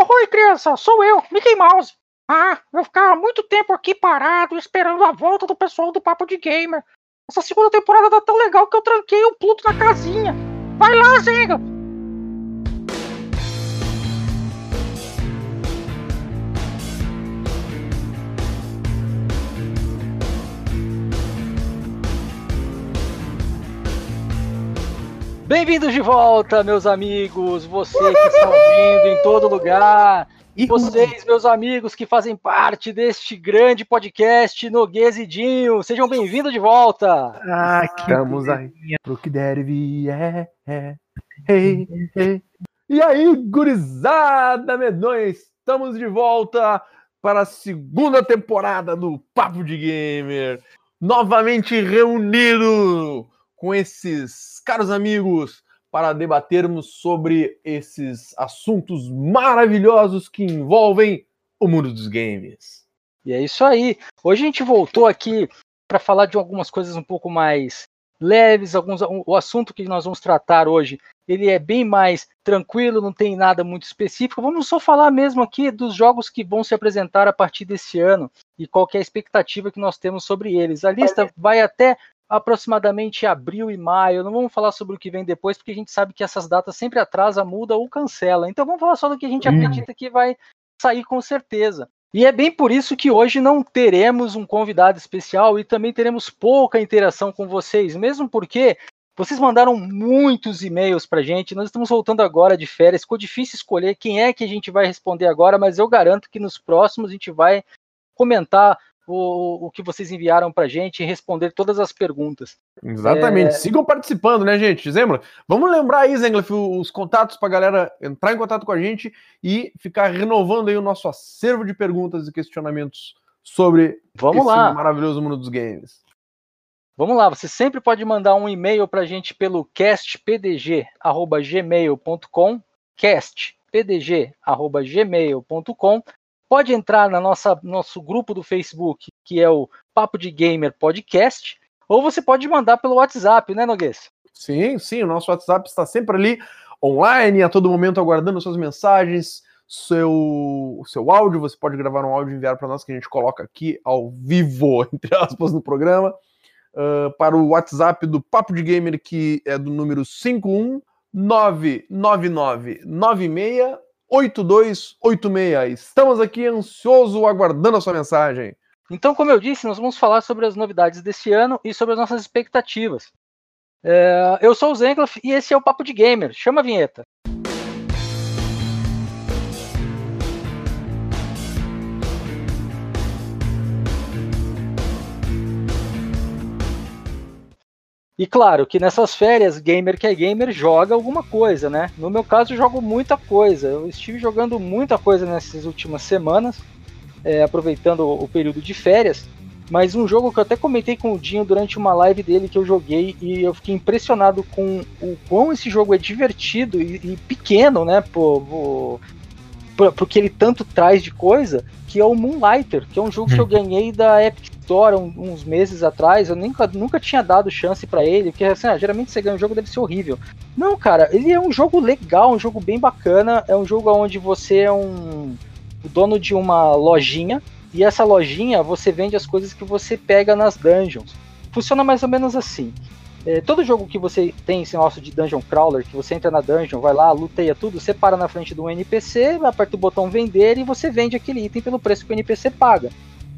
Oi, criança, sou eu, Mickey Mouse. Ah, eu ficava muito tempo aqui parado esperando a volta do pessoal do Papo de Gamer. Essa segunda temporada tá tão legal que eu tranquei o Pluto na casinha. Vai lá, Zenga! Bem-vindos de volta, meus amigos, vocês que estão vindo em todo lugar, e vocês, meus amigos, que fazem parte deste grande podcast Noguesidinho, sejam bem-vindos de volta. Ah, que Estamos aí. pro que deve, é, é, hey, hey. E aí, gurizada medões, estamos de volta para a segunda temporada do Papo de Gamer, novamente reunido com esses caros amigos para debatermos sobre esses assuntos maravilhosos que envolvem o mundo dos games. E é isso aí. Hoje a gente voltou aqui para falar de algumas coisas um pouco mais leves, alguns o assunto que nós vamos tratar hoje, ele é bem mais tranquilo, não tem nada muito específico. Vamos só falar mesmo aqui dos jogos que vão se apresentar a partir desse ano e qual é a expectativa que nós temos sobre eles. A lista vai até aproximadamente abril e maio. Não vamos falar sobre o que vem depois, porque a gente sabe que essas datas sempre atrasa, muda ou cancela. Então vamos falar só do que a gente uhum. acredita que vai sair com certeza. E é bem por isso que hoje não teremos um convidado especial e também teremos pouca interação com vocês, mesmo porque vocês mandaram muitos e-mails para gente. Nós estamos voltando agora de férias. Ficou difícil escolher quem é que a gente vai responder agora, mas eu garanto que nos próximos a gente vai comentar o, o que vocês enviaram para gente e responder todas as perguntas. Exatamente. É... Sigam participando, né, gente? Zembla, vamos lembrar aí, Zenglef, os contatos para a galera entrar em contato com a gente e ficar renovando aí o nosso acervo de perguntas e questionamentos sobre vamos esse lá. maravilhoso mundo dos games. Vamos lá, você sempre pode mandar um e-mail para a gente pelo castpdg.gmail.com castpdg.gmail.com pode entrar na nossa nosso grupo do Facebook, que é o Papo de Gamer Podcast, ou você pode mandar pelo WhatsApp, né, Noguês? Sim, sim, o nosso WhatsApp está sempre ali online, a todo momento aguardando suas mensagens, seu seu áudio, você pode gravar um áudio e enviar para nós que a gente coloca aqui ao vivo, entre aspas, no programa. Uh, para o WhatsApp do Papo de Gamer, que é do número 5199996 8286. Estamos aqui ansioso aguardando a sua mensagem. Então, como eu disse, nós vamos falar sobre as novidades desse ano e sobre as nossas expectativas. É, eu sou o Zenglaf e esse é o Papo de Gamer. Chama a vinheta. E claro que nessas férias, gamer que é gamer joga alguma coisa, né? No meu caso, eu jogo muita coisa. Eu estive jogando muita coisa nessas últimas semanas, é, aproveitando o período de férias. Mas um jogo que eu até comentei com o Dinho durante uma live dele que eu joguei e eu fiquei impressionado com o quão esse jogo é divertido e, e pequeno, né? Pô, porque ele tanto traz de coisa, que é o Moonlighter, que é um jogo hum. que eu hum. ganhei da Epic Store um, uns meses atrás, eu nunca, nunca tinha dado chance para ele, porque assim, ah, geralmente você ganha um jogo deve ser horrível. Não, cara, ele é um jogo legal, um jogo bem bacana, é um jogo onde você é um dono de uma lojinha e essa lojinha você vende as coisas que você pega nas dungeons. Funciona mais ou menos assim. É, todo jogo que você tem esse nosso de dungeon crawler, que você entra na dungeon, vai lá, luteia tudo, você para na frente do NPC, aperta o botão vender e você vende aquele item pelo preço que o NPC paga.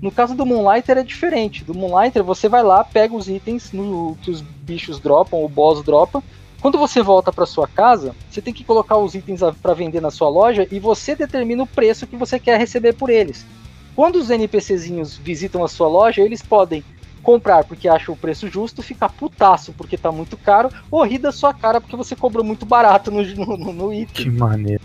No caso do Moonlighter é diferente. Do Moonlighter você vai lá, pega os itens no, que os bichos dropam, o boss dropa. Quando você volta para sua casa, você tem que colocar os itens para vender na sua loja e você determina o preço que você quer receber por eles. Quando os NPCzinhos visitam a sua loja, eles podem comprar porque acham o preço justo, ficar putaço porque tá muito caro, ou rir da sua cara porque você cobrou muito barato no, no, no item. Que maneiro.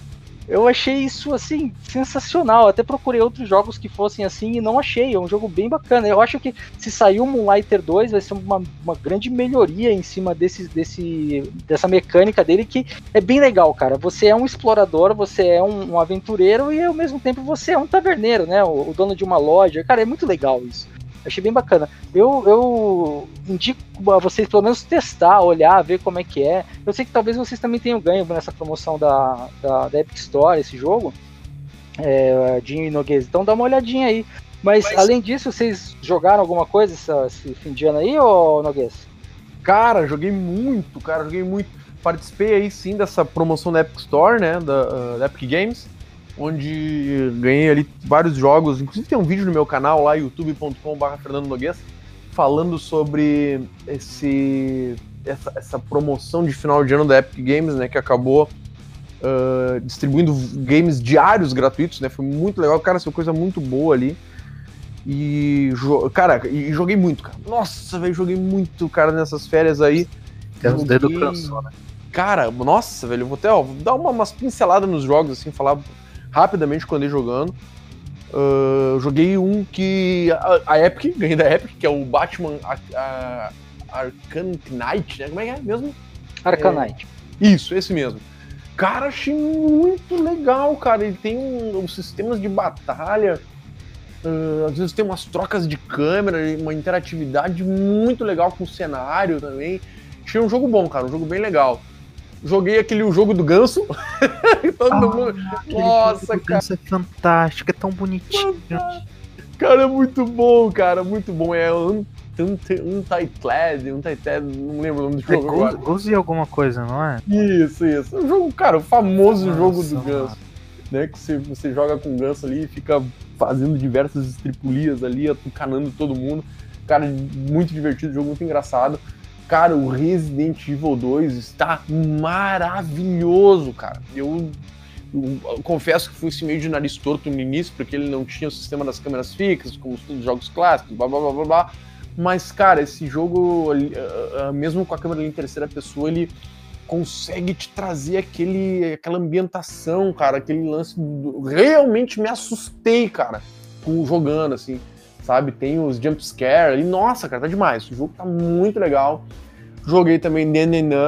Eu achei isso assim sensacional. Até procurei outros jogos que fossem assim e não achei. É um jogo bem bacana. Eu acho que se sair o Moonlighter 2 vai ser uma, uma grande melhoria em cima desse, desse, dessa mecânica dele que é bem legal, cara. Você é um explorador, você é um, um aventureiro e ao mesmo tempo você é um taverneiro, né? O, o dono de uma loja. Cara, é muito legal isso. Achei bem bacana. Eu, eu indico a vocês pelo menos testar, olhar, ver como é que é. Eu sei que talvez vocês também tenham ganho nessa promoção da, da, da Epic Store, esse jogo. é, Dinho e Noguês. Então dá uma olhadinha aí. Mas, Mas, além disso, vocês jogaram alguma coisa esse, esse fim de ano aí, ô Noguês? Cara, joguei muito, cara, joguei muito. Participei aí sim dessa promoção da Epic Store, né, da, uh, da Epic Games, onde ganhei ali vários jogos. Inclusive tem um vídeo no meu canal lá, youtube.com.br Fernando Noguês, falando sobre esse, essa, essa, promoção de final de ano da Epic Games, né, que acabou uh, distribuindo games diários gratuitos, né, foi muito legal. Cara, foi coisa muito boa ali. E, cara, e joguei muito, cara. Nossa, velho, joguei muito, cara, nessas férias aí. Tem uns dedos cansou, né? Cara, nossa, velho, eu vou até, ó, vou dar uma, umas pinceladas nos jogos, assim, falar rapidamente quando eu andei jogando. Uh, joguei um que. A, a, Epic, ganhei da Epic, que é o Batman a, a, Arkham Knight, né? Como é que é mesmo? Arkham é, Knight. Isso, esse mesmo. Cara, achei muito legal, cara. Ele tem um, um sistemas de batalha Uh, às vezes tem umas trocas de câmera, uma interatividade muito legal com o cenário também. Achei um jogo bom, cara, um jogo bem legal. Joguei aquele o jogo do ganso. Todo ah, mundo. Nossa, cara. Ganso é fantástico, é tão bonitinho. Cara, é muito bom, cara, muito bom. É um Untitled, Untitled, não lembro o nome do é jogo. É Goose alguma coisa, não é? Isso, isso. Um jogo, cara, o famoso Nossa, jogo do ganso. Né, que você, você joga com o ganso ali e fica fazendo diversas estripulias ali, atucanando todo mundo. Cara, muito divertido, jogo muito engraçado. Cara, o Resident Evil 2 está maravilhoso, cara. Eu, eu, eu confesso que fui esse meio de nariz torto no início, porque ele não tinha o sistema das câmeras fixas, como os jogos clássicos, blá blá blá blá blá. Mas, cara, esse jogo, mesmo com a câmera em terceira pessoa, ele consegue te trazer aquele, aquela ambientação, cara, aquele lance. Do... Realmente me assustei, cara, com jogando, assim, sabe? Tem os jump scare ali. Nossa, cara, tá demais. O jogo tá muito legal. Joguei também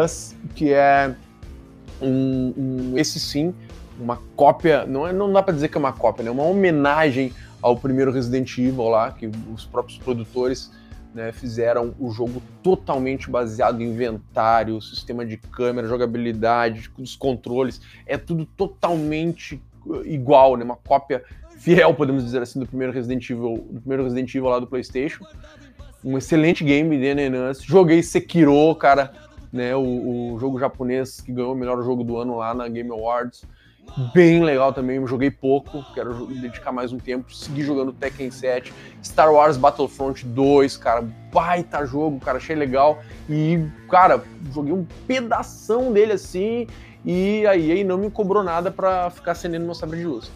Us, que é um, um, esse sim, uma cópia. Não, é, não dá pra dizer que é uma cópia, né? Uma homenagem ao primeiro Resident Evil lá, que os próprios produtores né, fizeram o jogo totalmente baseado em inventário, sistema de câmera, jogabilidade, os controles, é tudo totalmente igual, né, uma cópia fiel, podemos dizer assim, do primeiro Resident Evil, do primeiro Resident Evil lá do PlayStation. Um excelente game NNS. Joguei Sekiro, cara, né, o, o jogo japonês que ganhou o melhor jogo do ano lá na Game Awards bem legal também. Joguei pouco, quero dedicar mais um tempo. Segui jogando Tekken 7, Star Wars Battlefront 2, cara, baita jogo, cara, achei legal. E, cara, joguei um pedação dele assim. E aí, não me cobrou nada pra ficar acendendo meu sabre de luz.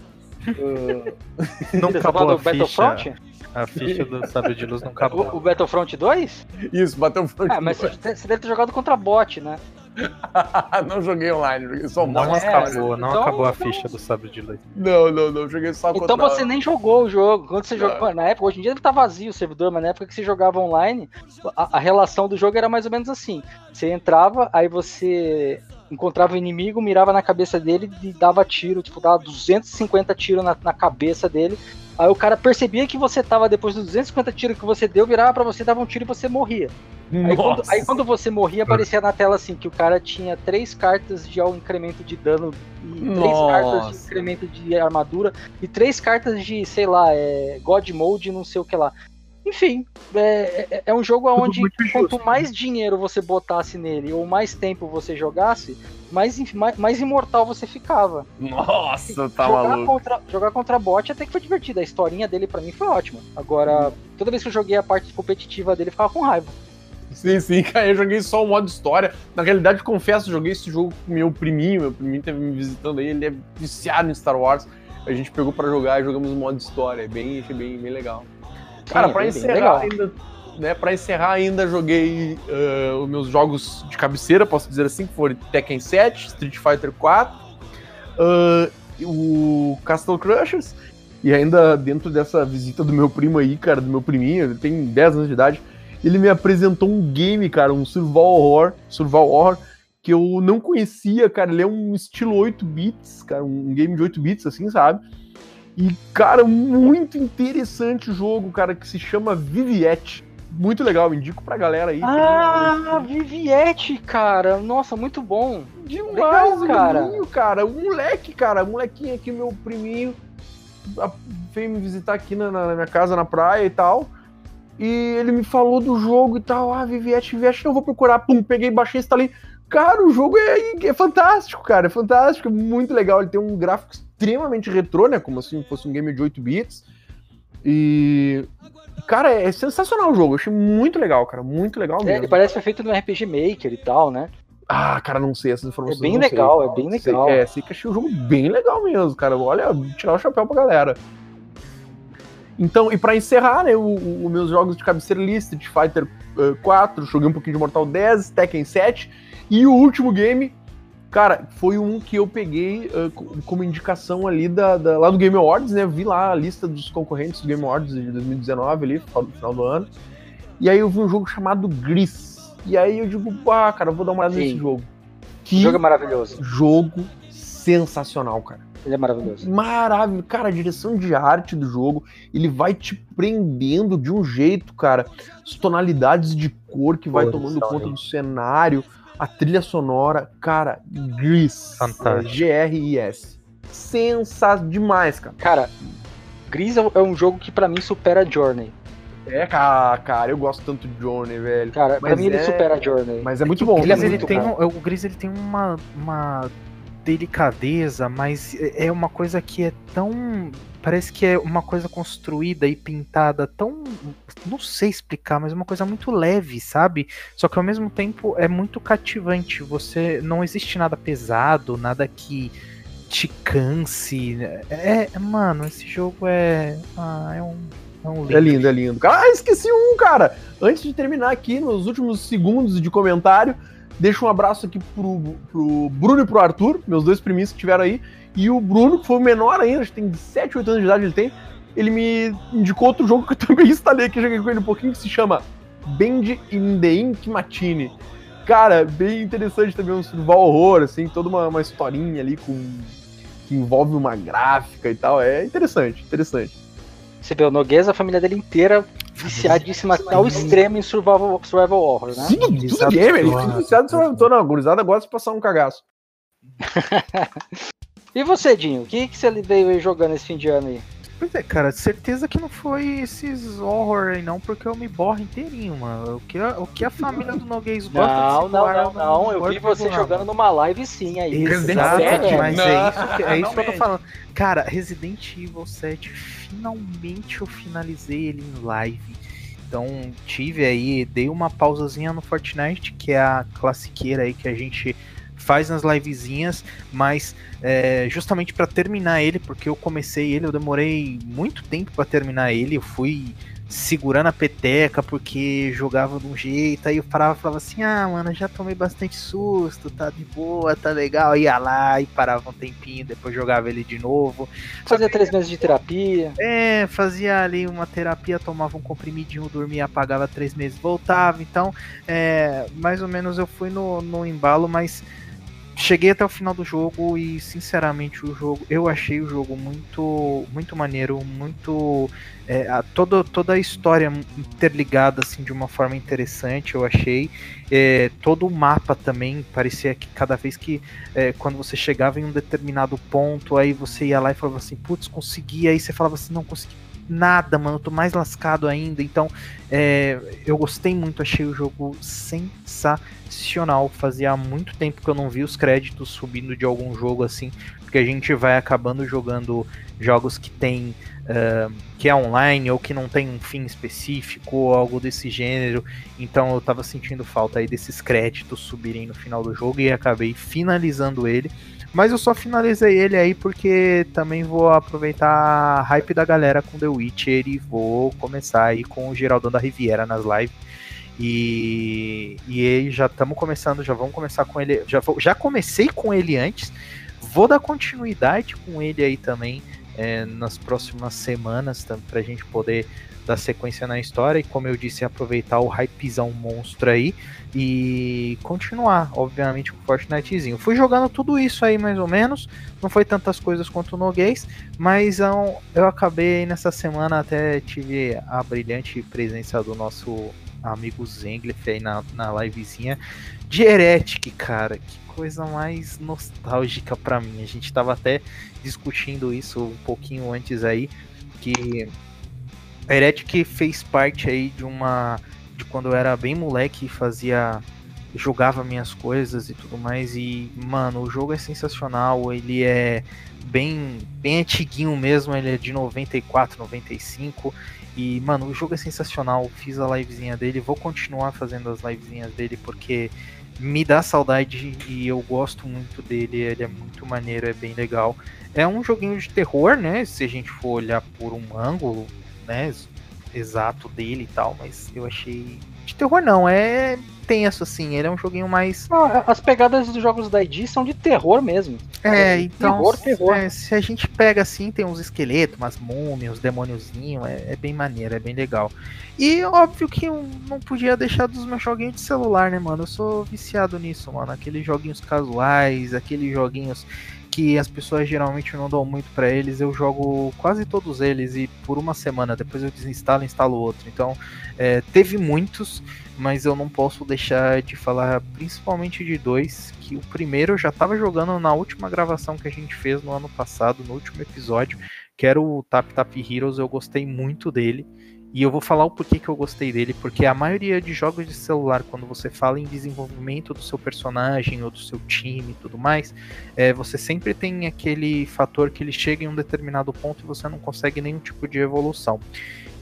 Não acabou a Battlefront? A ficha do sabre de luz não acabou. O, o Battlefront 2? Isso, Battlefront ah, 2. mas você, você deve ter jogado contra bot, né? não joguei online, joguei só Não mod. acabou, não então, acabou a ficha do sabre de luz. Não, não, não, joguei só Então contra... você nem jogou o jogo. Quando você jogou, na época, hoje em dia ele tá vazio o servidor, mas na época que você jogava online, a, a relação do jogo era mais ou menos assim. Você entrava, aí você encontrava o inimigo, mirava na cabeça dele e dava tiro, tipo, dava 250 tiros na, na cabeça dele. Aí o cara percebia que você tava, depois dos 250 tiros que você deu, virava para você, dava um tiro e você morria. Aí quando, aí quando, você morria, aparecia na tela assim, que o cara tinha três cartas de incremento de dano, e Nossa. três cartas de incremento de armadura, e três cartas de, sei lá, é, God Mode, não sei o que lá. Enfim, é, é, é um jogo onde quanto justo. mais dinheiro você botasse nele, ou mais tempo você jogasse, mais, mais, mais imortal você ficava. Nossa, tá jogar maluco. Contra, jogar contra bot até que foi divertido. A historinha dele para mim foi ótima. Agora, hum. toda vez que eu joguei a parte competitiva dele, eu ficava com raiva. Sim, sim, cara, eu joguei só o modo história. Na realidade, confesso, joguei esse jogo com meu priminho, meu priminho teve me visitando aí, ele é viciado em Star Wars. A gente pegou para jogar e jogamos o modo história, bem, achei bem, bem legal. Cara, para encerrar ainda, né, para encerrar ainda joguei uh, os meus jogos de cabeceira, posso dizer assim, que foram Tekken 7, Street Fighter 4, uh, o Castle Crushers e ainda dentro dessa visita do meu primo aí, cara, do meu priminho, ele tem 10 anos de idade, ele me apresentou um game, cara, um survival horror, survival horror que eu não conhecia, cara, ele é um estilo 8 bits, cara, um game de 8 bits assim, sabe? E, cara, muito interessante o jogo, cara, que se chama Viviette. muito legal, indico pra galera aí. Ah, Viviette, cara. Nossa, muito bom. Demais, legal, cara. Menino, cara. O moleque, cara, o molequinho aqui, meu priminho, veio me visitar aqui na, na, minha casa, na praia e tal. E ele me falou do jogo e tal. Ah, Viviette, Viviette, eu vou procurar. Pum, peguei, baixei, instalei. Cara, o jogo é, é fantástico, cara. É fantástico, é muito legal. Ele tem um gráfico extremamente retrô, né? Como se fosse um game de 8 bits. E. Cara, é sensacional o jogo. Eu achei muito legal, cara. Muito legal mesmo. É, ele parece ser feito no RPG Maker e tal, né? Ah, cara, não sei essas informações. É bem legal, sei. é bem legal. Sei, é, sei que achei o jogo bem legal mesmo, cara. Olha, tirar o chapéu pra galera. Então, e para encerrar, né, os meus jogos de cabeceira lista, Street Fighter uh, 4, joguei um pouquinho de Mortal 10, Tekken 7, e o último game, cara, foi um que eu peguei uh, como indicação ali da, da, lá do Game Awards, né, vi lá a lista dos concorrentes do Game Awards de 2019 ali, no final do ano, e aí eu vi um jogo chamado Gris, e aí eu digo, pá, cara, vou dar uma olhada Sim. nesse jogo. Que jogo é maravilhoso. Jogo sensacional, cara. Ele é maravilhoso. Maravilhoso. Cara, a direção de arte do jogo, ele vai te prendendo de um jeito, cara. As tonalidades de cor que vai tomando conta do cenário, a trilha sonora, cara, Gris. Fantástico. G-R-I-S. Sensacional demais, cara. Cara, Gris é um jogo que para mim supera Journey. É, cara, cara, eu gosto tanto de Journey, velho. Cara, mas pra mim é... ele supera Journey. Mas é muito bom. O Gris, é muito, ele tem um, o Gris ele tem uma, uma delicadeza, mas é, é uma coisa que é tão. Parece que é uma coisa construída e pintada tão. Não sei explicar, mas é uma coisa muito leve, sabe? Só que ao mesmo tempo é muito cativante. Você. Não existe nada pesado, nada que te canse. É, é mano, esse jogo é. Ah, é um. É, um lindo. é lindo, é lindo. Ah, esqueci um, cara! Antes de terminar aqui, nos últimos segundos de comentário, Deixo um abraço aqui pro, pro Bruno e pro Arthur, meus dois priminhos que tiveram aí. E o Bruno, que foi o menor ainda, acho que tem 7, 8 anos de idade ele tem, ele me indicou outro jogo que eu também instalei aqui, joguei com ele um pouquinho, que se chama Band in the Ink Matine. Cara, bem interessante também, um survival horror, assim, toda uma, uma historinha ali com que envolve uma gráfica e tal. É interessante, interessante. Você vê, o Noguês, a família dele inteira viciadíssima ao extremo em survival, survival horror, né? Sim, tudo gamer, ele fica viciado em survival horror. Não, a gurizada gosta de passar um cagaço. e você, Dinho, o que, que você veio jogando esse fim de ano aí? Pois é, cara, certeza que não foi esses horror aí não, porque eu me borro inteirinho, mano. O que a, o que a família do Noguês gosta Não, não, não, não, eu vi você jogando numa live sim aí. Exato, mas é isso, que, é isso que eu tô falando. Cara, Resident Evil 7, finalmente eu finalizei ele em live. Então tive aí, dei uma pausazinha no Fortnite, que é a classiqueira aí que a gente faz nas livezinhas, mas é, justamente para terminar ele, porque eu comecei ele, eu demorei muito tempo para terminar ele, eu fui segurando a peteca porque jogava de um jeito, aí eu parava e falava assim, ah, mano, já tomei bastante susto, tá de boa, tá legal, ia lá e parava um tempinho, depois jogava ele de novo. Fazia três meses de terapia. É, fazia ali uma terapia, tomava um comprimidinho, dormia, apagava três meses, voltava, então, é, mais ou menos eu fui no, no embalo, mas cheguei até o final do jogo e sinceramente o jogo eu achei o jogo muito muito maneiro muito é, a, toda, toda a história interligada assim de uma forma interessante eu achei. É, todo o mapa também parecia que cada vez que é, quando você chegava em um determinado ponto aí você ia lá e falava assim putz consegui aí você falava assim não consegui nada, mano. Eu tô mais lascado ainda. Então, é, eu gostei muito, achei o jogo sensacional. Fazia muito tempo que eu não vi os créditos subindo de algum jogo assim, porque a gente vai acabando jogando jogos que tem. Uh, que é online ou que não tem um fim específico ou algo desse gênero. Então eu tava sentindo falta aí desses créditos subirem no final do jogo e acabei finalizando ele. Mas eu só finalizei ele aí porque também vou aproveitar a hype da galera com The Witcher e vou começar aí com o Geraldão da Riviera nas lives. E, e aí já estamos começando, já vamos começar com ele. Já, já comecei com ele antes, vou dar continuidade com ele aí também é, nas próximas semanas para a gente poder dar sequência na história e, como eu disse, aproveitar o hypezão monstro aí e continuar, obviamente, com o Fortnitezinho. Fui jogando tudo isso aí mais ou menos, não foi tantas coisas quanto o Noguês, mas eu, eu acabei nessa semana até tive a brilhante presença do nosso amigo Zenglef aí na, na livezinha de Heretic, cara. Que coisa mais nostálgica para mim. A gente tava até discutindo isso um pouquinho antes aí, que Heretic fez parte aí de uma de quando eu era bem moleque e fazia jogava minhas coisas e tudo mais e mano, o jogo é sensacional, ele é bem bem antiguinho mesmo, ele é de 94, 95 e mano, o jogo é sensacional. Fiz a livezinha dele, vou continuar fazendo as livezinhas dele porque me dá saudade e eu gosto muito dele, ele é muito maneiro, é bem legal. É um joguinho de terror, né? Se a gente for olhar por um ângulo, né, exato dele e tal, mas eu achei de terror não, é tenso assim, ele é um joguinho mais não, as pegadas dos jogos da ID são de terror mesmo. É, é então terror, terror. É, se a gente pega assim, tem uns esqueletos, umas múmias, uns demôniozinhos, é, é, bem maneiro, é bem legal. E óbvio que eu não podia deixar dos meus joguinhos de celular, né, mano? Eu sou viciado nisso, mano. Aqueles joguinhos casuais, aqueles joguinhos que as pessoas geralmente não dão muito para eles, eu jogo quase todos eles e por uma semana, depois eu desinstalo e instalo outro. Então, é, teve muitos, mas eu não posso deixar de falar principalmente de dois, que o primeiro eu já estava jogando na última gravação que a gente fez no ano passado, no último episódio, que era o Tap Tap Heroes, eu gostei muito dele. E eu vou falar o porquê que eu gostei dele, porque a maioria de jogos de celular, quando você fala em desenvolvimento do seu personagem ou do seu time e tudo mais, é, você sempre tem aquele fator que ele chega em um determinado ponto e você não consegue nenhum tipo de evolução.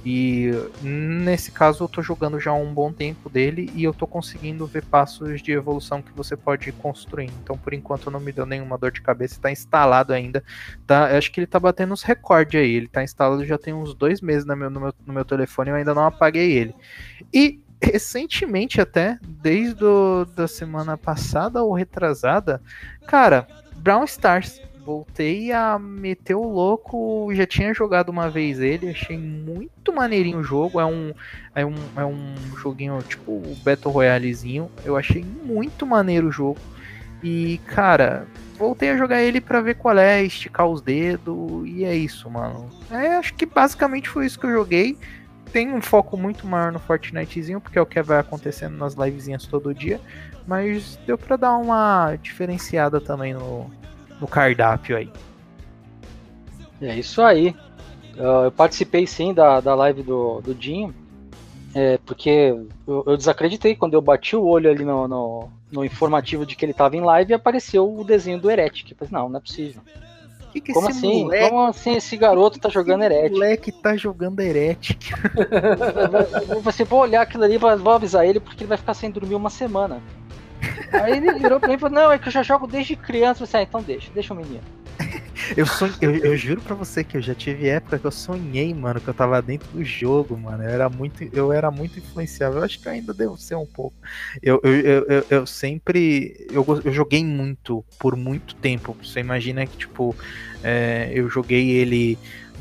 E nesse caso eu tô jogando já há um bom tempo dele e eu tô conseguindo ver passos de evolução que você pode ir construindo. Então por enquanto não me deu nenhuma dor de cabeça, está instalado ainda. Tá, acho que ele tá batendo os recordes aí. Ele tá instalado já tem uns dois meses no meu, no meu, no meu telefone e eu ainda não apaguei ele. E recentemente até, desde a da semana passada ou retrasada, cara, Brown Stars voltei a meter o louco. Já tinha jogado uma vez ele, achei muito maneirinho o jogo. É um, é um, é um joguinho tipo o Battle Royalezinho. Eu achei muito maneiro o jogo. E, cara, voltei a jogar ele para ver qual é, esticar os dedos. E é isso, mano. É, acho que basicamente foi isso que eu joguei. Tem um foco muito maior no Fortnitezinho, porque é o que vai acontecendo nas livezinhas todo dia. Mas deu pra dar uma diferenciada também no, no cardápio aí. É isso aí. Eu participei sim da, da live do, do Dinho, é, porque eu, eu, desacreditei quando eu bati o olho ali no, no, no informativo de que ele estava em live e apareceu o desenho do Heretic. Eu falei, não, não é possível. Que que Como assim? Moleque... Como assim esse garoto tá jogando Heretic? O moleque tá jogando Heretic. Você vou olhar aquilo ali, vou avisar ele porque ele vai ficar sem dormir uma semana. Aí ele virou pra mim e falou, não, é que eu já jogo desde criança. Eu falei, ah, então deixa, deixa o menino. Eu, sonhei, eu, eu, juro pra você que eu já tive época que eu sonhei, mano, que eu tava dentro do jogo, mano. Eu era muito, eu era muito influenciável. Eu acho que ainda devo ser um pouco. Eu, eu, eu, eu, eu sempre. Eu, eu joguei muito, por muito tempo. Você imagina que, tipo, é, eu joguei ele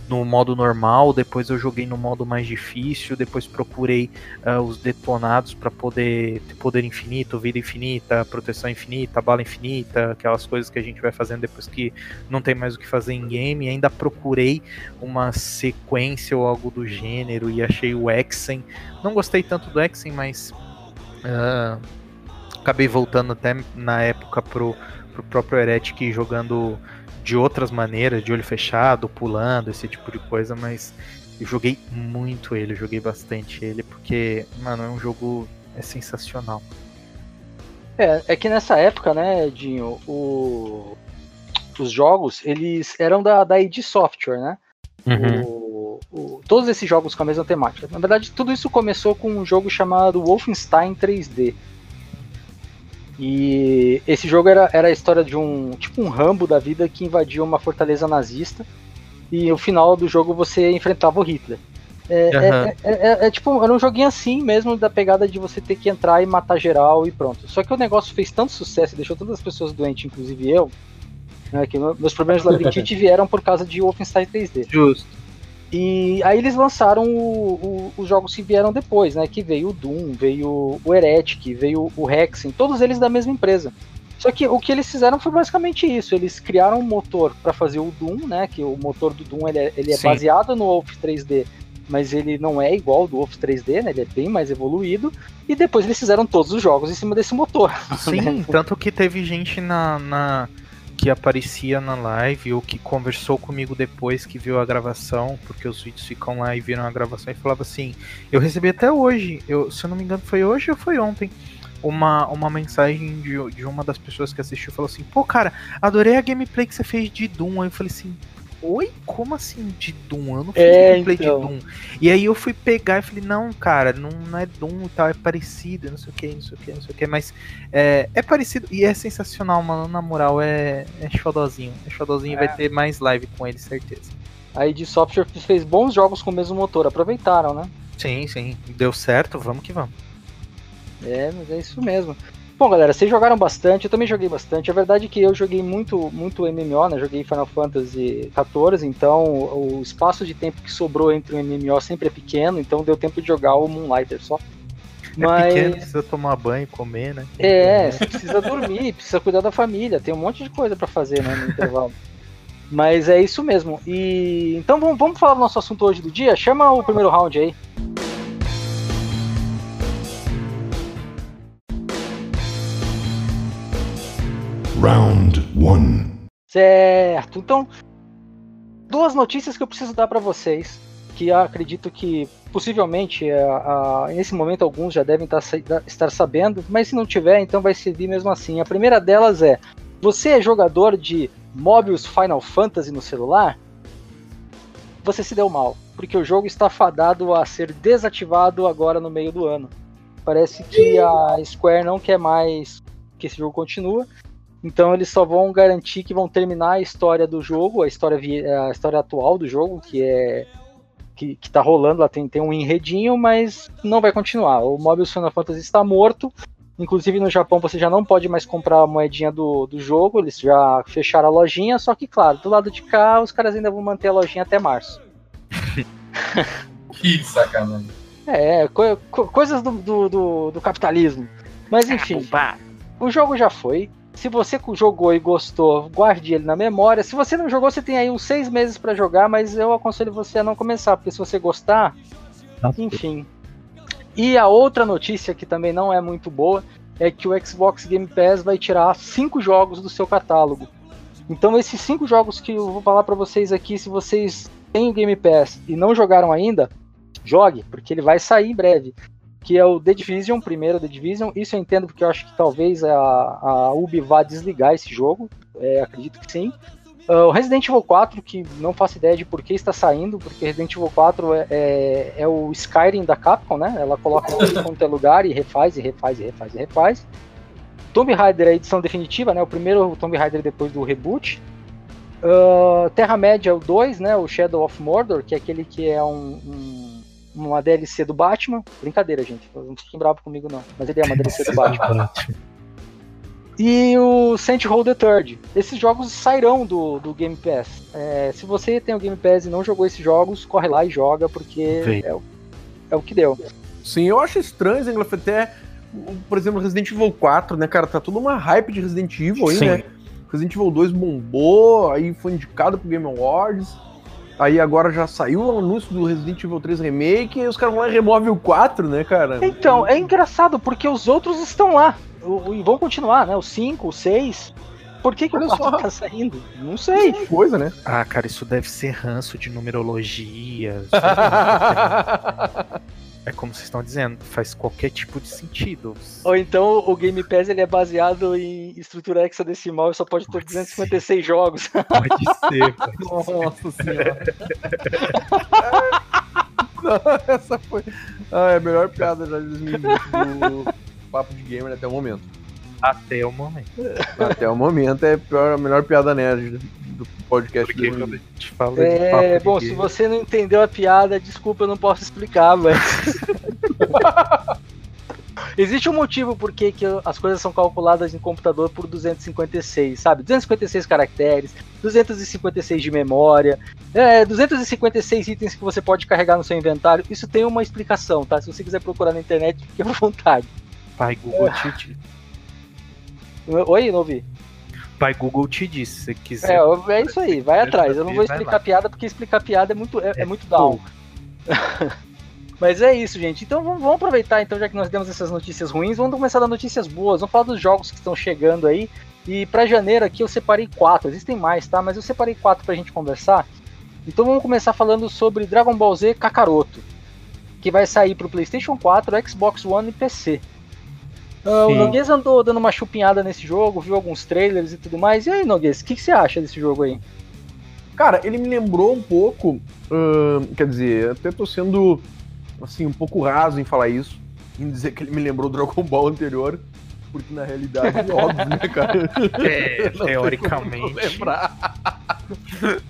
no modo normal, depois eu joguei no modo mais difícil, depois procurei uh, os detonados para poder ter poder infinito, vida infinita, proteção infinita, bala infinita, aquelas coisas que a gente vai fazendo depois que não tem mais o que fazer em game. Ainda procurei uma sequência ou algo do gênero e achei o Exen. Não gostei tanto do Exen, mas uh, acabei voltando até na época pro, pro próprio Heretic jogando de outras maneiras, de olho fechado, pulando, esse tipo de coisa, mas eu joguei muito ele, joguei bastante ele, porque, mano, é um jogo é sensacional. É, é que nessa época, né, Dinho, o, os jogos, eles eram da, da id Software, né? Uhum. O, o, todos esses jogos com a mesma temática. Na verdade, tudo isso começou com um jogo chamado Wolfenstein 3D. E esse jogo era, era a história de um tipo um Rambo da vida que invadiu uma fortaleza nazista e no final do jogo você enfrentava o Hitler. É, uhum. é, é, é, tipo, era um joguinho assim mesmo, da pegada de você ter que entrar e matar geral e pronto. Só que o negócio fez tanto sucesso e deixou todas as pessoas doentes, inclusive eu, Né, que meus problemas de labirintite vieram por causa de Wolfenstein 3D. Justo. E aí eles lançaram o, o, os jogos que vieram depois, né? Que veio o Doom, veio o Heretic, veio o Hexen, todos eles da mesma empresa. Só que o que eles fizeram foi basicamente isso. Eles criaram um motor para fazer o Doom, né? Que o motor do Doom ele é, ele é baseado no Wolf 3D, mas ele não é igual ao do Wolf 3D, né? Ele é bem mais evoluído. E depois eles fizeram todos os jogos em cima desse motor. Sim, né? tanto que teve gente na, na que aparecia na live ou que conversou comigo depois que viu a gravação, porque os vídeos ficam lá e viram a gravação e falava assim: Eu recebi até hoje, eu, se eu não me engano, foi hoje ou foi ontem, uma, uma mensagem de, de uma das pessoas que assistiu falou assim: Pô, cara, adorei a gameplay que você fez de Doom. Aí eu falei assim: Oi? Como assim de Doom? Eu não fiz é, gameplay então. de Doom. E aí eu fui pegar e falei, não, cara, não, não é Doom e tal, é parecido, não sei o que, não sei o que, não sei o que, mas é, é parecido e é sensacional, mano. Na moral, é, é xodozinho. É xodozinho é. vai ter mais live com ele, certeza. A id Software fez bons jogos com o mesmo motor, aproveitaram, né? Sim, sim. Deu certo, vamos que vamos. É, mas é isso mesmo. Bom, galera, vocês jogaram bastante, eu também joguei bastante. A verdade é que eu joguei muito, muito MMO, né? Joguei Final Fantasy XIV, então o espaço de tempo que sobrou entre o MMO sempre é pequeno, então deu tempo de jogar o Moonlighter só. Mas... É pequeno, precisa tomar banho, comer, né? É, você precisa dormir, precisa cuidar da família, tem um monte de coisa para fazer né, no intervalo. Mas é isso mesmo. E então vamos, vamos falar do nosso assunto hoje do dia. Chama o primeiro round aí. Round 1. Certo. Então, duas notícias que eu preciso dar para vocês, que acredito que possivelmente é, nesse momento alguns já devem tá estar sabendo, mas se não tiver, então vai servir mesmo assim. A primeira delas é: você é jogador de Mobius Final Fantasy no celular? Você se deu mal, porque o jogo está fadado a ser desativado agora no meio do ano. Parece que a Square não quer mais que esse jogo continue então eles só vão garantir que vão terminar a história do jogo, a história, a história atual do jogo, que é que, que tá rolando lá, tem, tem um enredinho, mas não vai continuar. O Mobius Final Fantasy está morto. Inclusive no Japão você já não pode mais comprar a moedinha do, do jogo, eles já fecharam a lojinha, só que claro, do lado de cá os caras ainda vão manter a lojinha até março. que sacanagem. É, co co coisas do, do, do, do, capitalismo. Mas enfim, o jogo já foi, se você jogou e gostou, guarde ele na memória. Se você não jogou, você tem aí uns seis meses para jogar, mas eu aconselho você a não começar, porque se você gostar, enfim. E a outra notícia que também não é muito boa é que o Xbox Game Pass vai tirar cinco jogos do seu catálogo. Então esses cinco jogos que eu vou falar para vocês aqui, se vocês têm o Game Pass e não jogaram ainda, jogue, porque ele vai sair em breve que é o The Division, primeiro The Division. Isso eu entendo porque eu acho que talvez a, a Ubi vá desligar esse jogo, é, acredito que sim. Uh, o Resident Evil 4, que não faço ideia de por que está saindo, porque Resident Evil 4 é, é, é o Skyrim da Capcom, né? Ela coloca em quanto é lugar e refaz, e refaz, e refaz, e refaz. Tomb Raider, a edição definitiva, né? O primeiro Tomb Raider depois do reboot. Uh, Terra-média, o 2, né? O Shadow of Mordor, que é aquele que é um, um uma DLC do Batman. Brincadeira, gente. Não fiquem bravos comigo, não. Mas ele é uma DLC do Batman. e o Saint Row the Third. Esses jogos sairão do, do Game Pass. É, se você tem o Game Pass e não jogou esses jogos, corre lá e joga, porque é, é, o que deu. Sim, eu acho estranho, Zenglaf, até, por exemplo, Resident Evil 4, né, cara? Tá toda uma hype de Resident Evil aí, Sim. né? Resident Evil 2 bombou, aí foi indicado pro Game Awards. Aí agora já saiu o anúncio do Resident Evil 3 Remake e os caras vão lá e removem o 4, né, cara? Então, é engraçado, porque os outros estão lá. E vão continuar, né? O 5, o 6. Por que, que o 4 só. tá saindo? Não sei. Que coisa, né? Ah, cara, isso deve ser ranço de numerologia. É como vocês estão dizendo, faz qualquer tipo de sentido. Ou então o Game Pass ele é baseado em estrutura hexadecimal e só pode, pode ter 256 ser. jogos. Pode ser. Nossa senhora. Não, essa foi. Ah, é a melhor piada já do Papo de Gamer até o momento. Até o momento. Até o momento é a, pior, a melhor piada nerd do podcast Porque do a gente fala É, bom, se você não entendeu a piada, desculpa, eu não posso explicar, mas. Existe um motivo por que que as coisas são calculadas em computador por 256, sabe? 256 caracteres, 256 de memória, é, 256 itens que você pode carregar no seu inventário. Isso tem uma explicação, tá? Se você quiser procurar na internet, fique à vontade. Pai Google te diz. Oi, não ouvi. Pai Google te diz, se você quiser. É, é isso aí, vai atrás. Eu não vou explicar piada porque explicar piada é muito, é, é É muito down. Mas é isso, gente. Então vamos, vamos aproveitar, então, já que nós demos essas notícias ruins, vamos começar das notícias boas. Vamos falar dos jogos que estão chegando aí. E pra janeiro aqui eu separei quatro. Existem mais, tá? Mas eu separei quatro pra gente conversar. Então vamos começar falando sobre Dragon Ball Z Kakaroto, que vai sair pro PlayStation 4, Xbox One e PC. Ah, o. Noguês andou dando uma chupinhada nesse jogo, viu alguns trailers e tudo mais. E aí, Noguês, o que, que você acha desse jogo aí? Cara, ele me lembrou um pouco. ahn, quer dizer, até tô sendo assim, um pouco raso em falar isso, em dizer que ele me lembrou o Dragon Ball anterior, porque na realidade é óbvio, né, cara? É, teoricamente. lembrar.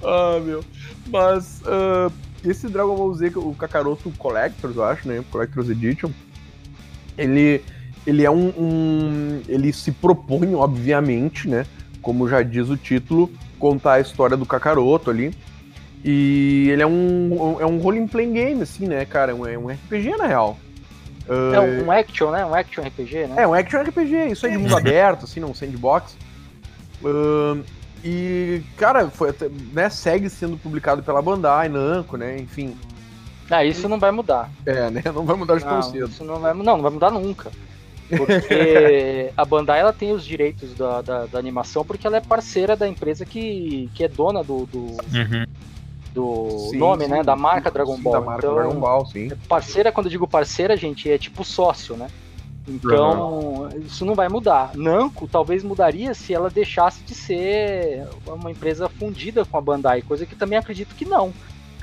ah, meu. Mas ah, esse Dragon Ball Z, o Kakaroto Collectors, eu acho, né? Collectors Edition, ele, ele é um, um- Ele se propõe, obviamente, né? Como já diz o título, contar a história do Kakaroto ali. E ele é um, é um role playing game, assim, né, cara? É um, é RPG, na real. Ah, É um action, né? Um action RPG, né? é, um action RPG, isso aí de mundo aberto, assim, não sandbox. Ahn, e, cara, foi até- né, segue sendo publicado pela Bandai, Namco, né, enfim. Ah, isso não vai mudar. É, né, não vai mudar de tão cedo. isso não vai, não, não vai mudar nunca. Porque a Bandai ela tem os direitos da, da, da animação porque ela é parceira da empresa que, que é dona do, do, Uhum. do Sim, nome, sim, né? Da marca Dragon sim, Ball. Da marca então, Dragon Ball, sim. Parceira, quando eu digo parceira, gente, é tipo sócio, né? Então, isso não vai mudar. Namco talvez mudaria se ela deixasse de ser uma empresa fundida com a Bandai, coisa que também acredito que não.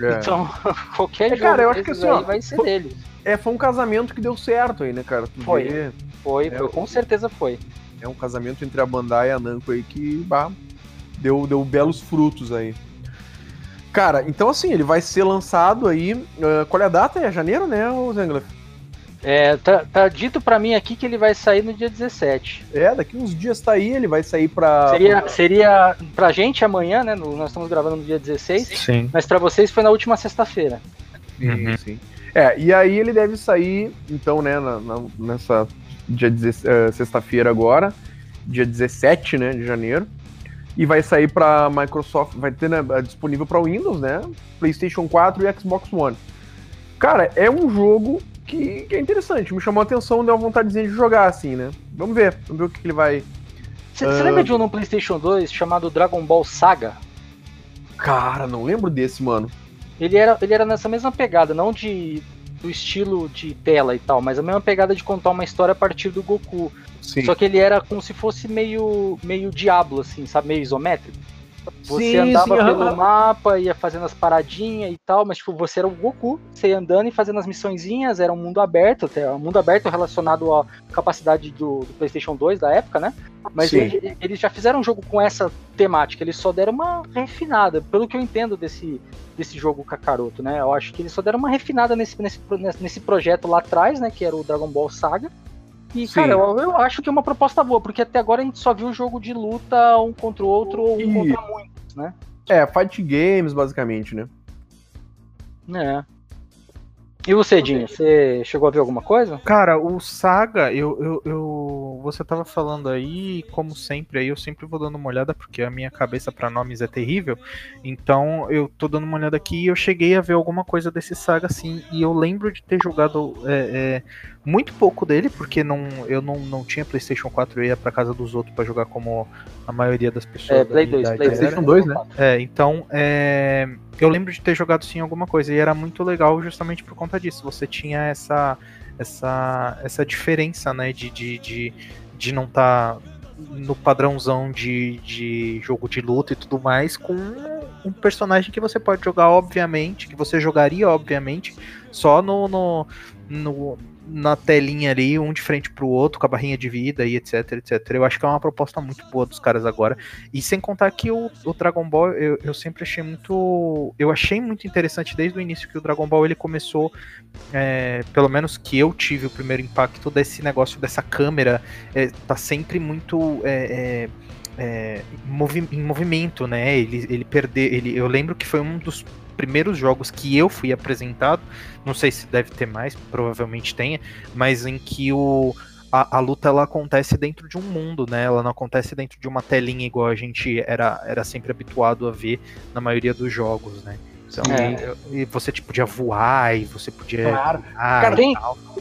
É. Então, qualquer É, jogo cara, eu acho que assim, ó, aí vai ser foi- deles. É, foi um casamento que deu certo aí, né, cara? Tu Foi. vê, Foi, É, foi, com certeza foi. É um casamento entre a Bandai e a Namco aí que, bah, deu, deu belos frutos aí. Cara, então assim, ele vai ser lançado aí. ah, qual é a data? É janeiro, né, Zengler? É, tá, tá dito pra mim aqui que ele vai sair no dia 17. É, daqui uns dias tá aí, ele vai sair pra. Seria, seria pra gente amanhã, né? no- nós estamos gravando no dia 16, Sim. mas pra vocês foi na última sexta-feira. Sim, Uhum. sim. É, e aí ele deve sair, então, né, na- na- nessa dia eh, sexta-feira agora, dia 17, né, de janeiro. E vai sair pra Microsoft, vai ter né, disponível pra Windows, né, PlayStation 4 e Xbox One. Cara, é um jogo que, que é interessante, me chamou a atenção, deu uma vontadezinha de jogar, assim, né. Vamos ver, vamos ver o que, que ele vai... Você Ah. lembra de um no PlayStation 2 chamado Dragon Ball Saga? Cara, não lembro desse, mano. Ele era, ele era nessa mesma pegada, não de do estilo de tela e tal, mas a mesma pegada de contar uma história a partir do Goku. Sim. Só que ele era como se fosse meio meio Diablo assim, sabe, meio isométrico. Você Sim, andava sim, pelo aham. mapa, ia fazendo as paradinhas e tal, mas tipo, você era o Goku, você ia andando e fazendo as missõezinhas, era um mundo aberto, até um mundo aberto relacionado à capacidade do, do PlayStation 2 da época, né? Mas ele- eles já fizeram um jogo com essa temática, eles só deram uma refinada, pelo que eu entendo desse, desse jogo Kakaroto, né? Eu acho que eles só deram uma refinada nesse, nesse, nesse projeto lá atrás, né? Que era o Dragon Ball Saga. E, Sim. cara, eu, eu acho que é uma proposta boa, porque até agora a gente só viu o jogo de luta um contra o outro ou um contra muitos, né? É, fight games, basicamente, né. É. E você, Dinho, você chegou a ver alguma coisa? Cara, o Saga, eu, eu, eu- Você tava falando aí, como sempre, aí eu sempre vou dando uma olhada, porque a minha cabeça pra nomes é terrível. Então eu tô dando uma olhada aqui e eu cheguei a ver alguma coisa desse Saga sim. E eu lembro de ter jogado é, é, muito pouco dele, porque não, eu não, não tinha PlayStation 4, eu ia pra casa dos outros pra jogar como a maioria das pessoas. É, Play minha 2, idade Play era. PlayStation 2, né? É, então, é, eu lembro de ter jogado sim alguma coisa e era muito legal justamente por conta disso. Você tinha essa essa, essa diferença, né, de, de, de, de não estar no padrãozão de, de jogo de luta e tudo mais, com um personagem que você pode jogar, obviamente, que você jogaria, obviamente, só no, no, no- na telinha ali, um de frente pro outro, com a barrinha de vida e etc, etc. Eu acho que é uma proposta muito boa dos caras agora. E sem contar que o, o Dragon Ball, eu, eu sempre achei muito. Eu achei muito interessante desde o início que o Dragon Ball ele começou, é, pelo menos que eu tive o primeiro impacto desse negócio dessa câmera, é, tá sempre muito. É, é é, movi em movimento, né? Ele, ele perder. Ele, eu lembro que foi um dos primeiros jogos que eu fui apresentado. Não sei se deve ter mais, provavelmente tenha, mas em que o, a, a, luta ela acontece dentro de um mundo, né? Ela não acontece dentro de uma telinha igual a gente era, era sempre habituado a ver na maioria dos jogos, né? Então, é. e, e, você tipo, podia voar e você podia. Claro. Cara, tem...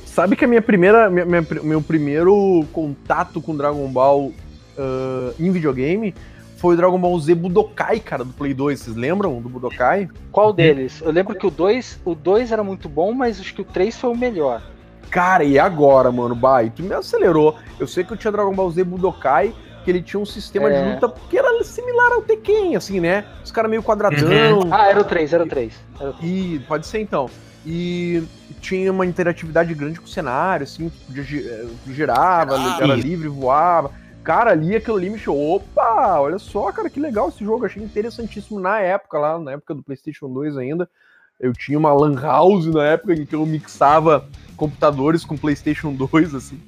sabe que a minha primeira. Minha, minha, meu primeiro contato com Dragon Ball uh, em videogame foi o Dragon Ball Z Budokai, cara, do Play 2. Vocês lembram do Budokai? Qual deles? Eu lembro que o 2, o 2 era muito bom, mas acho que o 3 foi o melhor. Cara, e agora, mano? Bah, tu me acelerou. Eu sei que eu tinha Dragon Ball Z Budokai, que ele tinha um sistema é. de luta que era similar ao Tekken, assim, né? Os caras meio quadradão. Uhum. Ah, era o 3, era o 3. Era o 3. E pode ser então. E tinha uma interatividade grande com o cenário, assim, podia, eh, girava, ah, era livre, voava cara, ali aquilo ali me chamou. Opa, olha só, cara, que legal esse jogo. Achei interessantíssimo na época, lá na época do PlayStation 2 ainda. Eu tinha uma Lan House na época em que eu mixava computadores com PlayStation 2, assim.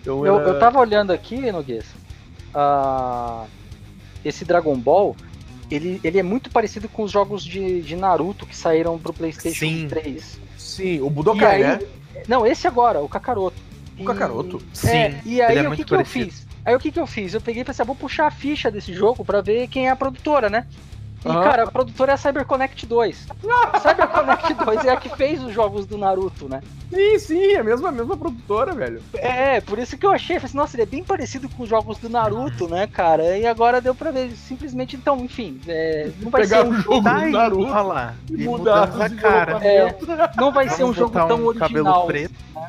Então, eu, era... eu tava olhando aqui, Noguês. Uh, esse Dragon Ball, ele, ele é muito parecido com os jogos de, de Naruto que saíram pro PlayStation Sim. 3. Sim, o Budokai, aí, né? Não, esse agora, o Kakaroto. O Kakaroto? É, Sim. E aí, é o que, que eu fiz? Aí o que, que eu fiz? Eu peguei e pensei, ah, vou puxar a ficha desse jogo para ver quem é a produtora, né? E, uhum. cara, a produtora é a CyberConnect 2. CyberConnect 2 é a que fez os jogos do Naruto, né? Sim, sim, é a mesma, a mesma produtora, velho. É, por isso que eu achei. Falei assim, nossa, ele é bem parecido com os jogos do Naruto, né, cara? E agora deu pra ver. Simplesmente, então, enfim, é, não vai Pegar ser um jogo do Naruto. Olha lá. E mudar a cara. É, não vai ser um jogo tão um original. Cabelo preto. Né?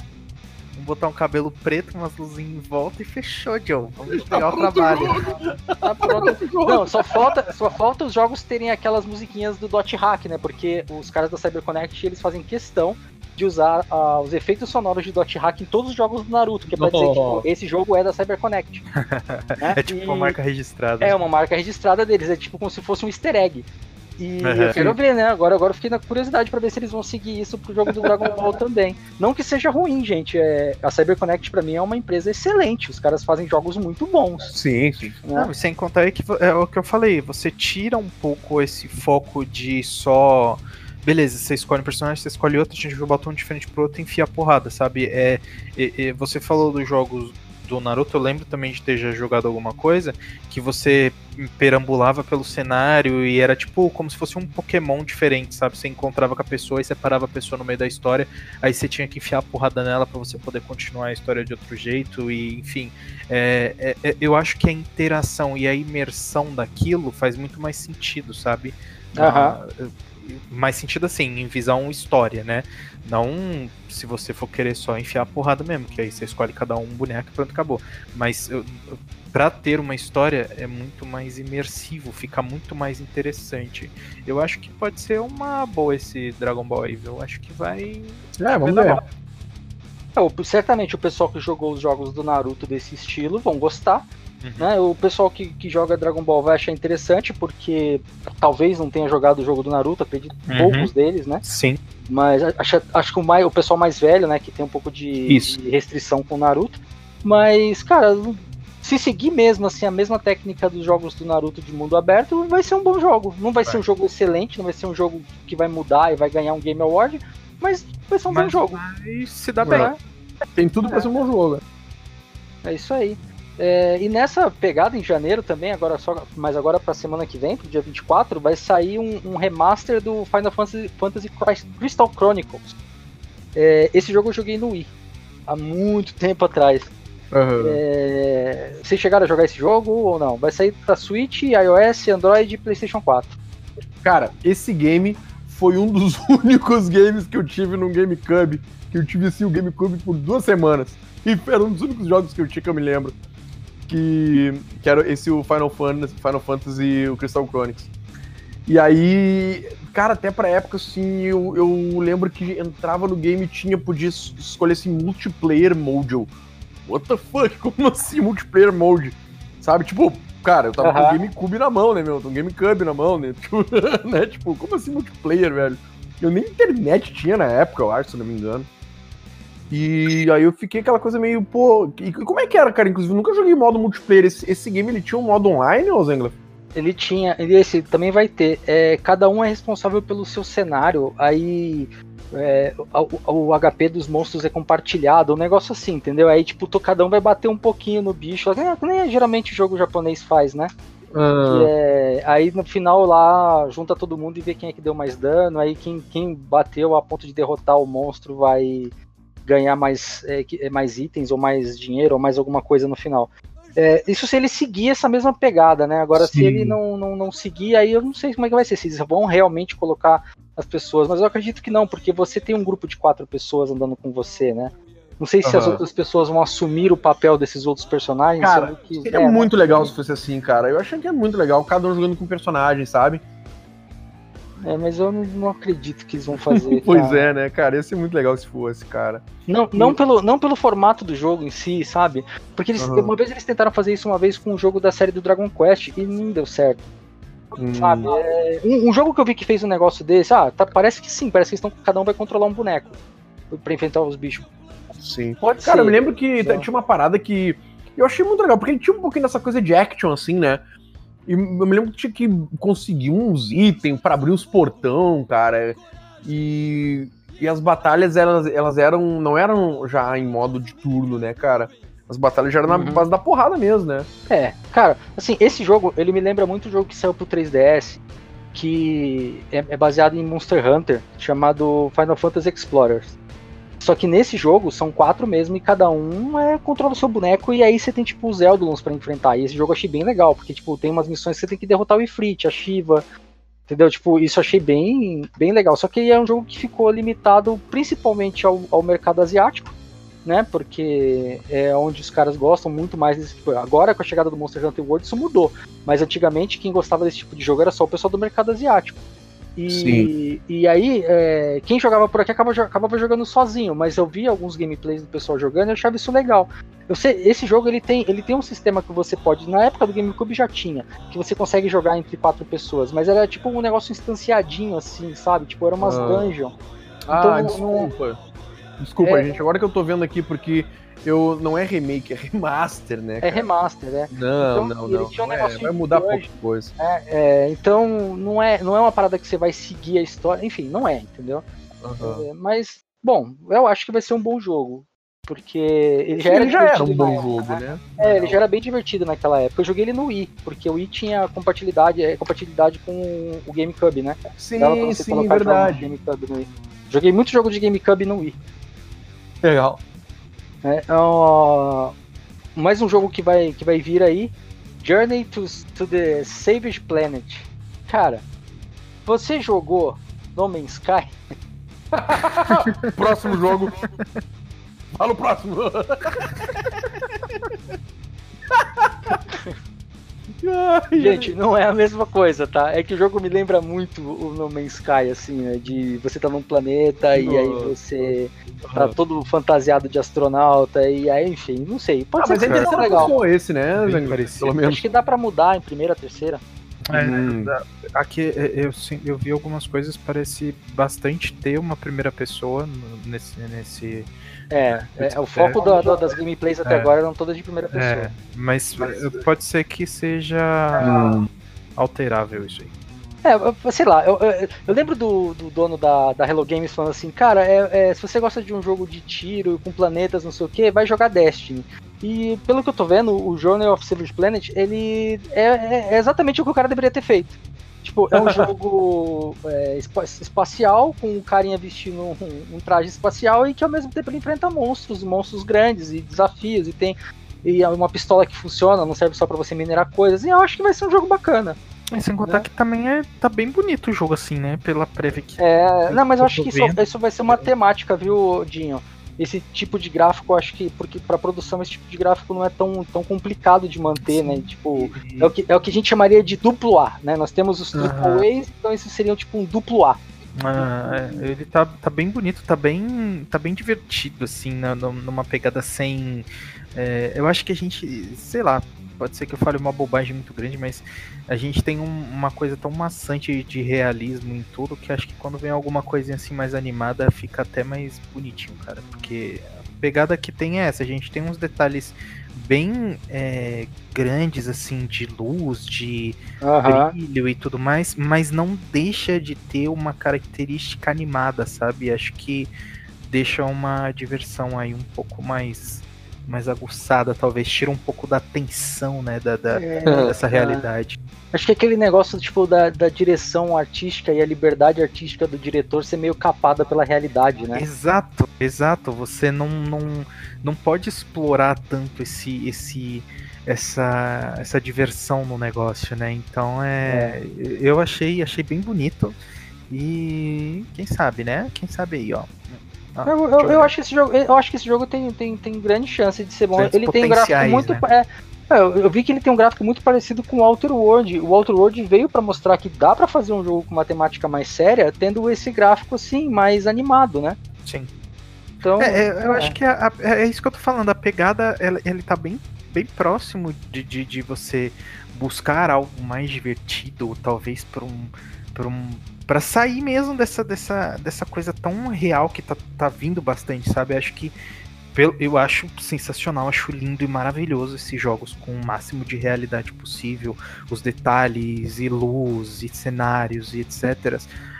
Botar um cabelo preto, umas luzinhas em volta e fechou, Joe. Vamos pegar o trabalho. Tá pronto. Não, só falta, só falta os jogos terem aquelas musiquinhas do Dot Hack, né? Porque os caras da CyberConnect eles fazem questão de usar uh, os efeitos sonoros de Dot Hack em todos os jogos do Naruto, que é pra dizer que tipo, esse jogo é da CyberConnect. né? É tipo e... uma marca registrada. É uma marca registrada deles, é tipo como se fosse um easter egg. E uhum. eu quero ver, né? Agora, agora eu fiquei na curiosidade para ver se eles vão seguir isso pro jogo do Dragon Ball também. Não que seja ruim, gente. É, a CyberConnect para mim é uma empresa excelente. Os caras fazem jogos muito bons. Sim, sim. Né? Não, sem contar é que é o que eu falei, você tira um pouco esse foco de só beleza, você escolhe um personagem, você escolhe outro, a gente vai botar um diferente pro outro e enfia a porrada, sabe? É, é, é, você falou dos jogos do Naruto, eu lembro também de ter já jogado alguma coisa que você perambulava pelo cenário e era tipo como se fosse um Pokémon diferente, sabe? Você encontrava com a pessoa e separava a pessoa no meio da história, aí você tinha que enfiar a porrada nela para você poder continuar a história de outro jeito, e enfim. É, é, é, eu acho que a interação e a imersão daquilo faz muito mais sentido, sabe? Uhum. Uh, mais sentido assim, em visão história, né? Não se você for querer só enfiar a porrada mesmo, que aí você escolhe cada um boneco e pronto, acabou. Mas eu, para ter uma história é muito mais imersivo, fica muito mais interessante. Eu acho que pode ser uma boa esse Dragon Ball Wave. Eu acho que vai. É, vamos ver. É, certamente o pessoal que jogou os jogos do Naruto desse estilo vão gostar. Uhum. Né? O pessoal que, que joga Dragon Ball vai achar interessante, porque talvez não tenha jogado o jogo do Naruto, acredito uhum. poucos deles, né? Sim. Mas acho, acho que o, mais, o pessoal mais velho, né, que tem um pouco de, de restrição com o Naruto. Mas, cara, se seguir mesmo assim a mesma técnica dos jogos do Naruto de mundo aberto, vai ser um bom jogo. Não vai, vai. ser um jogo excelente, não vai ser um jogo que vai mudar e vai ganhar um Game Award, mas vai ser um mas bom jogo. se dá bem. Tem tudo é. para ser um bom jogo. É isso aí. É, e nessa pegada em janeiro também, agora só, mas agora para semana que vem, pro dia 24, vai sair um, um remaster do Final Fantasy, Fantasy Crystal Chronicles. É, esse jogo eu joguei no Wii há muito tempo atrás. Uhum. É, vocês chegaram a jogar esse jogo ou não? Vai sair pra Switch, iOS, Android e PlayStation 4. Cara, esse game foi um dos únicos games que eu tive no GameCube. Que eu tive assim o GameCube por duas semanas. E era um dos únicos jogos que eu tinha que eu me lembro que, que era esse o Final Fantasy, Final Fantasy o Crystal Chronicles. E aí, cara, até pra época, assim, eu, eu lembro que entrava no game e tinha, podia es- escolher assim, multiplayer mode. Eu, what the fuck? Como assim multiplayer mode? Sabe, tipo, cara, eu tava com o GameCube na mão, né, meu? Com o GameCube na mão, né? Tipo, né? Tipo, como assim multiplayer, velho? Eu nem internet tinha na época, eu acho, se não me engano. E aí eu fiquei aquela coisa meio, pô. E como é que era, cara? Inclusive, eu nunca joguei modo multiplayer. Esse, esse game ele tinha um modo online, ô Zengler? Ele tinha, e esse também vai ter. É, cada um é responsável pelo seu cenário. Aí é, o, o HP dos monstros é compartilhado, um negócio assim, entendeu? Aí tipo, cada um vai bater um pouquinho no bicho, que nem, geralmente o jogo japonês faz, né? Que é, aí no final lá junta todo mundo e vê quem é que deu mais dano. Aí quem, quem bateu a ponto de derrotar o monstro vai ganhar mais, é, é, mais itens, ou mais dinheiro, ou mais alguma coisa no final. É, isso se ele seguir essa mesma pegada, né? Agora, se Sim. ele não, não, não seguir, aí eu não sei como é que vai ser. Se eles vão realmente colocar as pessoas, mas eu acredito que não, porque você tem um grupo de quatro pessoas andando com você, né? Não sei se as Aham. outras pessoas vão assumir o papel desses outros personagens. Cara, que, Seria é, né? muito legal se fosse assim, cara. Eu achei que é muito legal, cada um jogando com um personagem, sabe? É, mas eu não, não acredito que eles vão fazer. Pois cara. é, né, cara? Ia ser muito legal se fosse, cara. Não, não, pelo, não pelo formato do jogo em si, sabe? Porque eles, Aham. uma vez eles tentaram fazer isso uma vez com um jogo da série do Dragon Quest e não deu certo. Hum. Sabe? É, um, um jogo que eu vi que fez um negócio desse, ah, tá- parece que sim, parece que estão, cada um vai controlar um boneco pra enfrentar os bichos. Sim. Pode Cara, ser. eu me lembro que tinha uma parada que eu achei muito legal, porque ele tinha um pouquinho dessa coisa de action, assim, né? E eu me lembro que tinha que conseguir uns itens pra abrir os portão, cara. E, e as batalhas, elas, elas eram. não eram já em modo de turno, né, cara? As batalhas já eram na Uhum. base da porrada mesmo, né? É, cara, assim, esse jogo, ele me lembra muito o jogo que saiu pro 3DS, que é, é baseado em Monster Hunter, chamado Final Fantasy Explorers. Só que nesse jogo são quatro mesmo e cada um é, controla o seu boneco e aí você tem tipo os Eldolons pra enfrentar. E esse jogo eu achei bem legal, porque tipo, tem umas missões que você tem que derrotar o Ifrit, a Shiva, entendeu? Tipo, isso eu achei bem, bem legal. Só que é um jogo que ficou limitado principalmente ao, ao mercado asiático, né? Porque é onde os caras gostam muito mais desse tipo. Agora com a chegada do Monster Hunter World isso mudou, mas antigamente quem gostava desse tipo de jogo era só o pessoal do mercado asiático. E, Sim. e aí, é, quem jogava por aqui acabava, acabava jogando sozinho, mas eu vi alguns gameplays do pessoal jogando e eu achava isso legal. Eu sei, esse jogo ele tem, ele tem um sistema que você pode, na época do GameCube já tinha, que você consegue jogar entre quatro pessoas, mas era tipo um negócio instanciadinho assim, sabe? Tipo, era umas Ah. dungeon. Ah, Então, não- desculpa. Desculpa, É. gente. Agora que eu tô vendo aqui, porque eu não é remake, é remaster, né? É cara? remaster, né? Não, Então, não, ele não. um não é, vai mudar de pouca coisa. É, então não é, não é uma parada que você vai seguir a história, enfim, não é, entendeu? É, mas, bom, eu acho que vai ser um bom jogo. Porque ele já Sim, era ele já era um bom época, jogo, né? né? É, ele já era bem divertido naquela época. Eu joguei ele no Wii, porque o Wii tinha compatibilidade, é, compatibilidade com o GameCube, né? Sim, sim, verdade. GameCube. Joguei muito jogo de GameCube no Wii. Legal. Né? Ó, mais um jogo que vai, que vai vir aí, Journey to, to the Savage Planet. Cara, você jogou No Man's Sky? Próximo jogo. Fala o próximo. Gente, não é a mesma coisa, tá? É que o jogo me lembra muito o No Man's Sky, assim, né? De você tá num planeta e aí você tá todo fantasiado de astronauta e aí, enfim, não sei. Pode Ah, ser mas é que seja interessante legal. como esse, né, Bem. Pelo menos. Acho que dá pra mudar em primeira, terceira. É, Hum. aqui é, eu, eu vi algumas coisas, parece bastante ter uma primeira pessoa nesse. nesse É, é, o É. foco da- da- das gameplays até É. agora eram todas de primeira pessoa. é, mas eh, pode ser que seja Hum. alterável isso aí. É, sei lá, eu, eu- eu lembro do, do dono da, da Hello Games falando assim, cara, é, é, se você gosta de um jogo de tiro com planetas, não sei o que, vai jogar Destiny. E pelo que eu tô vendo, o Journey of Savage Planet, ele é, é- é exatamente o que o cara deveria ter feito. Tipo, é um jogo é, espa- espacial, com o carinha vestindo um, um traje espacial e que ao mesmo tempo ele enfrenta monstros, monstros grandes e desafios, e tem e é uma pistola que funciona, não serve só pra você minerar coisas, e eu acho que vai ser um jogo bacana. Sem contar Né? que também é, tá bem bonito o jogo assim, né? Pela prévia que. É, não, mas eu acho que isso, isso vai ser uma temática, viu, Dinho? esse tipo de gráfico, eu acho que porque para produção esse tipo de gráfico não é tão, tão complicado de manter, né? Tipo, é o, que, é o que a gente chamaria de duplo A, né? Nós temos os triple Aham. A's, então esses seriam tipo um duplo A. Ah, é, ele tá, tá bem bonito, tá bem, tá bem divertido, assim, na- num- numa pegada sem. é, eu acho que a gente, sei lá, pode ser que eu fale uma bobagem muito grande, mas a gente tem um- uma coisa tão maçante de realismo em tudo que acho que quando vem alguma coisinha assim mais animada fica até mais bonitinho, cara. Porque a pegada que tem é essa, a gente tem uns detalhes bem é, grandes, assim, de luz, de Aham. brilho e tudo mais, mas não deixa de ter uma característica animada, sabe? Acho que deixa uma diversão aí um pouco mais mais aguçada, talvez tira um pouco da tensão, né, da, da- É, dessa realidade. Acho que aquele negócio tipo da, da direção artística e a liberdade artística do diretor ser meio capada pela realidade, né? Exato, exato. Você não, não, não pode explorar tanto esse esse essa, essa diversão no negócio, né? Então é, eu achei achei bem bonito e quem sabe, né? Quem sabe aí, ó. Ah, Eu, eu, eu acho que esse jogo, eu acho que esse jogo tem, tem, tem grande chance de ser bom. Ele tem um gráfico potenciais, muito. né? é, é, eu, eu vi que ele tem um gráfico muito parecido com o Outer World. O Outer World veio pra mostrar que dá pra fazer um jogo com uma temática mais séria, tendo esse gráfico assim mais animado, né? Sim. Então, É, é, eu é. acho que a- a- é isso que eu tô falando. A pegada, ela, ele tá bem, bem próximo de, de, de você buscar algo mais divertido, talvez por um. Por um para sair mesmo dessa, dessa, dessa coisa tão real que tá, tá vindo bastante, sabe? Acho que. Eu acho sensacional, acho lindo e maravilhoso esses jogos com o máximo de realidade possível, os detalhes e luz e cenários e etc.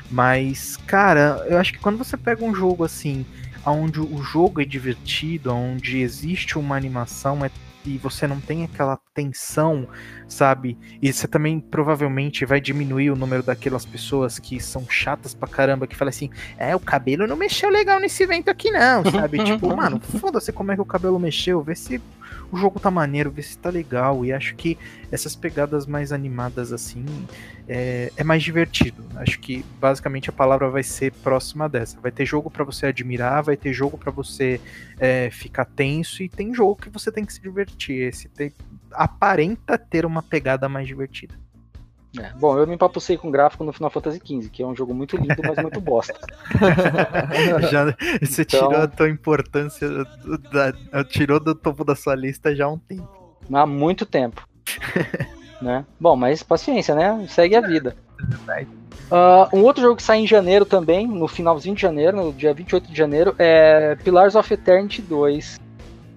Mas, cara, eu acho que quando você pega um jogo assim, onde o jogo é divertido, onde existe uma animação é- e você não tem aquela tensão, sabe? E você também provavelmente vai diminuir o número daquelas pessoas que são chatas pra caramba, que falam assim: é, o cabelo não mexeu legal nesse evento aqui, não, sabe? tipo, mano, foda-se como é que o cabelo mexeu, vê se o jogo tá maneiro, vê se tá legal. E acho que essas pegadas mais animadas assim é, é mais divertido. Acho que basicamente a palavra vai ser próxima dessa. Vai ter jogo pra você admirar, vai ter jogo pra você é, ficar tenso e tem jogo que você tem que se divertir. Esse tem- aparenta ter uma pegada mais divertida. É. Bom, eu me empapucei com gráfico no Final Fantasy XV, que é um jogo muito lindo, mas muito bosta. já, você Então- tirou a tua importância, da- tirou do topo da sua lista já há um tempo. Há muito tempo. né? Bom, mas paciência, né? Segue a vida. Ah, um outro jogo que sai em janeiro também, no finalzinho de janeiro, no dia 28 de janeiro, é Pillars of Eternity 2,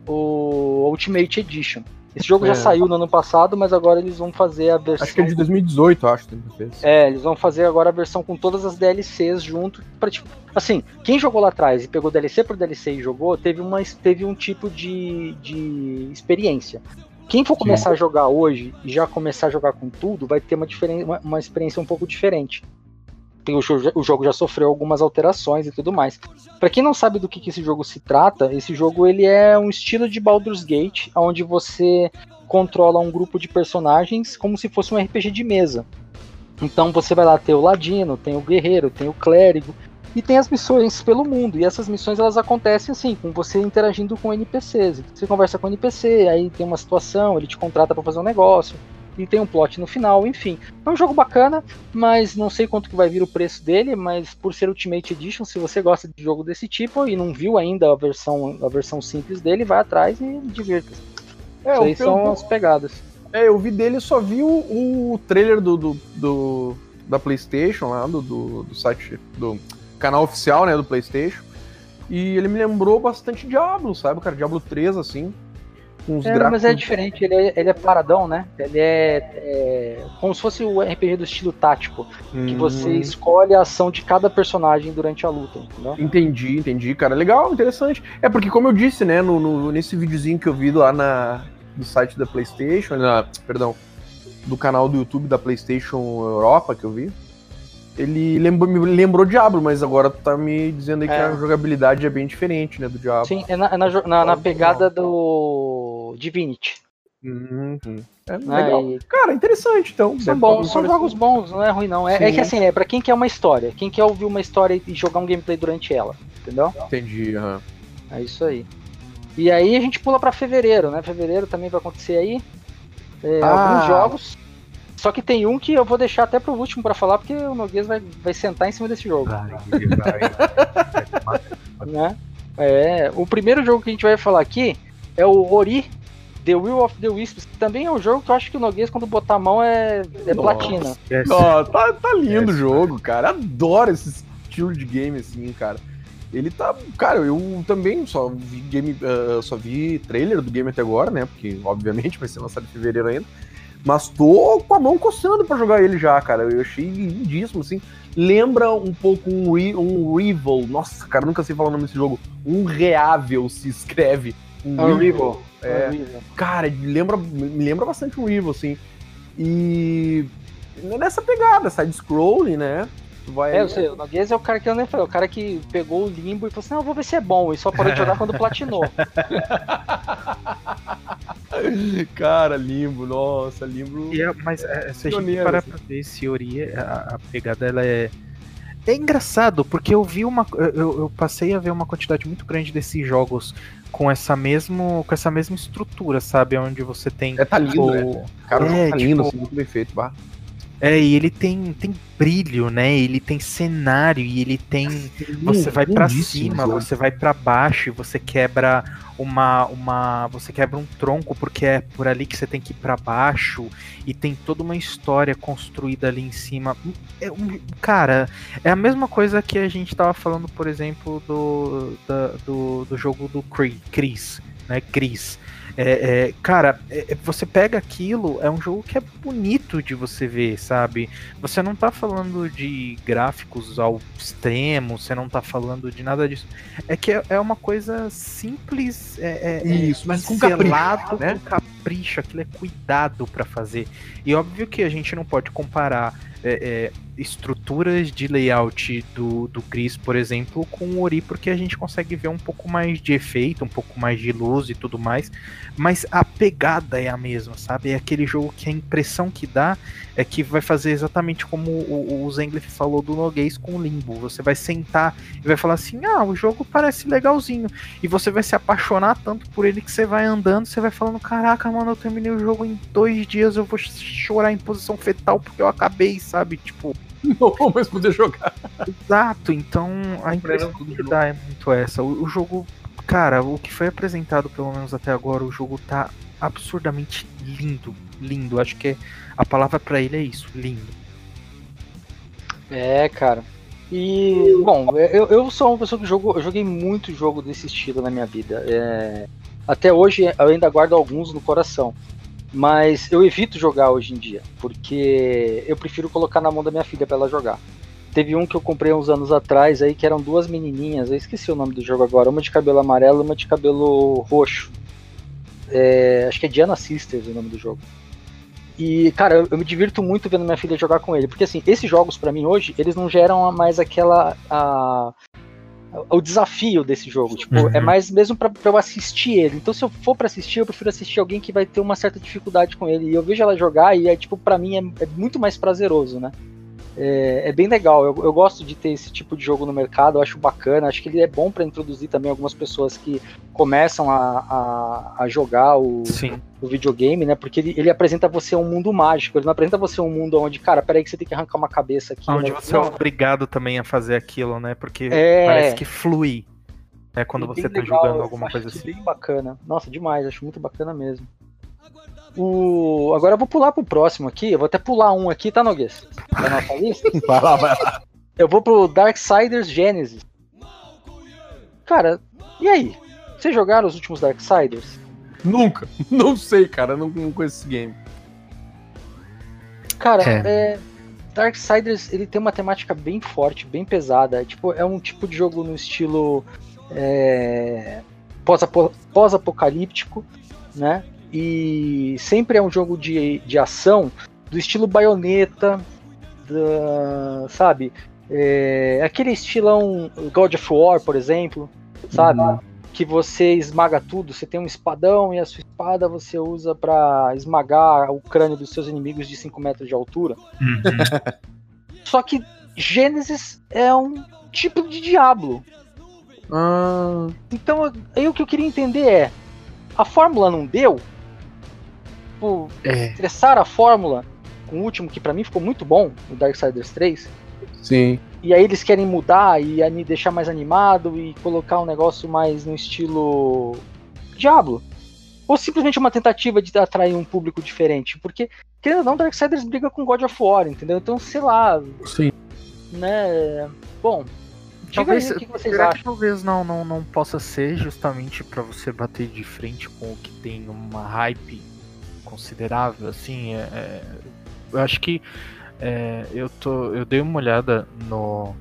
o Ultimate Edition. Esse jogo já É. saiu no ano passado, mas agora eles vão fazer a versão. Acho que é de 2018, acho que fez. É, eles vão fazer agora a versão com todas as DLCs junto. Pra, tipo, assim, quem jogou lá atrás e pegou DLC por DLC e jogou, teve, uma, teve um tipo de, de experiência. Quem for começar a jogar hoje e já começar a jogar com tudo, vai ter uma, diferen uma, uma experiência um pouco diferente. O jogo, o jogo já sofreu algumas alterações e tudo mais. Pra quem não sabe do que, que esse jogo se trata, esse jogo ele é um estilo de Baldur's Gate, onde você controla um grupo de personagens como se fosse um RPG de mesa. Então você vai lá ter o ladino, tem o guerreiro, tem o clérigo e tem as missões pelo mundo. E essas missões elas acontecem assim, com você interagindo com NPCs. Você conversa com o NPC, aí tem uma situação, ele te contrata para fazer um negócio e tem um plot no final, enfim. É um jogo bacana, mas não sei quanto que vai vir o preço dele, mas por ser Ultimate Edition, se você gosta de jogo desse tipo e não viu ainda a versão a versão simples dele, vai atrás e divirta-se. É, Isso aí que eu- são as pegadas. É, eu vi dele, só vi o, o trailer do, do, do- da PlayStation lá, do, do, do site, do canal oficial, né, do PlayStation. E ele me lembrou bastante Diablo, sabe, cara? Diablo 3, assim. Os É, mas é diferente, ele é, ele é paradão, né? Ele é, é como se fosse o RPG do estilo tático, que você Hum, escolhe a ação de cada personagem durante a luta, entendeu? Entendi, entendi, cara. Legal, interessante. É porque, como eu disse, né, no, no- nesse videozinho que eu vi lá na, do site da PlayStation, na, perdão, do canal do YouTube da PlayStation Europa que eu vi, ele lembrou, me lembrou Diablo, mas agora tu tá me dizendo aí que É. a jogabilidade é bem diferente, né, do Diablo. Sim, é na, é na na- na pegada do Divinity. Uhum. É legal. E Cara, interessante, então. são bons, são jogos bons, não é ruim não. É, é que assim, é pra quem quer uma história, quem quer ouvir uma história e jogar um gameplay durante ela, entendeu? Entendi, aham. É isso aí. E aí a gente pula para fevereiro, né? Fevereiro também vai acontecer aí. É, ah. Alguns jogos. Só que tem um que eu vou deixar até pro último para falar, porque o Noguês vai, vai sentar em cima desse jogo. Vai, vai. né? É, o primeiro jogo que a gente vai falar aqui é o Ori The Will of the Wisps, que também é um jogo que eu acho que o Noguês, quando botar a mão, é, é platina. Oh, tá, tá lindo o jogo, cara. Adoro esse estilo de game, assim, cara. Ele tá. Cara, eu também só vi game. Uh, só vi trailer do game até agora, né? Porque, obviamente, vai ser lançado em fevereiro ainda. Mas tô com a mão coçando para jogar ele já, cara. Eu achei lindíssimo, assim. Lembra um pouco um, Re um Rival. Nossa, cara, nunca sei falar o nome desse jogo. Um Reável se escreve. Um é Rival. É, cara, lembra, me lembra bastante um Rival, assim. E nessa pegada, side-scrolling, né? Vai... É, eu sei, o Noguês é o cara que eu nem falei, o cara que pegou o limbo e falou assim, não, vou ver se é bom, e só parou de jogar quando platinou. cara, limbo, nossa, limbo. É, mas é, se a gente parar assim. pra ver esse Ori, a, a pegada ela é. É engraçado, porque eu vi uma. Eu, eu, passei a ver uma quantidade muito grande desses jogos com essa mesmo com essa mesma estrutura, sabe? Onde você tem. É, tá lindo, o... né? Cara, é, tá lindo, tipo... assim, muito bem feito, bah. É, e ele tem, tem brilho, né? Ele tem cenário e ele tem. Você vai para cima, você vai para baixo, você quebra uma, uma. Você quebra um tronco porque é por ali que você tem que ir para baixo. E tem toda uma história construída ali em cima. É um, cara, é a mesma coisa que a gente tava falando, por exemplo, do, da, do, do jogo do Chris, né? Chris é, é, cara, é, é, você pega aquilo, é um jogo que é bonito de você ver, sabe? Você não tá falando de gráficos ao extremo, você não tá falando de nada disso. É que é, é uma coisa simples, é, é Isso, mas com capricho, né? com capricho, aquilo é cuidado para fazer. E óbvio que a gente não pode comparar estruturas de layout do, do Gris, por exemplo, com o Ori, porque a gente consegue ver um pouco mais de efeito, um pouco mais de luz e tudo mais, mas a pegada é a mesma, sabe? É aquele jogo que a impressão que dá é que vai fazer exatamente como o, o Zenglif falou do Noguês com o Limbo. Você vai sentar e vai falar assim: ah, o jogo parece legalzinho. E você vai se apaixonar tanto por ele que você vai andando, você vai falando: caraca, mano, eu terminei o jogo em dois dias, eu vou chorar em posição fetal porque eu acabei, sabe? Tipo. Não vou mais poder jogar. Exato, então a impressão que dá é muito essa. O, o jogo, cara, o que foi apresentado, pelo menos até agora, o jogo tá absurdamente lindo. Lindo. Acho que a palavra para ele é isso, lindo. É, cara. E, bom, eu, eu sou uma pessoa que jogo, eu joguei muito jogo desse estilo na minha vida. É, até hoje eu ainda guardo alguns no coração. Mas eu evito jogar hoje em dia, porque eu prefiro colocar na mão da minha filha para ela jogar. Teve um que eu comprei uns anos atrás aí, que eram duas menininhas, eu esqueci o nome do jogo agora, uma de cabelo amarelo e uma de cabelo roxo. É, acho que é Diana Sisters o nome do jogo. E, cara, eu, eu, me divirto muito vendo minha filha jogar com ele. Porque, assim, esses jogos, para mim, hoje, eles não geram mais aquela. A, o desafio desse jogo. Tipo, é uhum. é mais mesmo para eu assistir ele. Então, se eu for para assistir, eu prefiro assistir alguém que vai ter uma certa dificuldade com ele. E eu vejo ela jogar e é, tipo, para mim é, é, muito mais prazeroso, né? É, é, bem legal. Eu, eu, gosto de ter esse tipo de jogo no mercado, eu acho bacana. Acho que ele é bom para introduzir também algumas pessoas que começam a, a, a jogar o, o, videogame, né? Porque ele, ele apresenta você um mundo mágico, ele não apresenta você um mundo onde, cara, peraí que você tem que arrancar uma cabeça aqui. Onde né? você é obrigado também a fazer aquilo, né? Porque é... parece que flui. É quando você tá legal, jogando alguma coisa assim. Bem bacana. Nossa, demais, acho muito bacana mesmo. O... Agora eu vou pular pro próximo aqui. Eu vou até pular um aqui, tá, Noguês? Da nossa lista. vai lá, vai lá. Eu vou pro Darksiders Genesis. Cara, e aí? Vocês jogaram os últimos Darksiders? Nunca. Não sei, cara. Não, não conheço esse game. Cara, é. é... Darksiders ele tem uma temática bem forte, bem pesada. É, tipo, é um tipo de jogo no estilo é... pós-apocalíptico, né? E sempre é um jogo de, de ação do estilo baioneta, da, sabe? É, aquele estilão God of War, por exemplo, sabe? Uhum. Que você esmaga tudo, você tem um espadão e a sua espada você usa para esmagar o crânio dos seus inimigos de 5 metros de altura. Uhum. Só que Gênesis é um tipo de Diablo. Ah, Então, aí o que eu queria entender é: a fórmula não deu? Tipo, É. estressar a fórmula com o último, que pra mim ficou muito bom, o Darksiders 3. sim. E aí eles querem mudar e deixar mais animado e colocar um negócio mais no estilo Diablo. Ou simplesmente uma tentativa de atrair um público diferente. Porque, querendo ou não, Darksiders briga com God of War, entendeu? Então, sei lá, Sim. né? Bom, diga Talvez, aí o que vocês será acham. que talvez não, não, não possa ser justamente pra você bater de frente com o que tem uma hype considerável, assim, é, é, eu acho que é, eu tô, eu dei uma olhada no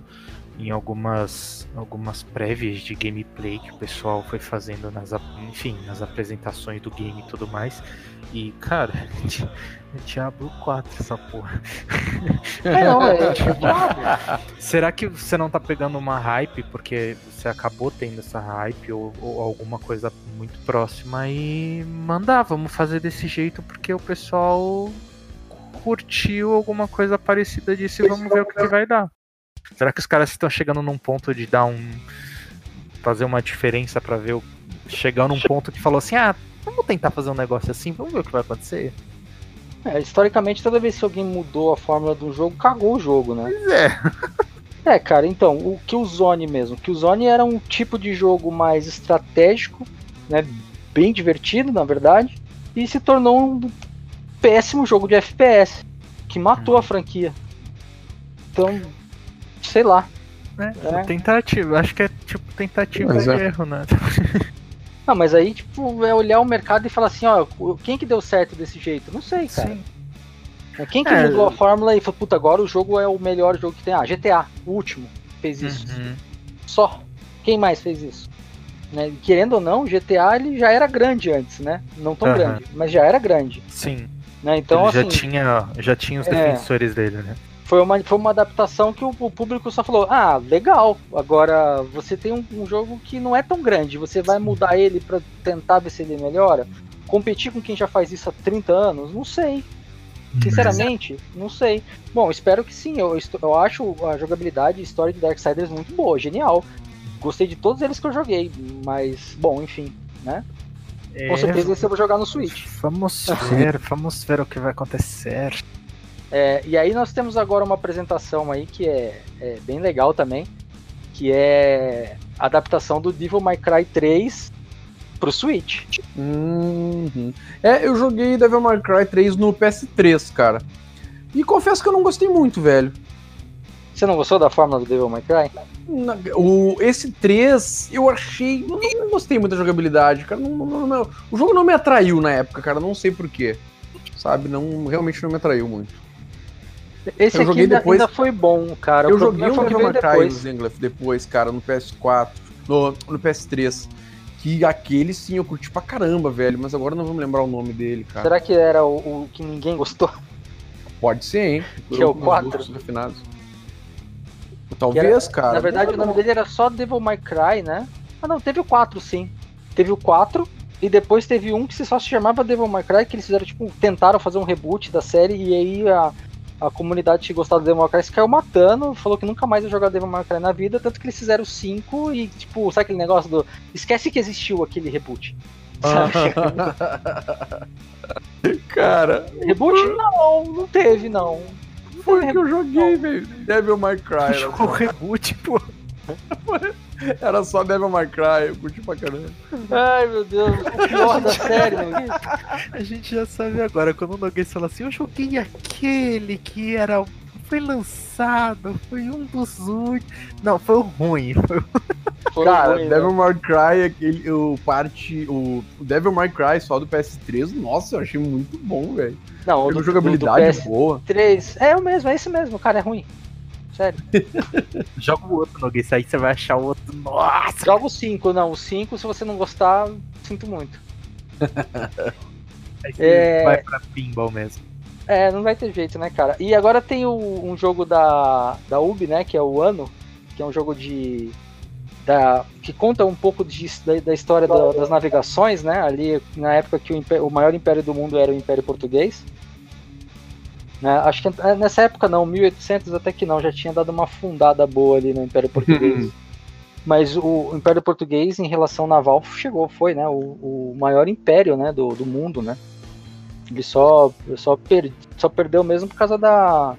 em algumas algumas prévias de gameplay que o pessoal foi fazendo nas, enfim, nas apresentações do game e tudo mais. E, cara, é Diablo 4 essa porra. É, não, é tipo Diablo. Será que você não tá pegando uma hype porque você acabou tendo essa hype ou, ou alguma coisa muito próxima e mandar, vamos fazer desse jeito porque o pessoal curtiu alguma coisa parecida disso e vamos ver o que, que vai dar. Será que os caras estão chegando num ponto de dar um fazer uma diferença pra ver o chegar num ponto que falou assim: "Ah, vamos tentar fazer um negócio assim, vamos ver o que vai acontecer". É, historicamente, toda vez que alguém mudou a fórmula do jogo, cagou o jogo, né? Pois é. É, cara, então, o Killzone mesmo. Killzone era um tipo de jogo mais estratégico, né? Bem divertido, na verdade, e se tornou um péssimo jogo de FPS, que matou a franquia. Então, sei lá. É, É. tentativa, acho que é tipo tentativa Mas e é. erro, né? Não, mas aí, tipo, é olhar o mercado e falar assim, ó, quem que deu certo desse jeito? Não sei, cara. Sim. Quem que É. mudou a fórmula e falou, puta, agora o jogo é o melhor jogo que tem? Ah, GTA, o último, fez isso. Uhum. Só. Quem mais fez isso? Né? Querendo ou não, o GTA ele já era grande antes, né? Não tão Aham. grande, mas já era grande. Sim. Né? Então, Ele já assim, tinha, já tinha os É. defensores dele, né? Foi, uma, foi uma adaptação que o, o público só falou: ah, legal, agora você tem um, um jogo que não é tão grande, você vai mudar ele pra tentar ver se ele melhora? Competir com quem já faz isso há 30 anos? Não sei. Sinceramente, não sei. Bom, espero que sim. Eu, eu acho a jogabilidade e história de Darksiders muito boa, genial. Gostei de todos eles que eu joguei, mas, bom, enfim, né? Com certeza esse eu vou jogar no Switch. Vamos ver, vamos ver o que vai acontecer. É, e aí nós temos agora uma apresentação aí que é, é bem legal também, que é a adaptação do Devil May Cry 3 pro Switch. Uhum. É, eu joguei Devil May Cry 3 no PS3, cara. E confesso que eu não gostei muito, velho. Você não gostou da fórmula do Devil May Cry? Na- O, esse 3, eu achei. Não, não gostei muito da jogabilidade, cara. Não, não- não- o jogo não me atraiu na época, cara. Não sei porquê. Sabe? Não, realmente não me atraiu muito. Esse Eu aqui ainda, depois- ainda foi bom, cara. eu joguei o que Devil May Cry depois. Zenglef depois, cara, no PS4. No, no PS3. Que aquele sim eu curti pra caramba, velho. Mas agora não vou me lembrar o nome dele, cara. Será que era o, o que ninguém gostou? Pode ser, hein? Que é o Alguns 4? gostos refinados. Talvez, cara. Na verdade, o nome dele era só Devil May Cry, né? Ah, não, teve o 4, sim. Teve o 4 e depois teve um que só se chamava Devil May Cry, que eles fizeram, tipo, tentaram fazer um reboot da série e aí a, a comunidade que gostava do Devil May Cry se caiu matando, falou que nunca mais ia jogar Devil May Cry na vida, tanto que eles fizeram o 5 e, tipo, sabe aquele negócio do... Esquece que existiu aquele reboot. Sabe? cara, reboot? Não, não teve, não. Não foi que eu joguei, velho. Devil May Cry. Jogou só, reboot, pô. era só Devil May Cry, eu curti pra caramba. Ai, meu Deus, o pior da série, é isso? A gente já sabe agora, quando o Noguês fala assim, eu joguei aquele que era. Foi lançado, foi um dos últimos. Não, foi o ruim. Foi. Foi Cara, ruim, né? Devil May Cry, aquele, o parte. O, Devil May Cry só do PS3, nossa, eu achei muito bom, velho. Não, o Teve do, jogabilidade do PS3 boa. é o mesmo, é esse mesmo, cara, é ruim. Sério. Joga o outro, Noguês, aí você vai achar o outro. Nossa! Joga o 5, não. O 5, se você não gostar, sinto muito. Aí você É. vai pra pinball mesmo. É, não vai ter jeito, né, cara? E agora tem o- um jogo da, da Ubi, né, que é o Ano, que é um jogo de. Da, que conta um pouco de- da, da história da- das navegações, né? Ali na época que o, o maior império do mundo era o Império Português. Né, acho que é, nessa época não, 1800 até que não, já tinha dado uma fundada boa ali no Império Português. Mas o Império Português, em relação naval, chegou, foi, né? O, o maior império, né? Do, do mundo, né? Ele só, só, per, só perdeu mesmo por causa da,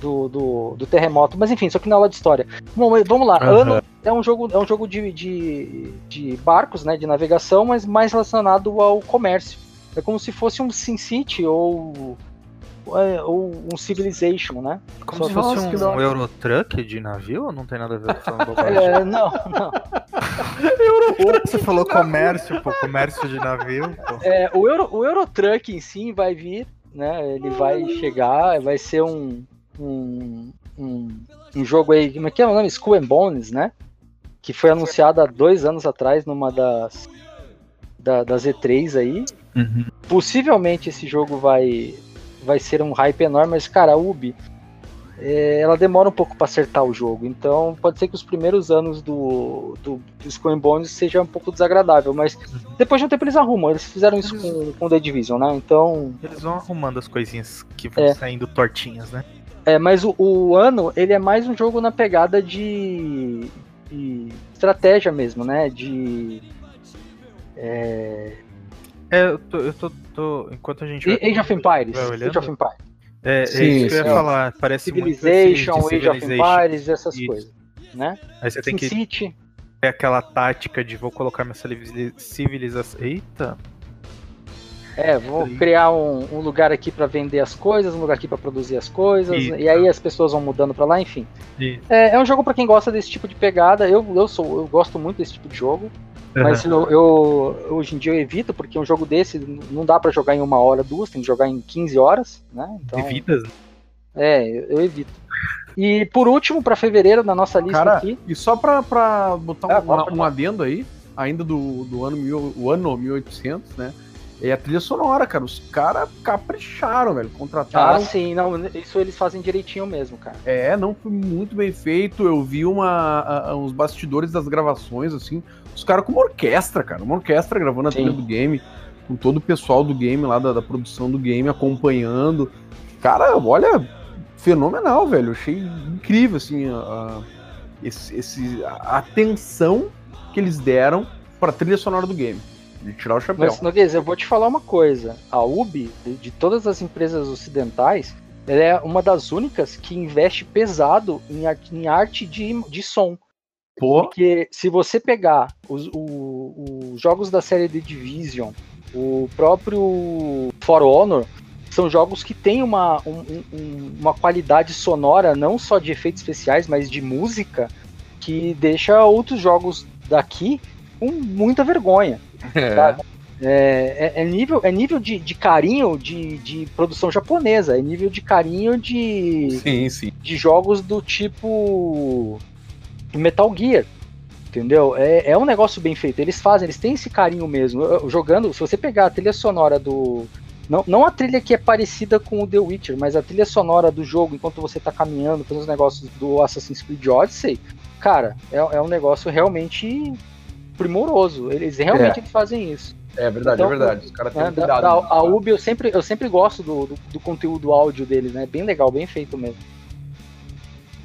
do, do, do, terremoto. Mas enfim, isso aqui na aula de história. Bom, vamos lá. Uhum. Ano é um jogo, é um jogo de, de, de, barcos, né? De navegação, mas mais relacionado ao comércio. É como se fosse um SimCity ou ou um Civilization, né? Como Só se fosse um, um Eurotruck de navio ou não tem nada a ver com é, Não, não. Você falou comércio, pô, comércio de navio. Pô. É, o, Euro, o Eurotruck em si vai vir, né? Ele vai chegar, vai ser um, um, um, um jogo aí, como é que é o nome? Skull and Bones, né? Que foi anunciado há dois anos atrás numa das, da, das E3 aí. Uhum. Possivelmente esse jogo vai vai ser um hype enorme, mas, cara, a Ubi, é, ela demora um pouco para acertar o jogo. Então, pode ser que os primeiros anos do, do, do Skull Bones seja um pouco desagradável, mas depois de um tempo eles arrumam. Eles fizeram isso com, com The Division, né? Então. Eles vão arrumando as coisinhas que vão é. saindo tortinhas, né? É, mas o, o, ano, ele é mais um jogo na pegada de, de estratégia mesmo, né? De. É, é, eu tô, eu tô, tô enquanto a gente. Age of Empires. Age of Empires. É, é Sim, isso que eu ia falar. Parece Civilization, muito assim, Age of Empires, essas isso. coisas. Né? Aí você tem Sin que. City. É aquela tática de vou colocar minha civilização. Eita! É, vou criar um, um lugar aqui para vender as coisas, um lugar aqui para produzir as coisas, Isso. e aí as pessoas vão mudando para lá, enfim. É, é, um jogo para quem gosta desse tipo de pegada. Eu, eu sou, eu gosto muito desse tipo de jogo. Mas eu, eu, hoje em dia eu evito, porque um jogo desse não dá para jogar em uma hora, duas, tem que jogar em 15 horas, né? Então, Evitas? É, eu, evito. E por último, para fevereiro, na nossa lista Cara, aqui. E só pra, pra botar é, um, um, adendo aí, ainda do, do ano, mil, o ano 1800, né? É a trilha sonora, cara. Os caras capricharam, velho. Contrataram. Ah, sim, não, isso eles fazem direitinho mesmo, cara. É, não foi muito bem feito. Eu vi uma, uns bastidores das gravações, assim. Os caras com uma orquestra, cara. Uma orquestra gravando a trilha do game. Com todo o pessoal do game lá, da, da produção do game, acompanhando. Cara, olha, fenomenal, velho. Eu achei incrível, assim, a, a, esse, esse, a atenção que eles deram pra trilha sonora do game de tirar o chapéu. Mas, Noguês, eu vou te falar uma coisa. A Ubi, de todas as empresas ocidentais, ela é uma das únicas que investe pesado em, arte, em arte de, de som. Pô. Porque se você pegar os, o, os jogos da série The Division, o próprio For Honor, são jogos que têm uma, um, um, uma qualidade sonora, não só de efeitos especiais, mas de música, que deixa outros jogos daqui com muita vergonha. É. É, é, é, nível, é nível de, de carinho de, de produção japonesa, é nível de carinho de, sim, sim. de jogos do tipo Metal Gear. Entendeu? É, é um negócio bem feito. Eles fazem, eles têm esse carinho mesmo. Jogando, se você pegar a trilha sonora do. Não, não a trilha que é parecida com o The Witcher, mas a trilha sonora do jogo enquanto você tá caminhando, fazendo os negócios do Assassin's Creed Odyssey, cara, é, é um negócio realmente primoroso. Eles realmente é. fazem isso. É verdade, é então, é verdade. Os caras têm né, cuidado. Da, a, a Ubi eu sempre, eu sempre gosto do, do, do, conteúdo áudio deles, né? Bem legal, bem feito mesmo.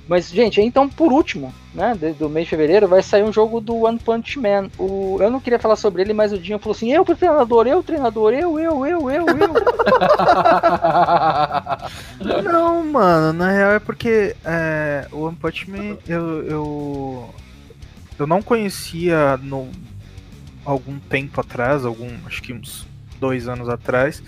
Mas, gente, então por último, né, do mês de fevereiro, vai sair um jogo do One Punch Man. O, eu não queria falar sobre ele, mas o Dinho falou assim: eu pro treinador, eu treinador, eu, eu, eu, eu, eu. não, mano, na real é porque é, o One Punch Man, eu, eu eu não conhecia no algum tempo atrás, algum, acho que uns dois anos atrás,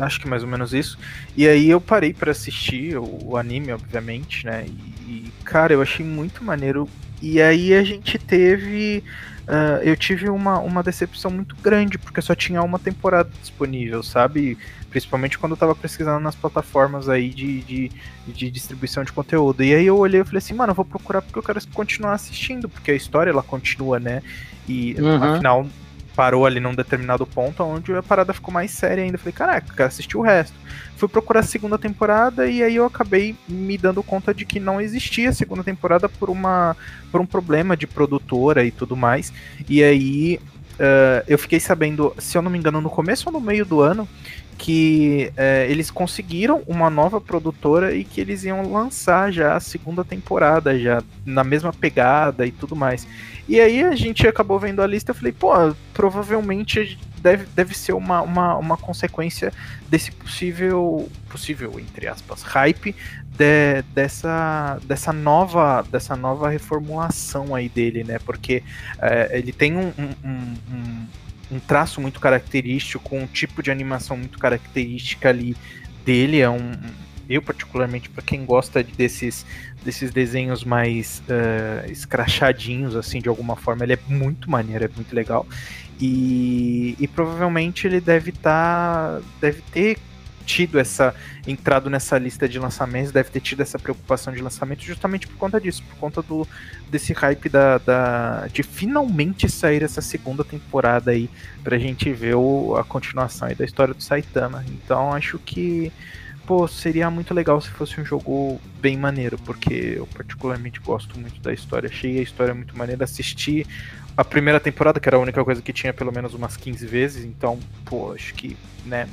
acho que mais ou menos isso. E aí eu parei para assistir o, o, anime, obviamente, né? E, e, cara, eu achei muito maneiro. E aí a gente teve Uh, eu tive uma, uma decepção muito grande, porque só tinha uma temporada disponível, sabe? Principalmente quando eu tava pesquisando nas plataformas aí de, de, de distribuição de conteúdo. E aí eu olhei e falei assim, mano, eu vou procurar porque eu quero continuar assistindo, porque a história ela continua, né? E uhum. afinal parou ali num determinado ponto onde a parada ficou mais séria ainda. Falei, caraca, quero assistir o resto. Fui procurar a segunda temporada e aí eu acabei me dando conta de que não existia a segunda temporada por, uma, por um problema de produtora e tudo mais. E aí uh, eu fiquei sabendo, se eu não me engano, no começo ou no meio do ano, que é, eles conseguiram uma nova produtora e que eles iam lançar já a segunda temporada, já na mesma pegada e tudo mais. E aí a gente acabou vendo a lista eu falei, pô, provavelmente deve, deve ser uma, uma, uma consequência desse possível, possível, entre aspas, hype de, dessa, dessa, nova, dessa nova reformulação aí dele, né? Porque é, ele tem um, um, um, um, traço muito característico, um tipo de animação muito característica ali dele. É um. Eu, particularmente, para quem gosta desses, desses desenhos mais uh, escrachadinhos, assim, de alguma forma, ele é muito maneiro, é muito legal. E, e provavelmente ele deve estar. Tá, deve ter tido essa. entrado nessa lista de lançamentos, deve ter tido essa preocupação de lançamento justamente por conta disso, por conta do desse hype da, da de finalmente sair essa segunda temporada aí, pra gente ver o, a continuação aí da história do Saitama. Então acho que. Pô, seria muito legal se fosse um jogo bem maneiro, porque eu particularmente gosto muito da história. Achei a história muito maneira. Assisti a primeira temporada, que era a única coisa que tinha pelo menos umas 15 vezes, então, pô, acho que, né,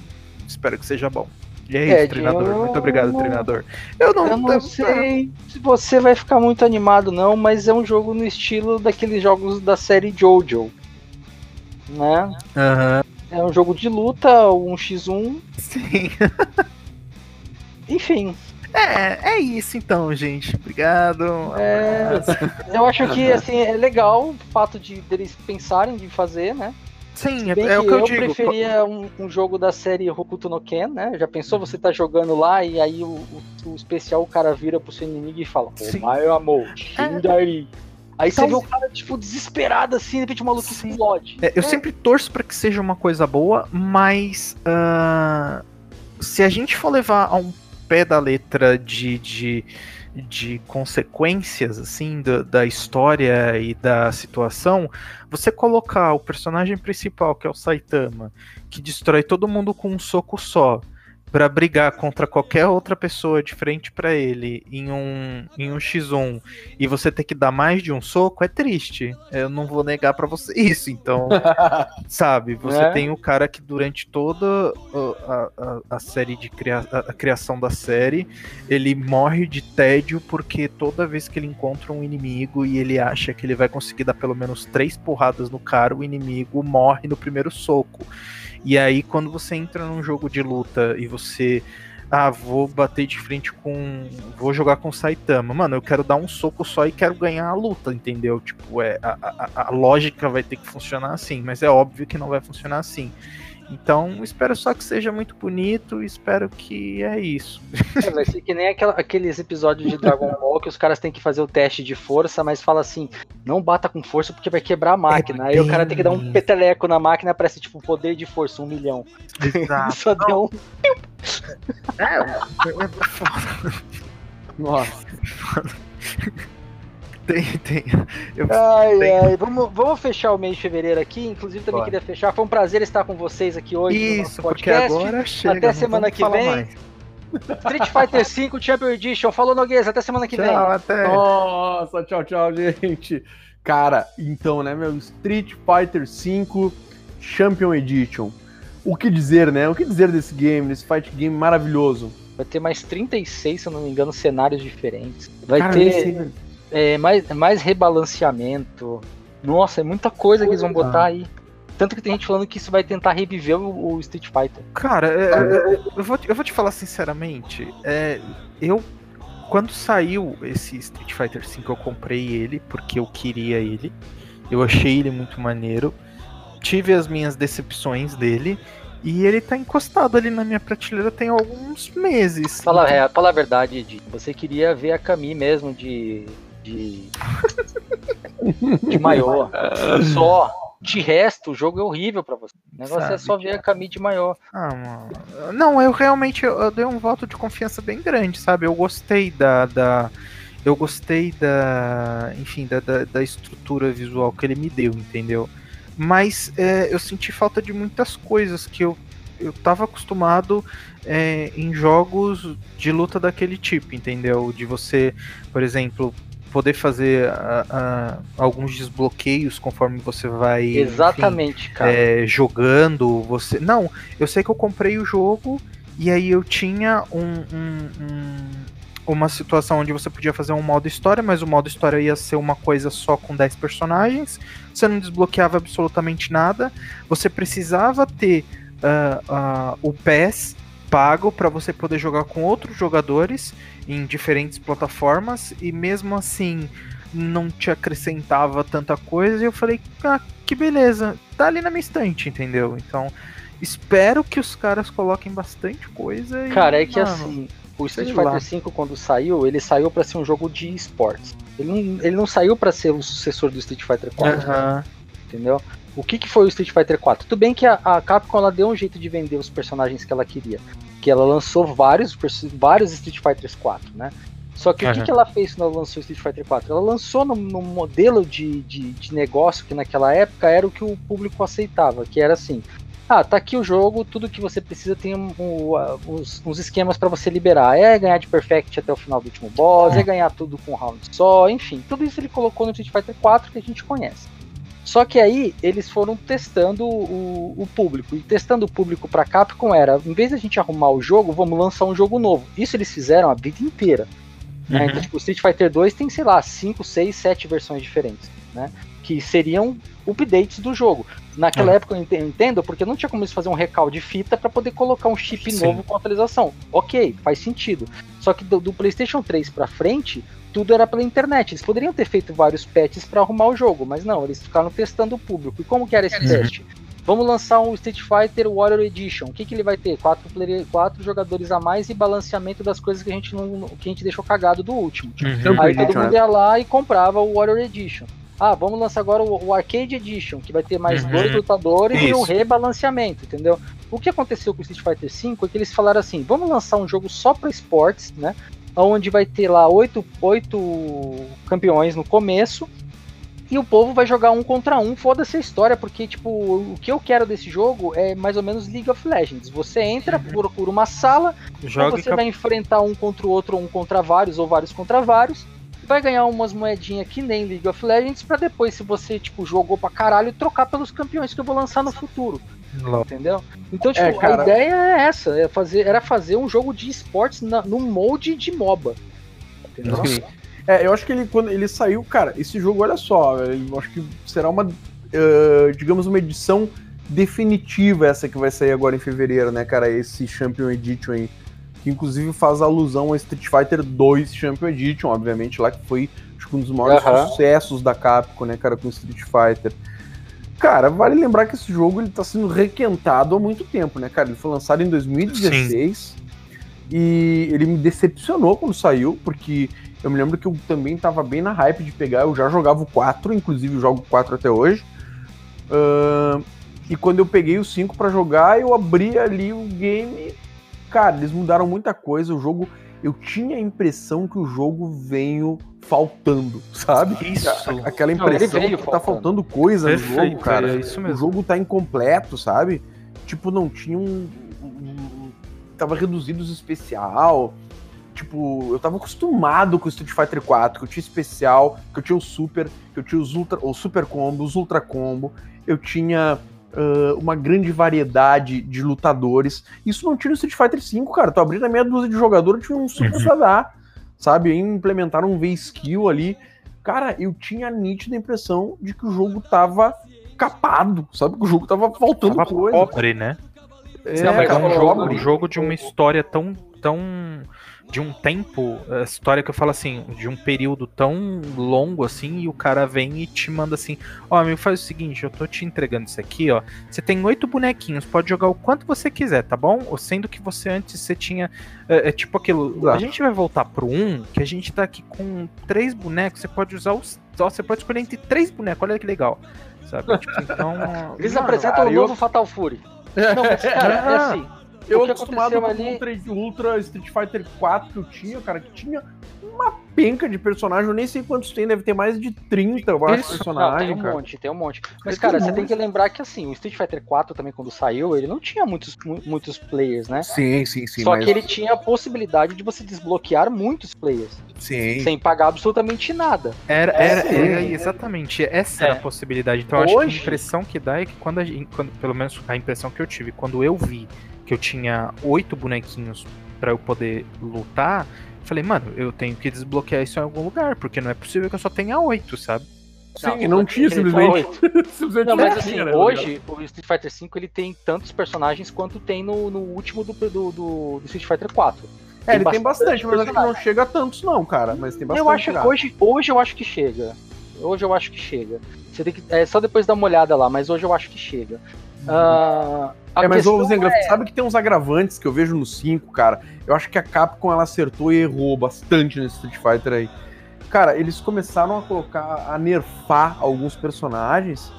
espero que seja bom. E é, é isso, treinador. Eu... Muito obrigado, não... treinador. Eu não, eu não sei se você vai ficar muito animado, não, mas é um jogo no estilo daqueles jogos da série Jojo. Né? Uhum. É um jogo de luta, um x1. Sim. Enfim, é, é isso então, gente. Obrigado. É, eu acho que assim, é legal o fato de eles pensarem de fazer, né? Sim, é, é o que eu, eu digo. Eu preferia um, um, jogo da série Hokuto no Ken, né? Já pensou você tá jogando lá e aí o, o, o especial o cara vira pro seu inimigo e fala: Ô, meu amor, Shindari. É. Aí então, você vê o cara, tipo, desesperado assim, de repente o maluco sim. explode. É, eu é. sempre torço para que seja uma coisa boa, mas. Uh, se a gente for levar a um pé da letra de, de, de consequências assim da, da história e da situação, você colocar o personagem principal, que é o Saitama, que destrói todo mundo com um soco só, para brigar contra qualquer outra pessoa de frente para ele em um, em um X1 e você ter que dar mais de um soco é triste. Eu não vou negar para você isso. Então, sabe, você é. tem o cara que durante toda a, a, a série de cria, a, criação da série, ele morre de tédio porque toda vez que ele encontra um inimigo e ele acha que ele vai conseguir dar pelo menos três porradas no cara, o inimigo morre no primeiro soco. E aí, quando você entra num jogo de luta e você. Ah, vou bater de frente com. Vou jogar com Saitama. Mano, eu quero dar um soco só e quero ganhar a luta, entendeu? Tipo, é, a, a, a lógica vai ter que funcionar assim, mas é óbvio que não vai funcionar assim. Então, espero só que seja muito bonito, espero que é isso. É, vai ser que nem aquela, aqueles episódios de Dragon Ball que os caras têm que fazer o teste de força, mas fala assim: não bata com força porque vai quebrar a máquina. É Aí o cara tem que dar um peteleco na máquina pra ser tipo poder de força, um milhão. Exato. só deu um. É, é Nossa. Tem, tem. Eu, ai, tem. ai. Vamos, vamos fechar o mês de fevereiro aqui. Inclusive, também Bora. queria fechar. Foi um prazer estar com vocês aqui hoje. Isso, porque agora chega. Até semana que vem. Mais. Street Fighter V Champion Edition. Falou, Noguês. Até semana que tchau, vem. Até. Nossa, tchau, tchau, gente. Cara, então, né, meu? Street Fighter V Champion Edition. O que dizer, né? O que dizer desse game, desse fight game maravilhoso? Vai ter mais 36, se eu não me engano, cenários diferentes. Vai Cara, ter é, mais, mais rebalanceamento. Nossa, é muita coisa que eles vão botar aí. Tanto que tem gente falando que isso vai tentar reviver o, o Street Fighter. Cara, é, é, é eu, vou, eu vou te falar sinceramente. É, eu, quando saiu esse Street Fighter V, eu comprei ele porque eu queria ele. Eu achei ele muito maneiro. Tive as minhas decepções dele. E ele tá encostado ali na minha prateleira tem alguns meses. Fala, é, fala a verdade, Edi. Você queria ver a Kami mesmo de de. de maior. Só. De resto, o jogo é horrível para você. O negócio Sabe, é só ver a Camille de maior. Ah, mano. Não, eu realmente eu, eu, dei um voto de confiança bem grande, sabe? Eu gostei da. da eu gostei da. Enfim, da, da, da estrutura visual que ele me deu, entendeu? Mas é, eu senti falta de muitas coisas que eu, eu tava acostumado é, em jogos de luta daquele tipo, entendeu? De você, por exemplo, poder fazer alguns desbloqueios conforme você vai enfim, Exatamente, cara. é, jogando. Você não, eu sei que eu comprei o jogo e aí eu tinha um, um- um- uma situação onde você podia fazer um modo história, mas o modo história ia ser uma coisa só com 10 personagens. Você não desbloqueava absolutamente nada. Você precisava ter ah, ah, o PES pago para você poder jogar com outros jogadores em diferentes plataformas e mesmo assim não te acrescentava tanta coisa. E eu falei, ah, que beleza, tá ali na minha estante, entendeu? Então espero que os caras coloquem bastante coisa. E, Cara, é que mano, assim, o Street Fighter. V quando saiu, ele saiu pra ser um jogo de esportes. Ele não, ele não saiu pra ser o sucessor do Street Fighter 4, aham, entendeu? O que, que foi o Street Fighter 4? Tudo bem que a, a Capcom ela deu um jeito de vender os personagens que ela queria. Que ela lançou vários, vários Street Fighters 4, né? Só que o que, que ela fez quando ela lançou o Street Fighter 4? Ela lançou num, num modelo de, de, de negócio que naquela época era o que o público aceitava, que era assim. Ah, tá aqui o jogo, tudo que você precisa tem um- um, uns, uns esquemas pra você liberar. É ganhar de perfect até o final do último boss, é ganhar tudo com um round só, enfim. Tudo isso ele colocou no Street Fighter 4 que a gente conhece. Só que aí eles foram testando o, o público. E testando o público pra Capcom era, em vez de a gente arrumar o jogo, vamos lançar um jogo novo. Isso eles fizeram a vida inteira. né? Uhum. Então, tipo, o Street Fighter 2 tem, sei lá, 5, 6, 7 versões diferentes, né? Que seriam updates do jogo. Naquela É. época eu ente- eu entendo, porque não tinha como eles fazer um recal de fita pra poder colocar um chip Sim. novo com atualização. Ok, faz sentido. Só que do, do PlayStation 3 pra frente, tudo era pela internet. Eles poderiam ter feito vários patches pra arrumar o jogo, mas não, eles ficaram testando o público. E como que era esse Uhum. teste? Vamos lançar um Street Fighter Warrior Edition. O que, que ele vai ter? Quatro, player, quatro jogadores a mais e balanceamento das coisas que a gente não, que a gente deixou cagado do último. Uhum. Aí todo mundo né? ia lá e comprava o Warrior Edition. Ah, vamos lançar agora o, o Arcade Edition, que vai ter mais Uhum. dois lutadores e um Isso. rebalanceamento, entendeu? O que aconteceu com o Street Fighter V é que eles falaram assim: vamos lançar um jogo só para esportes, né? Onde vai ter lá oito, oito campeões no começo. E o povo vai jogar um contra um, foda-se a história, porque, tipo, o que eu quero desse jogo é mais ou menos League of Legends. Você entra, procura uma sala, Joga você vai enfrentar um contra o outro, ou um contra vários, ou vários contra vários. Vai ganhar umas moedinhas que nem League of Legends, pra depois, se você, tipo, jogou pra caralho, trocar pelos campeões que eu vou lançar no futuro. Entendeu? Então, tipo, É, cara. a ideia é essa, é fazer, era fazer um jogo de esportes na, no molde de MOBA. Entendeu? Sim. É, eu acho que ele, quando ele saiu, cara, esse jogo, olha só, eu acho que será uma, eh, digamos, uma edição definitiva essa que vai sair agora em fevereiro, né, cara? Esse Champion Edition aí. Que inclusive faz alusão a Street Fighter 2 Champion Edition, obviamente, lá que foi acho que um dos maiores sucessos da Capcom, né, cara, com Street Fighter. Cara, vale lembrar que esse jogo ele tá sendo requentado há muito tempo, né, cara? Ele foi lançado em 2016 e ele me decepcionou quando saiu, porque eu me lembro que eu também tava bem na hype de pegar, eu já jogava o 4, inclusive eu jogo o 4 até hoje. Ahn, e quando eu peguei o 5 pra jogar, eu abri ali o game. Cara, eles mudaram muita coisa. O jogo. Eu tinha a impressão que o jogo veio faltando, sabe? Isso. A- Aquela Não, impressão veio que tá faltando. faltando coisa no Perfeito, jogo, cara. é isso O mesmo. jogo tá incompleto, sabe? Tipo, não tinha um. um- tava reduzido os especial. Tipo, eu tava acostumado com o Street Fighter 4, que eu tinha especial, que eu tinha o Super, que eu tinha os Ultra, o Super Combo, os Ultra Combo, eu tinha ah, uma grande variedade de lutadores. Isso não tinha no Street Fighter 5, cara. Tu abrindo a meia dúzia de jogador, tinha um Super Uhum. pra dar, sabe? Aí implementaram um V-Skill ali. Cara, eu tinha a nítida impressão de que o jogo tava capado, sabe? Que o jogo tava faltando Tava coisa. pobre, né? É, Não, mas É um jogo, um jogo de uma história tão, tão de um tempo, a história que eu falo assim, de um período tão longo assim, e o cara vem e te manda assim, ó, amigo, faz o seguinte, eu tô te entregando isso aqui, ó. Você tem oito bonequinhos, pode jogar o quanto você quiser, tá bom? Sendo que você antes você tinha. É, é tipo aquilo. A Exato. gente vai voltar pro um, que a gente tá aqui com três bonecos, você pode usar os. Ó, você pode escolher entre três bonecos, olha que legal. Sabe? Tipo, então. Eles mano, apresentam o eu- novo Fatal Fury. Não, mas, cara, é assim. Eu acostumado com aconteceu o Ultra, Ultra Street Fighter 4 que eu tinha, cara, que tinha uma penca de personagem, eu nem sei quantos tem, deve ter mais de 30, eu acho, personagens, tem um cara. monte, tem um monte. Mas, Tem cara, um você tem monte. que lembrar que assim, o Street Fighter 4 também, quando saiu, ele não tinha muitos, mu- muitos players, né? Sim, sim, sim. Só mas... que ele tinha a possibilidade de você desbloquear muitos players, Sim. sem pagar absolutamente nada. Era, É, era, sim. era exatamente, essa era É. a possibilidade. Então eu acho que Hoje- a impressão que dá é que quando, a gente, quando pelo menos a impressão que eu tive, quando eu vi que eu tinha oito bonequinhos pra eu poder lutar, falei, mano, eu tenho que desbloquear isso em algum lugar, porque não é possível que eu só tenha oito, sabe? Sim, não, tinha simplesmente. simplesmente Não, mas não assim, tinha, né, tá hoje o Street Fighter V ele tem tantos personagens quanto tem no, no último do, do, do, do Street Fighter 4. É, ele tem bastante, mas acho que não chega a tantos, não, cara. Mas tem bastante. Eu acho que hoje, hoje eu acho que chega. Hoje eu acho que chega. Você tem que, é só depois dar uma olhada lá, mas hoje eu acho que chega. A É, mas ô, Zengra, sabe que tem uns agravantes que eu vejo no 5, cara? Eu acho que a Capcom ela acertou e errou bastante nesse Street Fighter aí. Cara, eles começaram a colocar, a nerfar alguns personagens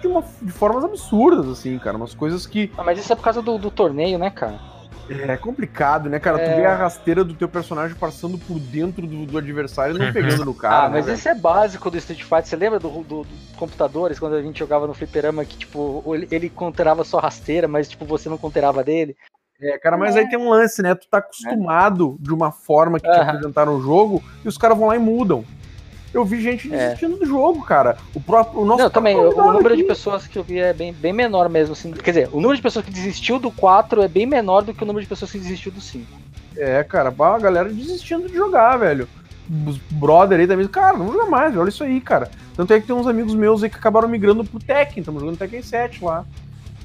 de, uma, de formas absurdas, assim, cara. Umas coisas que Ah, mas isso é por causa do, do torneio, né, cara? É complicado, né, cara? É. Tu vê a rasteira do teu personagem passando por dentro do, do adversário e não Uhum. pegando no cara. ah, mas né, isso é básico do Street Fighter. Você lembra do, do, do computadores, quando a gente jogava no fliperama, que, tipo, ele, ele conterava sua rasteira, mas, tipo, você não conterava dele? É, cara, mas aí tem um lance, né? Tu tá acostumado de uma forma que te apresentaram o jogo e os caras vão lá e mudam. Eu vi gente É. desistindo do jogo, cara. O próprio o nosso Não, também, o, número aqui. de pessoas que eu vi é bem, bem menor mesmo, assim. Quer dizer, o número de pessoas que desistiu do 4 é bem menor do que o número de pessoas que desistiu do 5. É, cara, a galera desistindo de jogar, velho. Os brother aí também, cara, não vou jogar mais, velho, olha isso aí, cara. Tanto é que tem uns amigos meus aí que acabaram migrando pro Tekken, estamos jogando Tekken 7 lá.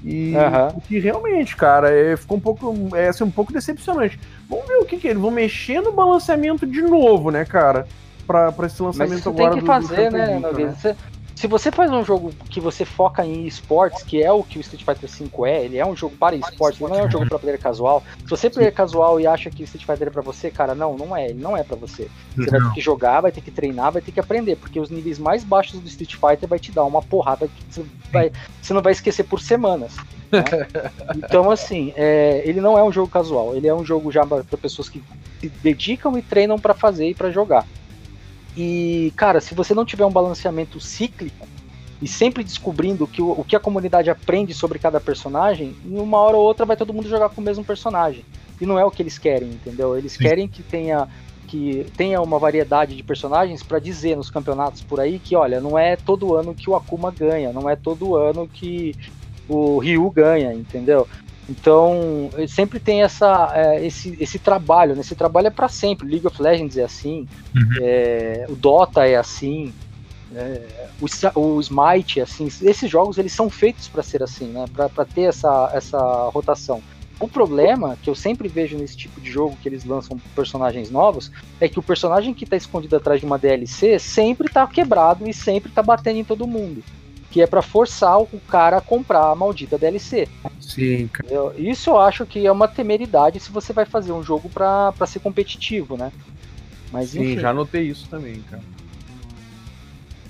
E o que realmente, cara, é, ficou um pouco, é, assim, um pouco decepcionante. Vamos ver o que que é, eles vão mexer no balanceamento de novo, né, cara? Pra, pra esse Mas lançamento isso agora tem que do- do fazer, né, campeonato, Nogueira? Você- Se você faz um jogo que você foca em esportes, que é o que o Street Fighter V é, ele é um jogo para esportes, não é um jogo para player casual. Se você é player casual e acha que o Street Fighter é pra você, cara, não, não é, ele não é pra você. Você vai ter que jogar, vai ter que treinar, vai ter que aprender, porque os níveis mais baixos do Street Fighter vai te dar uma porrada que você, vai- você não vai esquecer por semanas. né? Então, assim, é, ele não é um jogo casual, ele é um jogo já para pessoas que se dedicam e treinam pra fazer e pra jogar. E, cara, se você não tiver um balanceamento cíclico e sempre descobrindo que o, o que a comunidade aprende sobre cada personagem, em uma hora ou outra vai todo mundo jogar com o mesmo personagem. E não é o que eles querem, entendeu? Eles Sim. querem que tenha que tenha uma variedade de personagens pra dizer nos campeonatos por aí que, olha, não é todo ano que o Akuma ganha, não é todo ano que o Ryu ganha, entendeu? Então, ele sempre tem essa, é, esse, esse trabalho, né? Esse trabalho é pra sempre. League of Legends é assim, é, o Dota é assim, é, o, o Smite é assim. Esses jogos eles são feitos pra ser assim, né? Pra ter essa, essa rotação. O problema que eu sempre vejo nesse tipo de jogo que eles lançam personagens novos é que o personagem que tá escondido atrás de uma DLC sempre tá quebrado e sempre tá batendo em todo mundo. Que é pra forçar o cara a comprar a maldita DLC. Sim, cara. Eu- isso eu acho que é uma temeridade se você vai fazer um jogo pra pra ser competitivo, né? Mas Sim, enfim, já notei isso também, cara.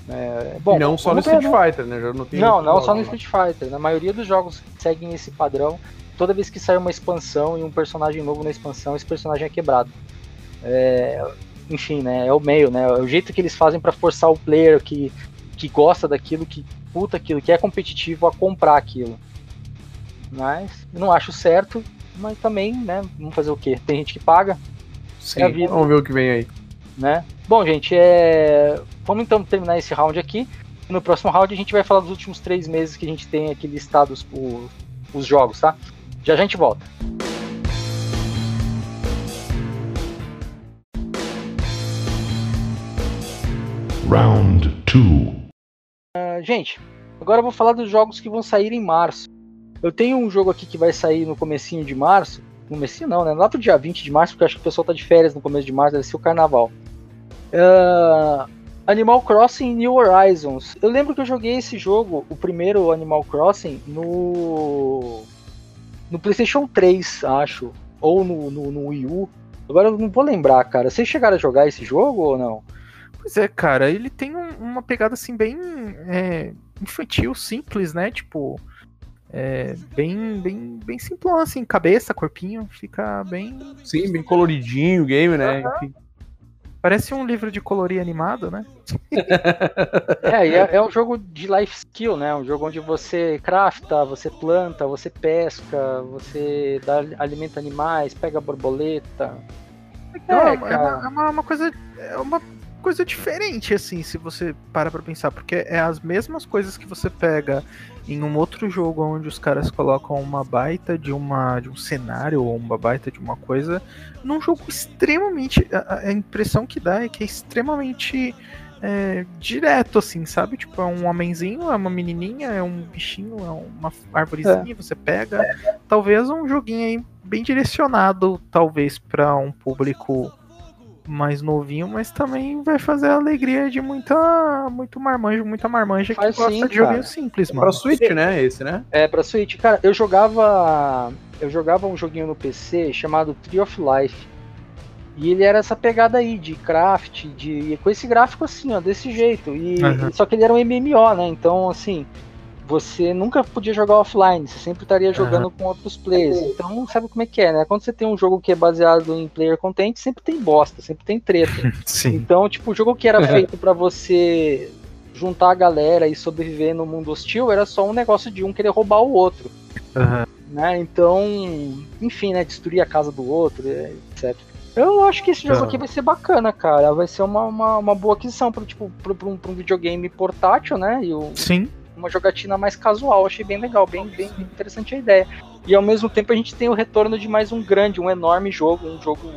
é, bom, e não só no vamos ver, Street né? Fighter, né? Já notei Não, não só no. Street Fighter. Na maioria dos jogos seguem esse padrão, toda vez que sai uma expansão e um personagem novo na expansão, esse personagem é quebrado. É, enfim, né? É o meio, né? É o jeito que eles fazem pra forçar o player que, que gosta daquilo, que disputa aquilo, que é competitivo a comprar aquilo. Mas não acho certo, mas também, né? Vamos fazer o quê? Tem gente que paga. Sim, é vamos ver o que vem aí. Né? Bom, gente, é... vamos então terminar esse round aqui. No próximo round a gente vai falar dos últimos três meses que a gente tem aqui listados o... os jogos, tá? Já a gente volta. Round 2 ah, gente, agora eu vou falar dos jogos que vão sair em março. Eu tenho um jogo aqui que vai sair no comecinho de março. No comecinho não, né? Lá pro dia 20 de março, porque eu acho que o pessoal tá de férias no começo de março, deve ser o carnaval. Uh, Animal Crossing New Horizons. Eu lembro que eu joguei esse jogo, o primeiro Animal Crossing, no. No PlayStation 3, acho. Ou no, no, no Wii U. Agora eu não vou lembrar, cara. Vocês chegaram a jogar esse jogo ou não? Pois é, cara, ele tem um- uma pegada assim bem é, infantil, simples, né? Tipo, É bem, bem, bem simplão, assim, cabeça, corpinho, fica bem. Sim, bem coloridinho o game, né? Enfim. Parece um livro de colorir animado, né? É, e é, é um jogo de life skill, né? Um jogo onde você crafta, você planta, você pesca, você dá, alimenta animais, pega borboleta. Então, É, é, uma, é uma- uma coisa. É uma coisa diferente, assim, se você para pra pensar, porque é as mesmas coisas que você pega em um outro jogo onde os caras colocam uma baita de uma de um cenário ou uma baita de uma coisa num jogo extremamente a, a- impressão que dá é que é extremamente é, direto assim sabe? Tipo é um homenzinho é uma menininha é um bichinho é uma árvorezinha você pega. Talvez um joguinho aí bem direcionado talvez para um público mais novinho, mas também vai fazer a alegria de muita muito marmanjo, muita marmanja Faz que gosta sim, de joguinho simples, mano. Pra Switch, né? Esse, né? É, pra Switch. Cara, eu jogava. Eu jogava um joguinho no PC chamado Tree of Life. E ele era essa pegada aí de craft, de. com esse gráfico assim, ó, desse jeito. E, Aham. Só que ele era um MMO, né? Então, assim, você nunca podia jogar offline, você sempre estaria jogando com outros players. Então, sabe como é que é, né? Quando você tem um jogo que é baseado em player content, sempre tem bosta, sempre tem treta. Sim. Então, tipo, o jogo que era feito pra você juntar a galera e sobreviver no mundo hostil era só um negócio de um querer roubar o outro, Aham. né? Então, enfim, né, destruir a casa do outro, é, etc. Eu acho que esse jogo aqui vai ser bacana, cara. Vai ser uma, uma, uma boa aquisição pro, tipo, pro um, pra um videogame portátil, né? E o- Sim. Uma jogatina mais casual. Achei bem legal, bem, bem interessante a ideia. E ao mesmo tempo a gente tem o retorno de mais um grande, um enorme jogo, um jogo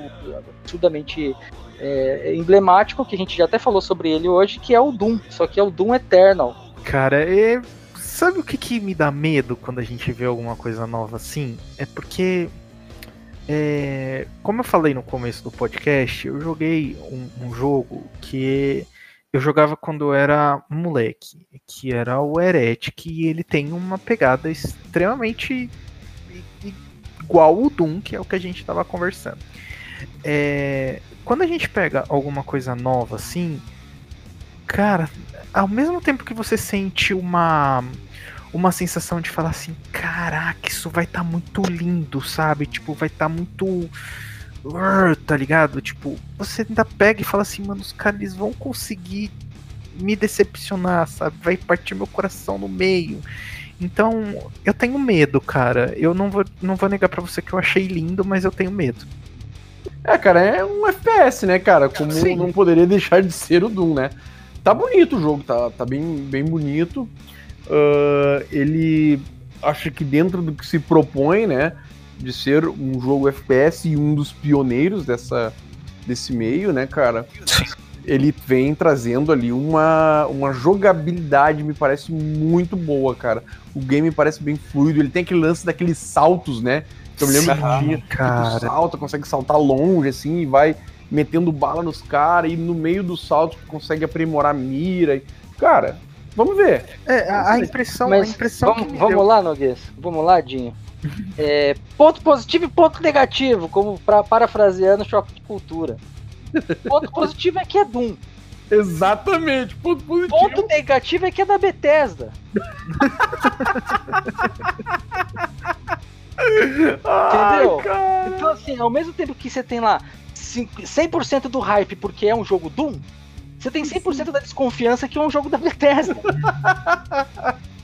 absurdamente é, emblemático, que a gente já até falou sobre ele hoje, que é o Doom. Só que é o Doom Eternal. Cara, é... sabe o que, que me dá medo quando a gente vê alguma coisa nova assim? É porque. é, Como eu falei no começo do podcast, eu joguei um, um jogo que eu jogava quando eu era moleque, que era o Heretic, e ele tem uma pegada extremamente igual o Doom, que é o que a gente estava conversando. É, Quando a gente pega alguma coisa nova assim, cara, ao mesmo tempo que você sente uma uma sensação de falar assim, caraca, isso vai estar muito lindo, sabe? Tipo, vai estar muito Urr, tá ligado? Tipo, você ainda pega e fala assim, mano, os caras eles vão conseguir me decepcionar, sabe? Vai partir meu coração no meio. Então, eu tenho medo, cara. Eu não vou, não vou negar pra você que eu achei lindo, mas eu tenho medo. É, cara, é um FPS, né, cara? Como Sim. não poderia deixar de ser o Doom, né? Tá bonito o jogo, tá, tá bem, bem bonito. Ah, ele acho que dentro do que se propõe, né, de ser um jogo FPS e um dos pioneiros dessa, desse meio, né, cara? Ele vem trazendo ali uma, uma jogabilidade, me parece muito boa, cara. O game parece bem fluido, ele tem aquele lance daqueles saltos, né? Que eu me lembro que tinha, que tu cara. salta, consegue saltar longe, assim, e vai metendo bala nos caras, e no meio do salto consegue aprimorar a mira. Cara, vamos ver. É, a, a impressão, a Mas impressão que vamos, me vamos deu- lá, Noguês. Vamos lá, Dinho. É, ponto positivo e ponto negativo, como pra, parafraseando Choque de Cultura. Ponto positivo é que é Doom. Exatamente, ponto positivo. Ponto negativo é que é da Bethesda. Entendeu? cara. Então, assim, ao mesmo tempo que você tem lá cinco- 100% do hype porque é um jogo Doom, você tem 100% da desconfiança que é um jogo da Bethesda.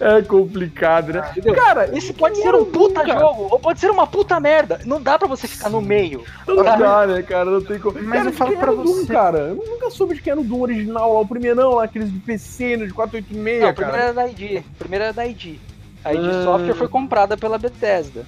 É complicado, né? Entendeu? Cara, Esse pode ser um puta cara? jogo, ou pode ser uma puta merda. Não dá pra você ficar no meio. Não dá, né, cara? Não tem como. Mas cara, eu falo pra o Doom, você- cara. Eu nunca soube de quem era o Doom original lá, o primeirão lá, aqueles de PC, no de 486, Não, o primeiro era da ID. O primeiro era da ID. A ID Ah. Software foi comprada pela Bethesda.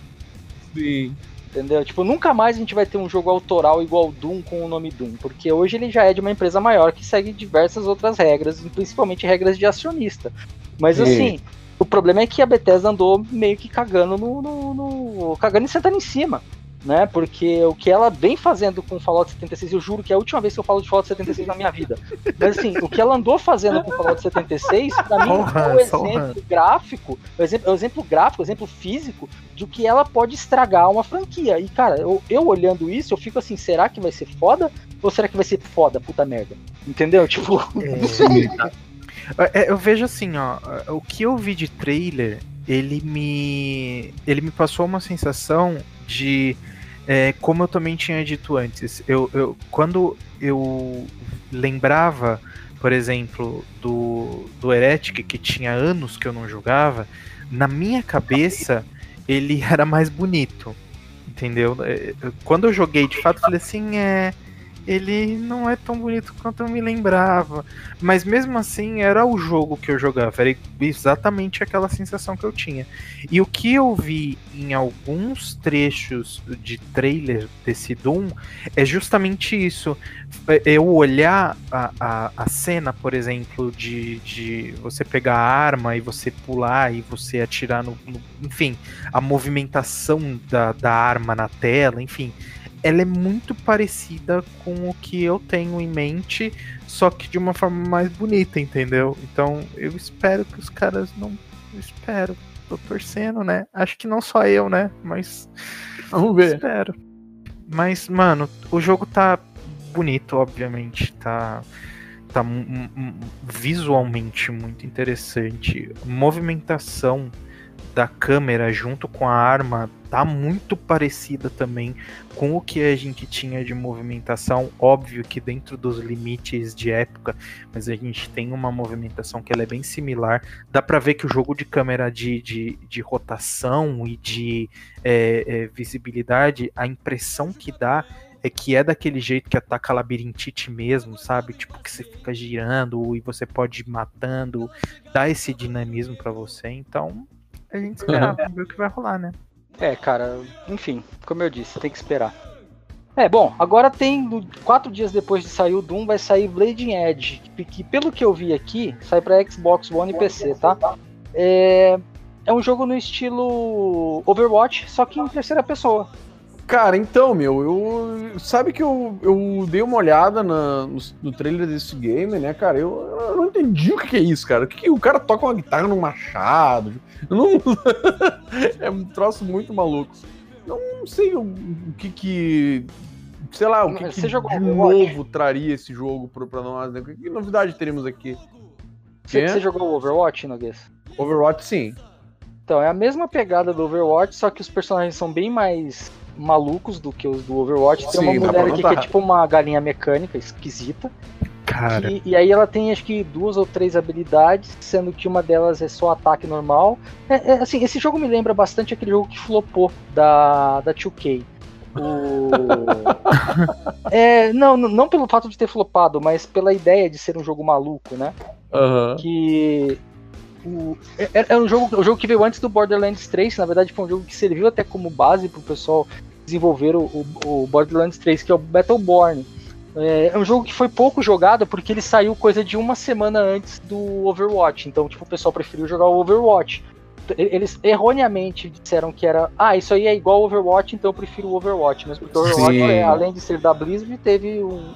Sim. Entendeu? Tipo, nunca mais a gente vai ter um jogo autoral igual o Doom com o nome Doom, porque hoje ele já é de uma empresa maior que segue diversas outras regras, principalmente regras de acionista. Mas Sim. assim, o problema é que a Bethesda andou meio que cagando no. no- no- cagando e sentando em cima. Né? Porque o que ela vem fazendo com o Fallout 76, eu juro que é a última vez que eu falo de Fallout 76 na minha vida. Mas assim, o que ela andou fazendo com o Fallout 76, pra mim, Honra, é honra. exemplo gráfico, o exemplo, é o exemplo gráfico, o exemplo físico de que ela pode estragar uma franquia. E, cara, eu, eu olhando isso, eu fico assim, será que vai ser foda? Ou será que vai ser foda, puta merda? Entendeu? Tipo, não sei. É, eu vejo assim, ó, o que eu vi de trailer, ele me ele me passou uma sensação de é, como eu também tinha dito antes, eu, eu quando eu lembrava, por exemplo, do, do Heretic, que tinha anos que eu não jogava, na minha cabeça ele era mais bonito. Entendeu? É, quando eu joguei, de fato, eu falei assim, é ele não é tão bonito quanto eu me lembrava. Mas mesmo assim, era o jogo que eu jogava, era exatamente aquela sensação que eu tinha. E o que eu vi em alguns trechos de trailer desse Doom é justamente isso. É, eu olhar a, a, a cena, por exemplo, de, de você pegar a arma e você pular e você atirar no. no enfim, a movimentação da, da arma na tela, enfim ela é muito parecida com o que eu tenho em mente, só que de uma forma mais bonita, entendeu? Então eu espero que os caras não. Eu espero. Tô torcendo, né? Acho que não só eu, né? Mas. Vamos ver. Espero. Mas, mano, o jogo tá bonito, obviamente. Tá. Tá visualmente muito interessante. Movimentação da câmera junto com a arma tá muito parecida também com o que a gente tinha de movimentação. Óbvio que dentro dos limites de época, mas a gente tem uma movimentação que ela é bem similar. Dá para ver que o jogo de câmera de, de, de rotação e de é, é, visibilidade, a impressão que dá é que é daquele jeito que ataca labirintite mesmo, sabe? Tipo, que você fica girando e você pode ir matando, dá esse dinamismo para você. Então, a gente espera, vamos ver o que vai rolar, né? É, cara, enfim, como eu disse, tem que esperar. É, bom, agora tem, quatro dias depois de sair o Doom, vai sair Blading Edge, que, que pelo que eu vi aqui, sai para Xbox One e PC, tá? É, é um jogo no estilo Overwatch, só que em terceira pessoa. Cara, então, meu, eu. Sabe que eu, eu dei uma olhada na, no, no trailer desse game, né, cara? Eu, eu não entendi o que, que é isso, cara. O que, que, o cara toca uma guitarra no machado? Eu não. é um troço muito maluco. Eu não sei o, o que que. Sei lá, o que, que de novo traria esse jogo pra, pra nós, né? Que novidade teremos aqui? Você, você jogou Overwatch, Noguês? Overwatch, sim. Então, é a mesma pegada do Overwatch, só que os personagens são bem mais malucos do que os do Overwatch. Tem Sim, uma mulher aqui que é tipo uma galinha mecânica esquisita. Cara. E, e, aí ela tem acho que duas ou três habilidades, sendo que uma delas é só ataque normal. É, é, assim, esse jogo me lembra bastante aquele jogo que flopou da, da 2K. O... é, não, não pelo fato de ter flopado, mas pela ideia de ser um jogo maluco, né? Uhum. Que o, é, é, é um jogo, o jogo que veio antes do Borderlands 3, na verdade foi um jogo que serviu até como base para o pessoal desenvolver o, o, o, Borderlands 3, que é o Battleborn. É, é, um jogo que foi pouco jogado porque ele saiu coisa de uma semana antes do Overwatch, então tipo, o pessoal preferiu jogar o Overwatch. Eles erroneamente disseram que era, ah, isso aí é igual ao Overwatch, então eu prefiro o Overwatch, mas porque o Overwatch, é, além de ser da Blizzard, teve um,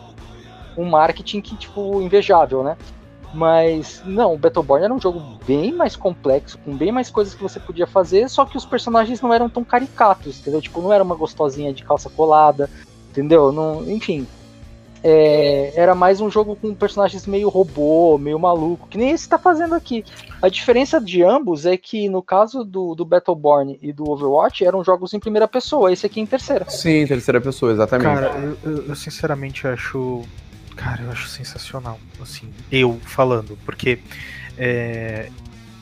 um marketing que, tipo, invejável, né? Mas não, o Battleborn era um jogo bem mais complexo, com bem mais coisas que você podia fazer, só que os personagens não eram tão caricatos, entendeu? Tipo, não era uma gostosinha de calça colada, entendeu? Não, enfim. É, era mais um jogo com personagens meio robô, meio maluco, que nem esse tá fazendo aqui. A diferença de ambos é que no caso do, do Battleborn e do Overwatch eram jogos em primeira pessoa, esse aqui em terceira. Sim, terceira pessoa, exatamente. Cara, eu, eu sinceramente acho Cara, eu acho sensacional, assim, eu falando, porque é,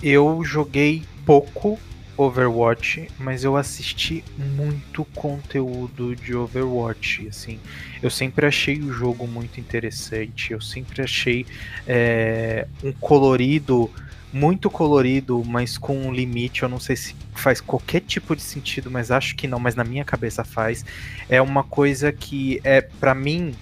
eu joguei pouco Overwatch, mas eu assisti muito conteúdo de Overwatch, assim, eu sempre achei o jogo muito interessante, eu sempre achei é, um colorido muito colorido, mas com um limite. Eu não sei se faz qualquer tipo de sentido, mas acho que não. Mas na minha cabeça faz. É uma coisa que é para mim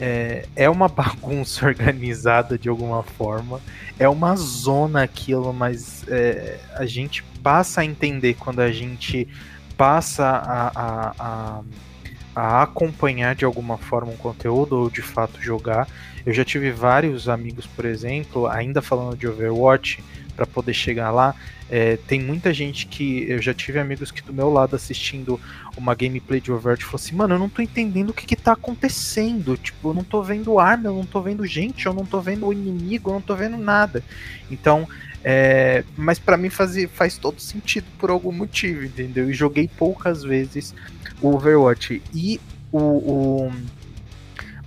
é, é uma bagunça organizada de alguma forma, é uma zona aquilo, mas é, a gente passa a entender quando a gente passa a, a, a, a, acompanhar de alguma forma um conteúdo ou de fato jogar. Eu já tive vários amigos, por exemplo, ainda falando de Overwatch, para poder chegar lá. É, tem muita gente que eu já tive amigos que do meu lado assistindo uma gameplay de Overwatch falou assim, mano, eu não tô entendendo o que que tá acontecendo. Tipo, eu não tô vendo arma, eu não tô vendo gente, eu não tô vendo o inimigo, eu não tô vendo nada. Então, é, mas para mim faz, faz todo sentido por algum motivo, entendeu? E joguei poucas vezes o Overwatch. E o, o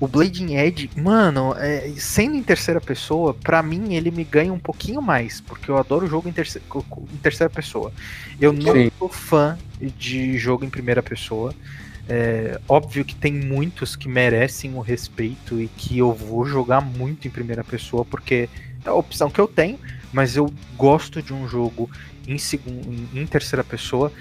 o Blading Edge, mano, é, sendo em terceira pessoa, para mim ele me ganha um pouquinho mais, porque eu adoro jogo em, terceira, em terceira pessoa. Eu não Sim. sou fã de jogo em primeira pessoa. É, óbvio que tem muitos que merecem o respeito e que eu vou jogar muito em primeira pessoa, porque é a opção que eu tenho, mas eu gosto de um jogo em, segundo, em terceira pessoa.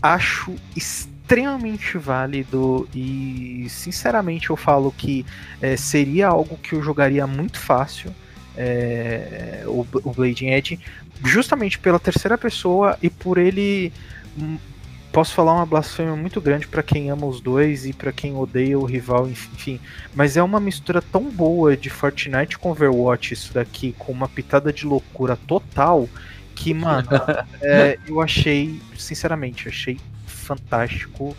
Acho extremamente extremamente válido e sinceramente eu falo que é, seria algo que eu jogaria muito fácil é, o, o Blading Edge justamente pela terceira pessoa e por ele hum, posso falar uma blasfêmia muito grande para quem ama os dois e para quem odeia o rival, enfim. Mas é uma mistura tão boa de Fortnite com Overwatch, isso daqui, com uma pitada de loucura total, que, mano, é, eu achei, sinceramente, achei fantástico,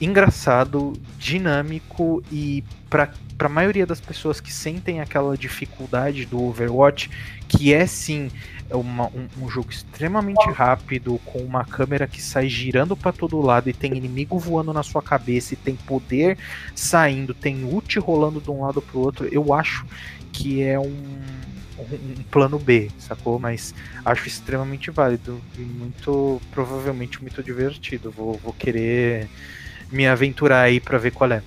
engraçado, dinâmico e para a maioria das pessoas que sentem aquela dificuldade do Overwatch, que é sim uma, um, um, jogo extremamente rápido, com uma câmera que sai girando para todo lado e tem inimigo voando na sua cabeça e tem poder saindo, tem ult rolando de um lado para o outro, eu acho que é um um, plano B, sacou? Mas acho extremamente válido e muito, provavelmente muito divertido. Vou, vou querer me aventurar aí para ver qual é.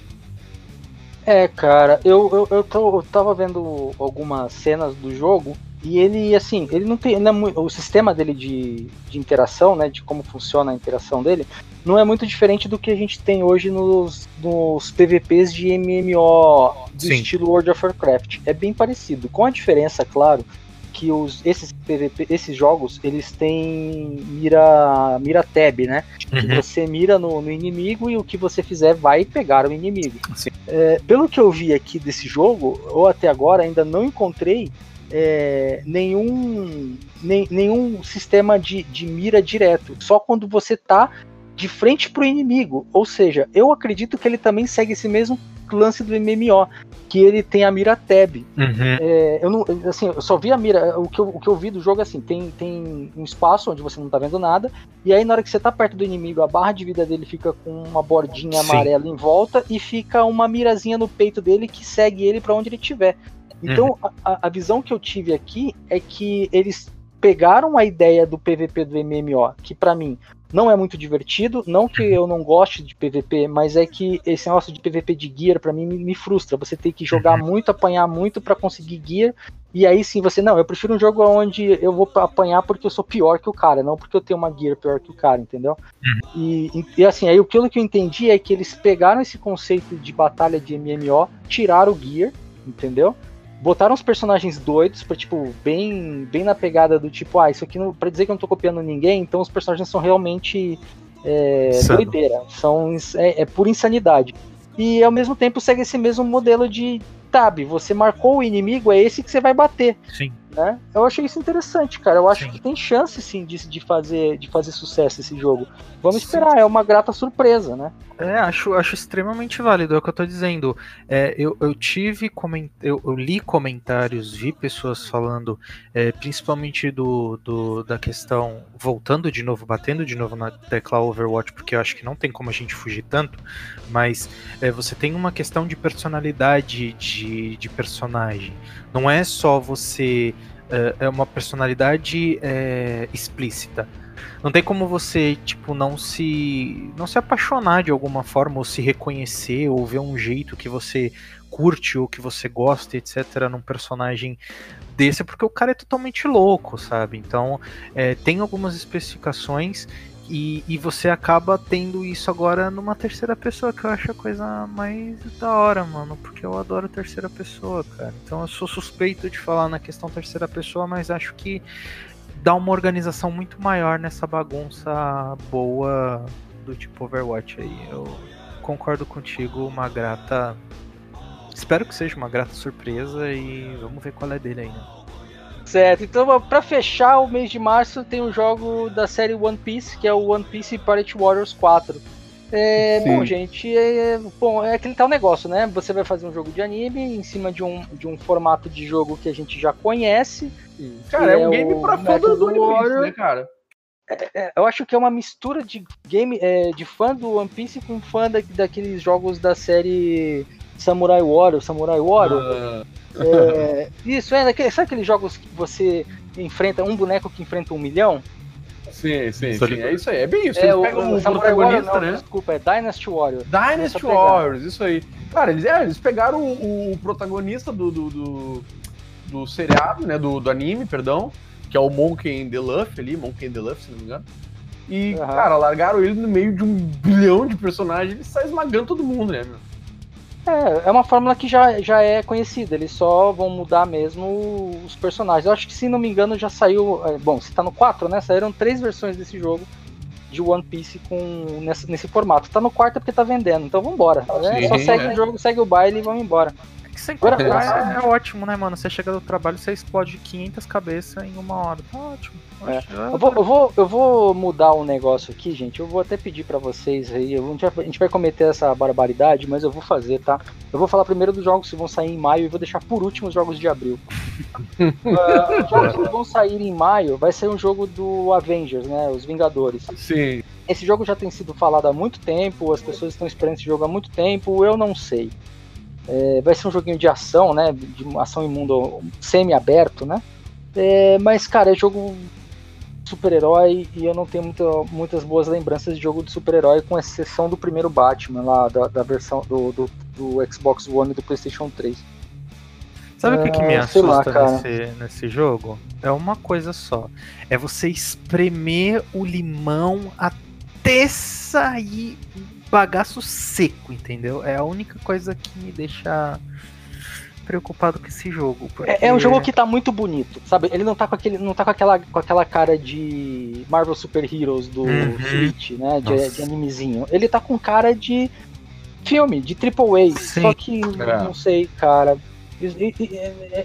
É, cara, eu, eu, eu, tô, eu tava vendo algumas cenas do jogo e ele, assim, ele não tem. Não é o sistema dele de, de interação, né? De como funciona a interação dele, não é muito diferente do que a gente tem hoje nos, nos PVPs de MMO do Sim. estilo World of Warcraft. É bem parecido, com a diferença, claro, que os, esses PVP, esses jogos, eles têm mira, mira tab, né? Uhum. Que você mira no, no, inimigo e o que você fizer vai pegar o inimigo. É, pelo que eu vi aqui desse jogo, ou até agora ainda não encontrei é, nenhum, nem, nenhum sistema de, de mira direto. Só quando você tá de frente pro inimigo. Ou seja, eu acredito que ele também segue esse mesmo lance do MMO, que ele tem a mira tab. Uhum. É, eu não, assim, eu só vi a mira. O que, eu, o que eu vi do jogo é assim: tem, tem um espaço onde você não tá vendo nada, e aí na hora que você tá perto do inimigo, a barra de vida dele fica com uma bordinha Sim. amarela em volta e fica uma mirazinha no peito dele que segue ele para onde ele estiver. Então, uhum. a, a visão que eu tive aqui é que eles pegaram a ideia do PVP do MMO, que para mim não é muito divertido. Não que eu não goste de PVP, mas é que esse negócio de PVP de gear para mim me, me, frustra. Você tem que jogar uhum. muito, apanhar muito para conseguir gear. E aí sim você, não, eu prefiro um jogo onde eu vou apanhar porque eu sou pior que o cara, não porque eu tenho uma gear pior que o cara, entendeu? Uhum. E, e, assim, aí aquilo que eu entendi é que eles pegaram esse conceito de batalha de MMO, tiraram o gear, entendeu? Botaram os personagens doidos para tipo bem bem na pegada do tipo ah isso aqui não para dizer que eu não tô copiando ninguém então os personagens são realmente é, doideira são é, é pura insanidade e ao mesmo tempo segue esse mesmo modelo de tab você marcou o inimigo é esse que você vai bater sim né? Eu achei isso interessante, cara. Eu acho sim. que tem chance sim de, de, fazer, de fazer sucesso esse jogo. Vamos esperar, sim. é uma grata surpresa, né? É, acho, acho extremamente válido, é o que eu tô dizendo. É, eu, eu tive coment... eu, eu, li comentários, vi pessoas falando, é, principalmente do, do, da questão, voltando de novo, batendo de novo na tecla Overwatch, porque eu acho que não tem como a gente fugir tanto, mas é, você tem uma questão de personalidade de, de personagem. Não é só você. É, é uma personalidade é, explícita. Não tem como você, tipo, não se. não se apaixonar de alguma forma, ou se reconhecer, ou ver um jeito que você curte ou que você gosta, etc., num personagem desse, porque o cara é totalmente louco, sabe? Então, é, tem algumas especificações e, e você acaba tendo isso agora numa terceira pessoa, que eu acho a coisa mais da hora, mano. Porque eu adoro terceira pessoa, cara. Então eu sou suspeito de falar na questão terceira pessoa, mas acho que dá uma organização muito maior nessa bagunça boa do tipo Overwatch aí. Eu concordo contigo, uma grata. Espero que seja uma grata surpresa e vamos ver qual é dele aí, né? Certo, então pra fechar o mês de março tem um jogo da série One Piece, que é o One Piece Pirate Warriors 4. É, Sim. bom, gente, é, bom, é aquele tal negócio, né? Você vai fazer um jogo de anime em cima de um, de um formato de jogo que a gente já conhece. Cara, é É um game o pra fã do, One Piece, Warrior. né, cara? É, eu acho que é uma mistura de game é, de fã do One Piece com fã da, daqueles jogos da série Samurai Warrior, Samurai Warrior. Ah, É, isso, é, sabe aqueles jogos que você enfrenta um boneco que enfrenta um milhão? sim, sim, sim. É isso aí. É bem isso. é, Eles o, pegam o o Samurai Warrior, protagonista, não, né? desculpa, é Dynasty Warrior. Dynasty. Warriors, isso aí. Cara, eles, é, eles pegaram o, o protagonista do, do, do, do seriado, né? Do, do anime, perdão, que é o Monkey in the Luffy ali, Monkey in the Luffy, se não me engano. E, Aham. cara, largaram ele no meio de um bilhão de personagens, ele sai esmagando todo mundo, né, meu? É, é uma fórmula que já, já é conhecida, eles só vão mudar mesmo os personagens. Eu acho que, se não me engano, já saiu. é, Bom, se tá no 4, né? Saíram três versões desse jogo de One Piece com, nesse, nesse formato. Tá no quarto é porque tá vendendo, então vambora. né? Só Sim, segue é. o jogo, segue o baile e vamos embora. É sem Agora- contar, é, é ótimo, né, mano? Você chega do trabalho, você explode 500 cabeças em uma hora. Tá ótimo. É. Acho- Eu vou, eu, vou, eu vou mudar um negócio aqui, gente. Eu vou até pedir pra vocês aí. eu- A gente, vai, a gente vai cometer essa barbaridade, mas eu vou fazer, tá? Eu vou falar primeiro dos jogos que vão sair em maio e vou deixar por último os jogos de abril. Ah, os jogos que vão sair em maio vai ser um jogo do Avengers, né? Os Vingadores. Sim. Esse jogo já tem sido falado há muito tempo, as pessoas estão esperando esse jogo há muito tempo, eu não sei. É, vai ser um joguinho de ação, né? De ação em mundo semi-aberto, né? É, mas, cara, é jogo super-herói e eu não tenho muita- muitas boas lembranças de jogo de super-herói, com exceção do primeiro Batman lá, da, da versão do, do, do Xbox One e do PlayStation 3. Sabe o que, que me Ah, lá, assusta cara. nesse, nesse jogo? É uma coisa só. É você espremer o limão até sair bagaço seco, entendeu? É a única coisa que me deixa preocupado com esse jogo. É, é um porque- jogo que tá muito bonito, sabe? Ele não tá com aquele, não tá com aquela, com aquela cara de Marvel Super Heroes do Uhum. Switch, né? De, de animezinho. Ele tá com cara de filme, de Triple A. Só que É. não sei, cara. E-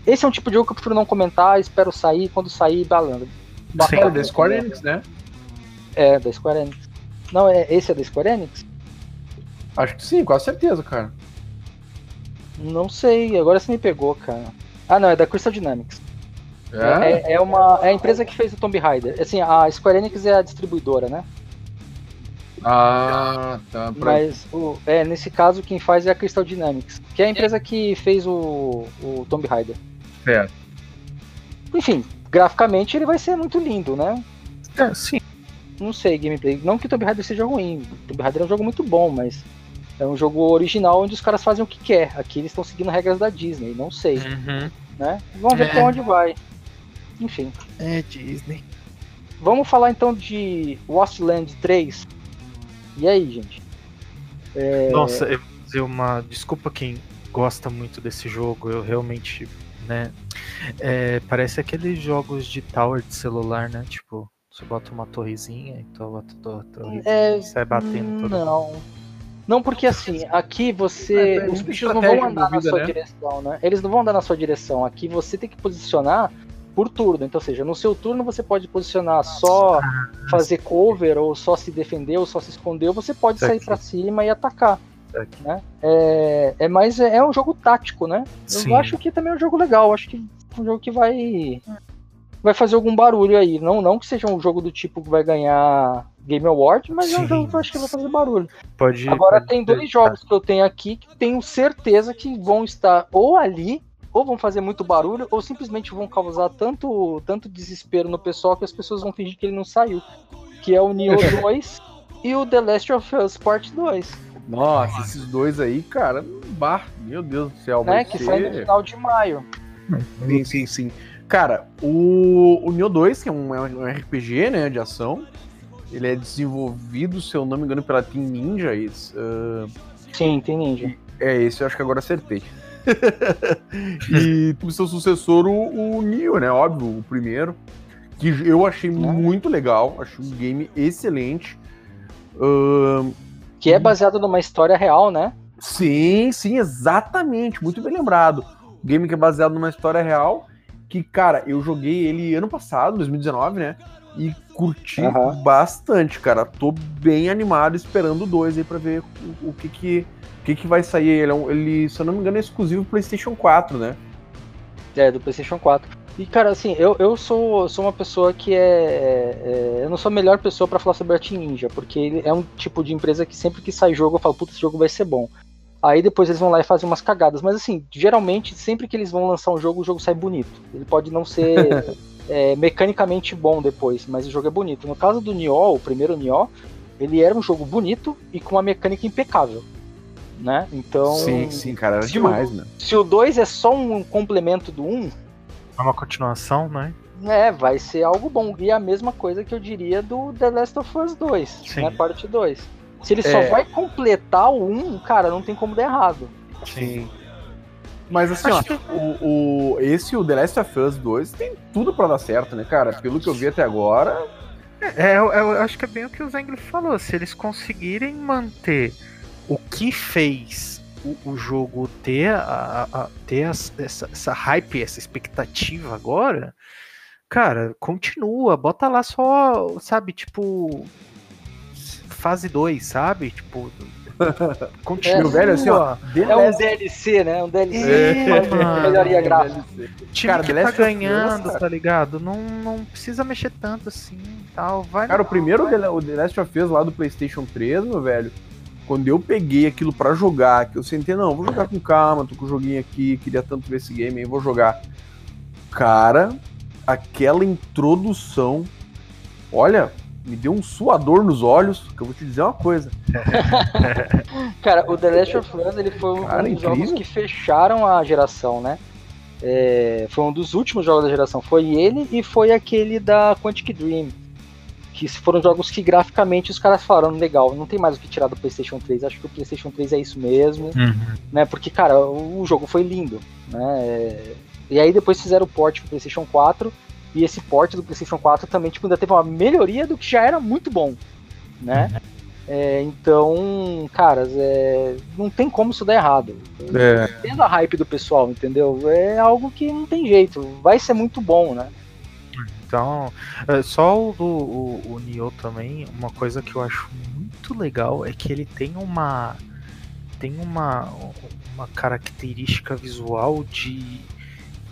Esse é um tipo de jogo que eu prefiro não comentar, espero sair, quando sair, balando. Sim. É da Square Enix, né? É, da Square Enix. Não, é, esse é da Square Enix? Acho que sim, com certeza, cara. Não sei, agora você me pegou, cara. Ah, não, é da Crystal Dynamics. É? É, é uma, é a empresa que fez o Tomb Raider. Assim, a Square Enix é a distribuidora, né? Ah, tá. Pra... Mas o, é, nesse caso quem faz é a Crystal Dynamics, que é a empresa que fez o, o Tomb Raider. Certo. Enfim, graficamente ele vai ser muito lindo, né? É, sim. Não sei, gameplay. Não que o Tomb Raider seja ruim. O Tomb Raider é um jogo muito bom, mas é um jogo original onde os caras fazem o que quer. Aqui eles estão seguindo regras da Disney, não sei, Uhum. né? Vamos ver É. pra onde vai. Enfim, É Disney. vamos falar então de Wasteland 3. E aí, gente? É, Nossa, eu vou dizer uma. Desculpa quem gosta muito desse jogo, eu realmente, né? é, parece aqueles jogos de tower de celular, né? Tipo, você bota uma torrezinha e tu bota a torrezinha É, e sai batendo todo mundo. Não. Porque assim, aqui você. É, tem os bichos não vão andar na envolvida, sua né? direção, né? Eles não vão andar na sua direção. Aqui você tem que posicionar por turno. Então, ou seja, no seu turno você pode posicionar só fazer cover, ou só se defender, ou só se esconder, ou você pode sair Aqui. pra cima e atacar. Aqui. Né? É, é mais é, é um jogo tático, né? Sim. Eu acho que também é um jogo legal. Acho que é um jogo que vai vai fazer algum barulho aí. Não, não que seja um jogo do tipo que vai ganhar Game Award, mas é um Sim. jogo que eu acho que vai fazer barulho. Pode, Agora pode tem dois jogos que eu tenho aqui que tenho certeza que vão estar ou ali, ou vão fazer muito barulho, ou simplesmente vão causar tanto, tanto desespero no pessoal que as pessoas vão fingir que ele não saiu. Que é o Nioh 2 e o The Last of Us Part 2, Nossa, esses dois aí, cara, bah, meu Deus do céu, né? vai Que ser... sai no final de maio. Sim, sim, sim. Cara, o, o Neo 2, que é um, é um RPG, né, de ação, ele é desenvolvido, se eu não me engano, pela Team Ninja. Isso, ah, Sim, tem ninja. é esse, eu acho que agora acertei. e como seu sucessor, o, o Neo, né, óbvio, o primeiro, que eu achei muito legal, achei um game excelente. Ah, Que é baseado numa história real, né? Sim, sim, exatamente. Muito bem lembrado. Game que é baseado numa história real, que, cara, eu joguei ele ano passado, 2019, né? E curti Aham. bastante, cara. Tô bem animado esperando o 2 aí pra ver o, o que que o que que vai sair. Ele, é um- ele, se eu não me engano, é exclusivo PlayStation 4, né? É, do PlayStation 4. E, cara, assim, eu, eu sou, sou uma pessoa que é, é- Eu não sou a melhor pessoa pra falar sobre a Team Ninja, porque ele é um tipo de empresa que sempre que sai jogo eu falo, puta, esse jogo vai ser bom. Aí depois eles vão lá e fazem umas cagadas. Mas, assim, geralmente, sempre que eles vão lançar um jogo, o jogo sai bonito. Ele pode não ser é, mecanicamente bom depois, mas o jogo é bonito. No caso do Nioh, o primeiro Nioh, ele era um jogo bonito e com uma mecânica impecável. Né? Então, sim, sim, cara. Era se demais, né? se o 2 é só um complemento do 1, um, É uma continuação, né? é, vai ser algo bom. E a mesma coisa que eu diria do The Last of Us 2, Sim. né? Parte 2. Se ele só É. vai completar o 1, cara, não tem como dar errado. Sim. Mas assim, ó, o, o, esse, o The Last of Us 2, tem tudo pra dar certo, né, cara? Pelo que eu vi até agora, É, eu, eu acho que é bem o que o Zengli falou. Se eles conseguirem manter o que fez o, o jogo ter, a, a- ter as- essa, essa hype, essa expectativa agora, cara, continua. Bota lá só, sabe, tipo. Fase 2, sabe? Tipo. Continua. É, velho, assim, ó, The É um Last DLC, né? Um DLC. É, mano. melhoria gráfica. time Cara, que The tá Us, ganhando, cara. tá ligado? Não, não precisa mexer tanto assim tal. Vai Cara, o não, primeiro vai. O The Last of Us lá do PlayStation 3, meu velho, quando eu peguei aquilo pra jogar, que eu sentei, não, vou jogar com calma, tô com o joguinho aqui, queria tanto ver esse game aí, vou jogar. Cara, aquela introdução, olha, me deu um suador nos olhos, que eu vou te dizer uma coisa. Cara, o The Last of Us ele foi um Cara, dos incrível. jogos que fecharam a geração, né? É, foi um dos últimos jogos da geração. Foi ele e foi aquele da Quantic Dream. Que foram jogos que graficamente os caras falaram, legal, não tem mais o que tirar do PlayStation 3. Acho que o PlayStation 3 é isso mesmo, Uhum. né? Porque, cara, o jogo foi lindo, né? É, E aí depois fizeram o port pro PlayStation 4. E esse port do PlayStation 4 também, tipo, ainda teve uma melhoria do que já era muito bom, né? É, então, caras, é, não tem como isso dar errado. É. Tendo a hype do pessoal, entendeu? É algo que não tem jeito. Vai ser muito bom, né? Então, é, só o o, o Nioh também, uma coisa que eu acho muito legal é que ele tem uma tem uma, uma característica visual de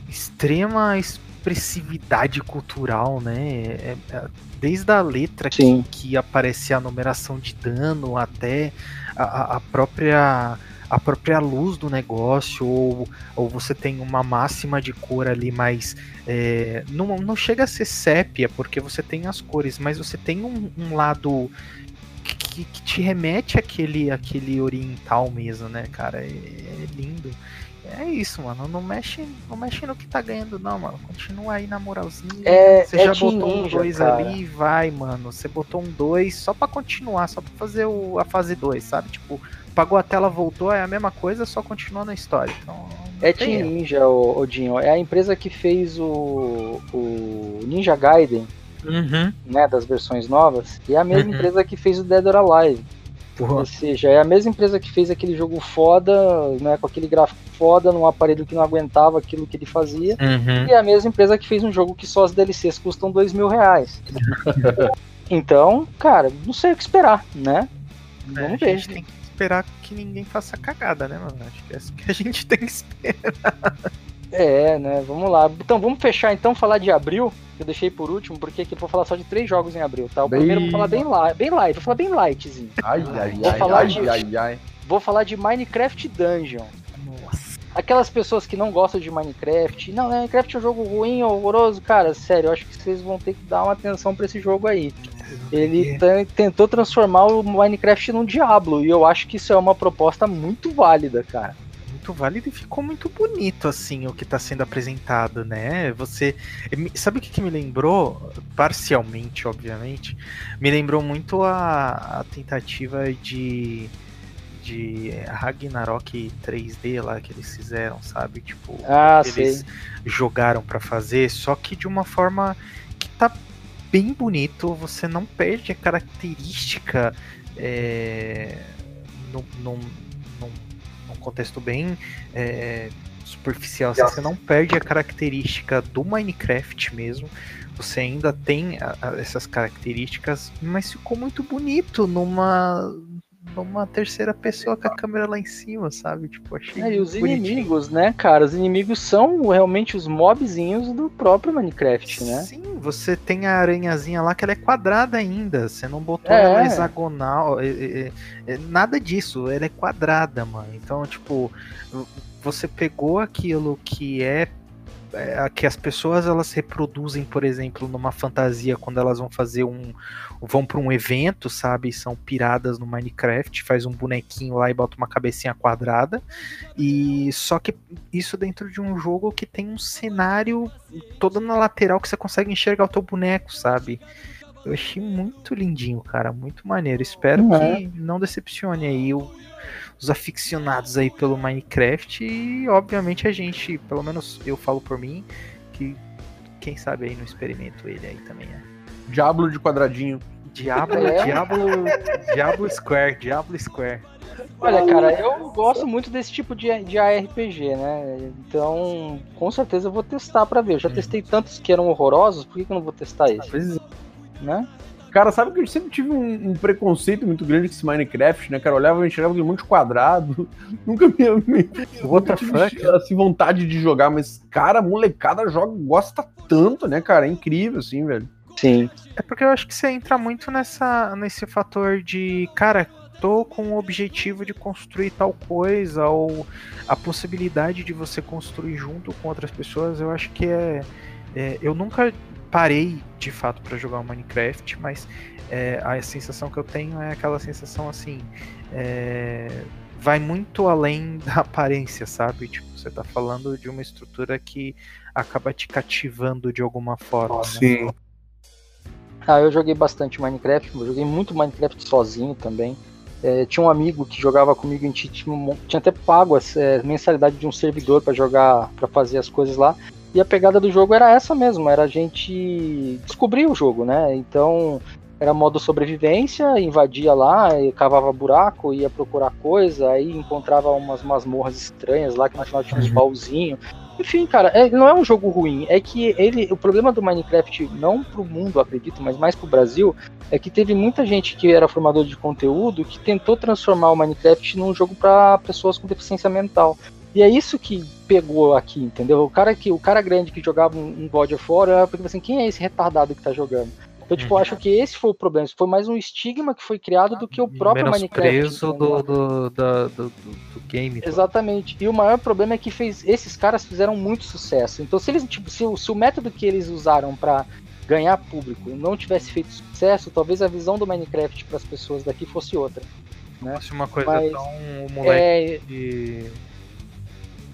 extrema expressividade cultural, né? É- é- desde a letra que, que aparece a numeração de dano até a- a, própria a própria luz do negócio ou, ou você tem uma máxima de cor ali mais é, não, não chega a ser sépia, porque você tem as cores, mas você tem um, um lado que, que- que te remete àquele, àquele oriental mesmo, né, cara? É, é lindo. É isso, mano. Não mexe, não mexe no que tá ganhando, não, mano. Continua aí na moralzinha. É- você é já botou um Ninja, 2 cara. ali, vai, mano. Você botou um 2 só pra continuar, só pra fazer o- a fase 2, sabe? Tipo, pagou a tela, voltou, é a mesma coisa, só continua na história. Então, É Team erro. Ninja, o Odinho. É a empresa que fez o, o Ninja Gaiden, Uhum. né? Das versões novas. E é a mesma Uhum. empresa que fez o Dead or Alive. Porra. Ou seja, é a mesma empresa que fez aquele jogo foda, né? Com aquele gráfico foda, num aparelho que não aguentava aquilo que ele fazia. Uhum. E é a mesma empresa que fez um jogo que só as DLCs custam dois mil reais. então, cara, não sei o que esperar, né? É, Vamos a ver. gente tem que esperar que ninguém faça cagada, né, mano? Acho que é isso que a gente tem que esperar. É, né? Vamos lá. Então vamos fechar então, falar de abril, que eu deixei por último, porque aqui eu vou falar só de três jogos em abril, tá? O Bem- primeiro eu vou falar bem, li bem light, vou falar bem lightzinho. Ai, ai, Vou ai, falar ai, de- ai, ai. Vou falar de Minecraft Dungeon. Nossa. Aquelas pessoas que não gostam de Minecraft, não, né, Minecraft é um jogo ruim, horroroso, cara, sério, eu acho que vocês vão ter que dar uma atenção pra esse jogo aí. Ele tá- tentou transformar o Minecraft num Diablo, e eu acho que isso é uma proposta muito válida, cara. Muito válido e ficou muito bonito, assim, o que tá sendo apresentado, né? Você. me- Sabe o que, que me lembrou? Parcialmente, obviamente. Me lembrou muito a, a tentativa de. De Ragnarok 3D lá que eles fizeram, sabe? Tipo, Ah, que eles sei. jogaram pra fazer, só que de uma forma que tá bem bonito, você não perde a característica é, num- num contexto bem é, superficial. assim, Você não perde a característica do Minecraft mesmo. Você ainda tem a- a- essas características, mas ficou muito bonito numa numa terceira pessoa com a câmera lá em cima, sabe? Tipo, achei É, e os bonitinho. inimigos, né, cara? Os inimigos são realmente os mobzinhos do próprio Minecraft, né? Sim, você tem a aranhazinha lá que ela é quadrada ainda. Você não botou É. ela hexagonal. é, é, é, nada disso. Ela é quadrada, mano. Então, tipo, você pegou aquilo que é. É, que as pessoas elas reproduzem, por exemplo, numa fantasia quando elas vão fazer um. vão para um evento, sabe? São piradas no Minecraft, faz um bonequinho lá e bota uma cabecinha quadrada. E só que isso dentro de um jogo que tem um cenário todo na lateral que você consegue enxergar o teu boneco, sabe? Eu achei muito lindinho, cara, muito maneiro. Espero Uhum. que não decepcione aí o- os aficionados aí pelo Minecraft e obviamente a gente, pelo menos eu falo por mim, que quem sabe aí não experimento ele aí também, né? Diablo de quadradinho. Diablo, É. Diablo, Diablo Square, Diablo Square. Olha, cara, eu gosto muito desse tipo de, de ARPG, né? Então, com certeza eu vou testar pra ver. Eu já Uhum. testei tantos que eram horrorosos, por que, que eu não vou testar esse? Pois é. Né? Cara, sabe que eu sempre tive um, um preconceito muito grande com esse Minecraft, né, cara? Eu olhava e enxergava aquele monte de quadrado. Nunca me, tive fuck? assim, vontade de jogar, mas, cara, a molecada joga, gosta tanto, né, cara? É incrível, assim, velho. Sim. É porque eu acho que você entra muito nessa, nesse fator de, cara, tô com o objetivo de construir tal coisa, ou a possibilidade de você construir junto com outras pessoas, eu acho que é. é, eu nunca parei de fato pra jogar o Minecraft, mas é, a sensação que eu tenho é aquela sensação assim. é, vai muito além da aparência, sabe? Tipo, você tá falando de uma estrutura que acaba te cativando de alguma forma. né? Ah, eu joguei bastante Minecraft, eu joguei muito Minecraft sozinho também. É, tinha um amigo que jogava comigo, a gente tinha, tinha até pago a é, mensalidade de um servidor pra jogar, pra fazer as coisas lá. E a pegada do jogo era essa mesmo, era a gente descobrir o jogo, né? Então era modo sobrevivência, invadia lá, e cavava buraco, ia procurar coisa, aí encontrava umas masmorras estranhas lá que no final tinha uns baúzinhos. Enfim, cara, é- não é um jogo ruim. É que ele, o problema do Minecraft, não pro mundo, acredito, mas mais pro Brasil, é que teve muita gente que era formador de conteúdo que tentou transformar o Minecraft num jogo para pessoas com deficiência mental. E é isso que pegou aqui, entendeu? O cara que o cara grande que jogava um um God of War, era porque assim, quem é esse retardado que tá jogando? Então, tipo, eu Uhum. acho que esse foi o problema. Isso foi mais um estigma que foi criado do que o próprio Minecraft. Menosprezo entendeu? do, do, do, do, do game. Exatamente. E o maior problema é que fez, esses caras fizeram muito sucesso. Então, se eles, tipo, se, o- se o método que eles usaram pra ganhar público não tivesse feito sucesso, talvez a visão do Minecraft para as pessoas daqui fosse outra. né? Fosse uma coisa Mas, tão moleque É, de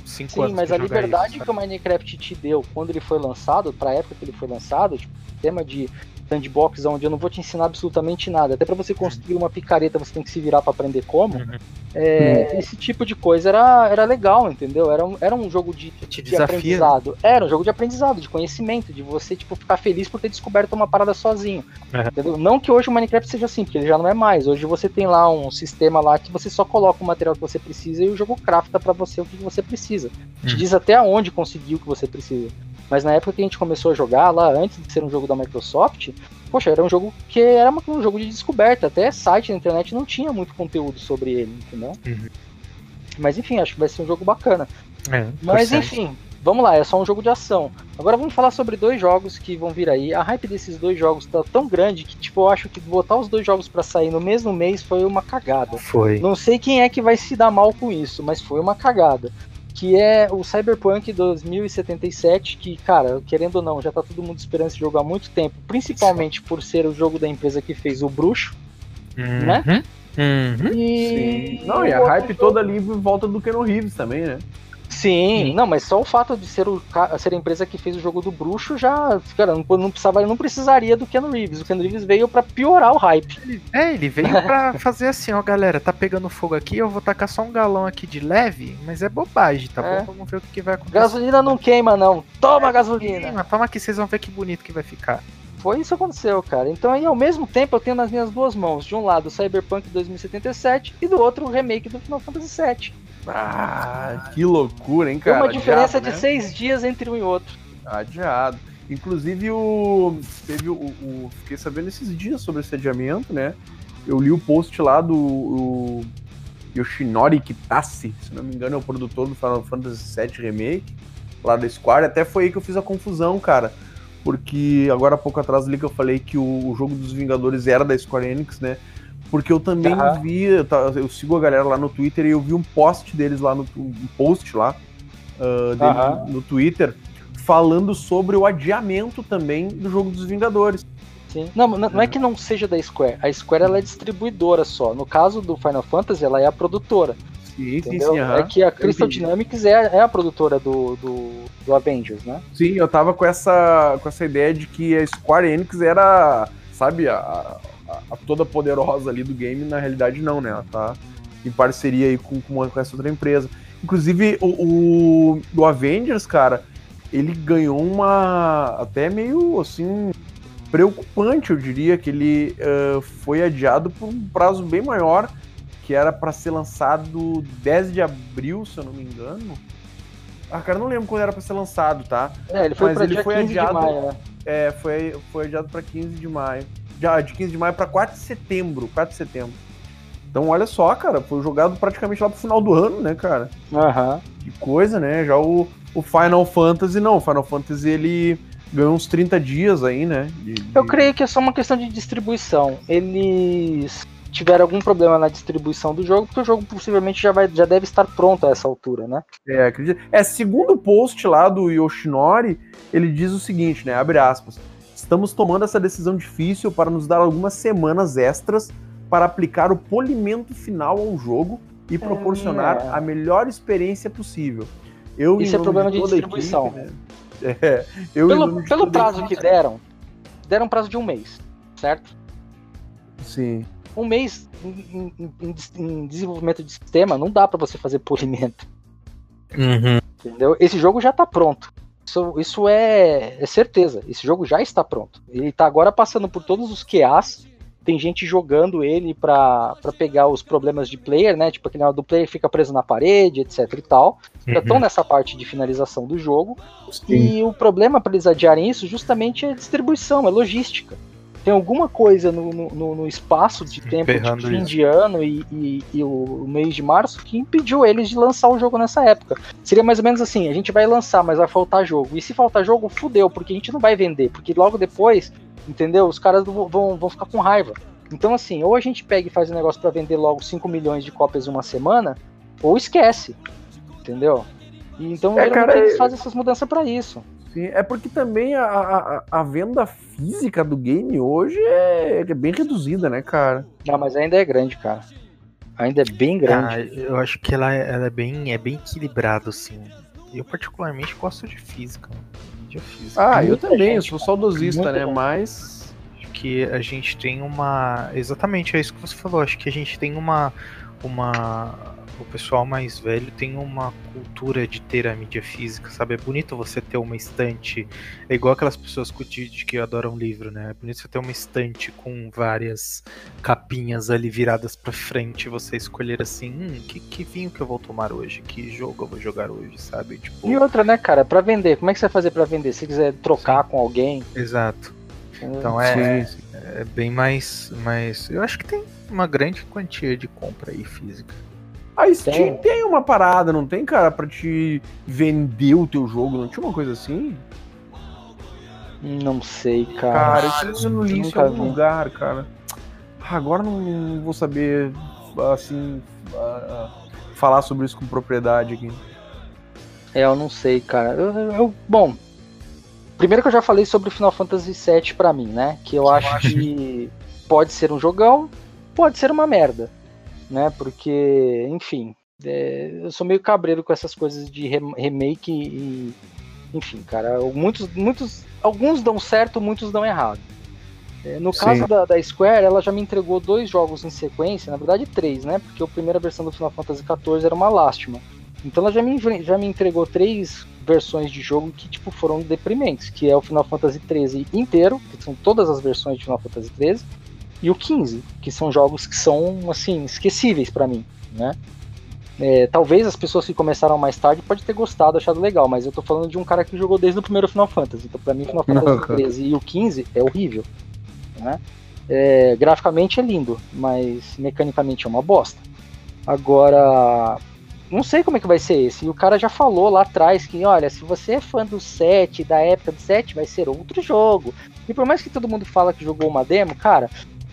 5 sim, anos. mas que a liberdade isso, que o Minecraft te deu quando ele foi lançado, pra época que ele foi lançado, tipo, tema de sandbox onde eu não vou te ensinar absolutamente nada. Até pra você construir uma picareta, você tem que se virar pra aprender como. Uhum. É, Esse tipo de coisa era, era legal, entendeu? Era um, era um jogo de, Te de né? aprendizado. Era um jogo de aprendizado, de conhecimento, de você tipo ficar feliz por ter descoberto uma parada sozinho. Uhum. Entendeu? Não que hoje o Minecraft seja assim, porque ele já não é mais. Hoje você tem lá um sistema lá que você só coloca o material que você precisa e o jogo crafta pra você o que você precisa. Te Uhum. diz até aonde conseguir o que você precisa. Mas na época que a gente começou a jogar lá, antes de ser um jogo da Microsoft, poxa, era um jogo que era um jogo de descoberta. Até site na internet não tinha muito conteúdo sobre ele, entendeu? Uhum. Mas enfim, acho que vai ser um jogo bacana. É, Mas enfim, vamos lá, é só um jogo de ação. Agora vamos falar sobre dois jogos que vão vir aí. A hype desses dois jogos tá tão grande que, tipo, eu acho que botar os dois jogos pra sair no mesmo mês foi uma cagada. Foi. Não sei quem é que vai se dar mal com isso, mas foi uma cagada. Que é o Cyberpunk 2077, que, cara, querendo ou não, já tá todo mundo esperando esse jogo há muito tempo, principalmente por ser o jogo da empresa que fez o Bruxo, né? Uhum. Uhum. E. Não, e a hype toda ali em volta do Keanu Reeves também, né? Sim, não, mas só o fato de ser, o, ser a empresa que fez o jogo do bruxo já, cara, não, não precisava, não precisaria do Ken Reeves. O Ken Reeves veio pra piorar o hype. É, ele veio pra fazer assim, ó, galera, tá pegando fogo aqui, eu vou tacar só um galão aqui de leve, mas é bobagem, tá É. bom? Vamos ver o que, que vai acontecer. Gasolina não queima, não. Toma gasolina. Mas toma aqui, vocês vão ver que bonito que vai ficar. Foi isso que aconteceu, cara. Então aí, ao mesmo tempo, eu tenho nas minhas duas mãos, de um lado o Cyberpunk 2077 e do outro o remake do Final Fantasy VII. Ah, que loucura, hein, Tem cara? uma diferença Adiado, de né? seis dias entre um e outro. Adiado. Inclusive, o. Teve o, o- Fiquei sabendo esses dias sobre esse adiamento, né? Eu li o post lá do o Yoshinori Kitase, se não me engano, é o produtor do Final Fantasy VII Remake, lá da Square. Até foi aí que eu fiz a confusão, cara. Porque agora há pouco atrás ali que eu falei que o, o jogo dos Vingadores era da Square Enix, né? Porque eu também Aham. vi, eu, sigo a galera lá no Twitter e eu vi um post deles lá no um post lá dele Aham. no Twitter falando sobre o adiamento também do jogo dos Vingadores. Sim. Não, não não é que não seja da Square. A Square ela é distribuidora só. No caso do Final Fantasy, ela é a produtora. Sim, sim, Entendeu? sim, aham. É que a Crystal. Dynamics é, é a produtora do, do, do Avengers, né? Sim, eu tava com essa, com essa ideia de que a Square Enix era, sabe, a, a- toda poderosa ali do game, na realidade não, né? Ela tá em parceria aí com, com, com essa outra empresa. Inclusive, o, o, o Avengers, cara, ele ganhou uma. até meio assim. preocupante, eu diria, que ele eh, foi adiado por um prazo bem maior, que era para ser lançado 10 de abril, se eu não me engano. Ah, cara, não lembro quando era para ser lançado, tá? É, ele foi Mas pra ele dia foi 15 adiado- de maio, né? É, foi, foi adiado para 15 de maio. De 15 de maio para 4 de setembro. 4 de setembro. Então, olha só, cara, foi jogado praticamente lá pro final do ano, né, cara? Aham. Que coisa, né? Já o, o Final Fantasy, não. O Final Fantasy, ele ganhou uns 30 dias aí, né? de- de- Eu creio que é só uma questão de distribuição. Eles tiveram algum problema na distribuição do jogo, porque o jogo possivelmente já, vai, já deve estar pronto a essa altura, né? É, acredito. É, segundo o post lá do Yoshinori, ele diz o seguinte, né? Abre aspas. Estamos tomando essa decisão difícil para nos dar algumas semanas extras para aplicar o polimento final ao jogo e proporcionar É. a melhor experiência possível. Eu, Isso é problema de a distribuição. equipe, né? É, eu, Pelo, de pelo prazo que equipe- deram, deram um prazo de um mês, certo? Sim. Um mês em, em- em- em desenvolvimento de sistema não dá pra você fazer polimento, Uhum. entendeu? Esse jogo já tá pronto. Isso, isso é, é certeza. Esse jogo já está pronto. Ele tá agora passando por todos os QAs. Tem gente jogando ele pra, pra pegar os problemas de player, né? Tipo, aquele negócio do player fica preso na parede, etc e tal. Já estão nessa parte de finalização do jogo. E o problema para eles adiarem isso justamente é distribuição, é logística. Tem alguma coisa no, no- no- espaço de tempo de fim isso. de ano e, e- e o, mês de março que impediu eles de lançar o jogo nessa época. Seria mais ou menos assim: a gente vai lançar, mas vai faltar jogo. E se faltar jogo, fudeu, porque a gente não vai vender. Porque logo depois, entendeu? Os caras vão, vão, vão ficar com raiva. Então, assim, ou a gente pega e faz um negócio para vender logo 5 milhões de cópias em uma semana, ou esquece. Entendeu? E então, É, cara, eles é- fazem essas mudanças para isso. Sim, é porque também a, a, a venda física do game hoje é, é bem reduzida, né, cara? Não, mas ainda é grande, cara. Ainda é bem grande. Ah, eu acho que ela, é- ela é bem é bem equilibrado assim. Eu particularmente gosto de física, mídia física. Ah, eu também, eu gente, sou cara. saudosista, Muito né? bom. Mas. Acho que a gente tem uma. Exatamente, é isso que você falou. Acho que a gente tem uma. uma o pessoal mais velho tem uma cultura de ter a mídia física, sabe? É bonito você ter uma estante. É igual aquelas pessoas que adoram livro, né? É bonito você ter uma estante com várias capinhas ali viradas pra frente. e Você escolher assim: hum, que, que vinho que eu vou tomar hoje? Que jogo eu vou jogar hoje, sabe? Tipo. E outra, né, cara, pra vender, como é que você vai fazer pra vender? Se quiser trocar com alguém. Exato. entendeu? Então é, Sim, sim. é bem mais, mais. Eu acho que tem uma grande quantia de compra aí física. A Steam Tem. tem. uma parada, não tem, cara, pra te vender o teu jogo? Não tinha uma coisa assim? Não sei, cara. Cara, isso eu não li isso em algum vi. lugar, cara. Ah, Agora não, não vou saber, assim, ah, ah, falar sobre isso com propriedade aqui. É, eu não sei, cara. Eu, eu- eu- bom, primeiro que eu já falei sobre Final Fantasy VII pra mim, né? Que eu acho que pode ser um jogão, pode ser uma merda, né? Porque, enfim, é, eu sou meio cabreiro com essas coisas de rem- remake e, enfim, cara, muitos, muitos, alguns dão certo, muitos dão errado. É, No Sim. caso da, da Square, ela já me entregou dois jogos em sequência, na verdade três, né? Porque a primeira versão do Final Fantasy XIV era uma lástima. Então ela já me, já me entregou três versões de jogo que tipo foram deprimentes, que é o Final Fantasy XIII inteiro, que são todas as versões de Final Fantasy XIII, e o XV, que são jogos que são assim esquecíveis pra mim, né? É, talvez as pessoas que começaram mais tarde pode ter gostado, achado legal, mas eu tô falando de um cara que jogou desde o primeiro Final Fantasy. Então, pra mim, Final Fantasy 13 e o 15 é horrível. Né? É, graficamente é lindo, mas mecanicamente é uma bosta. Agora, não sei como é que vai ser esse. E o cara já falou lá atrás que, olha, se você é fã do 7, da época do 7, vai ser outro jogo. E por mais que todo mundo fala que jogou uma demo, cara,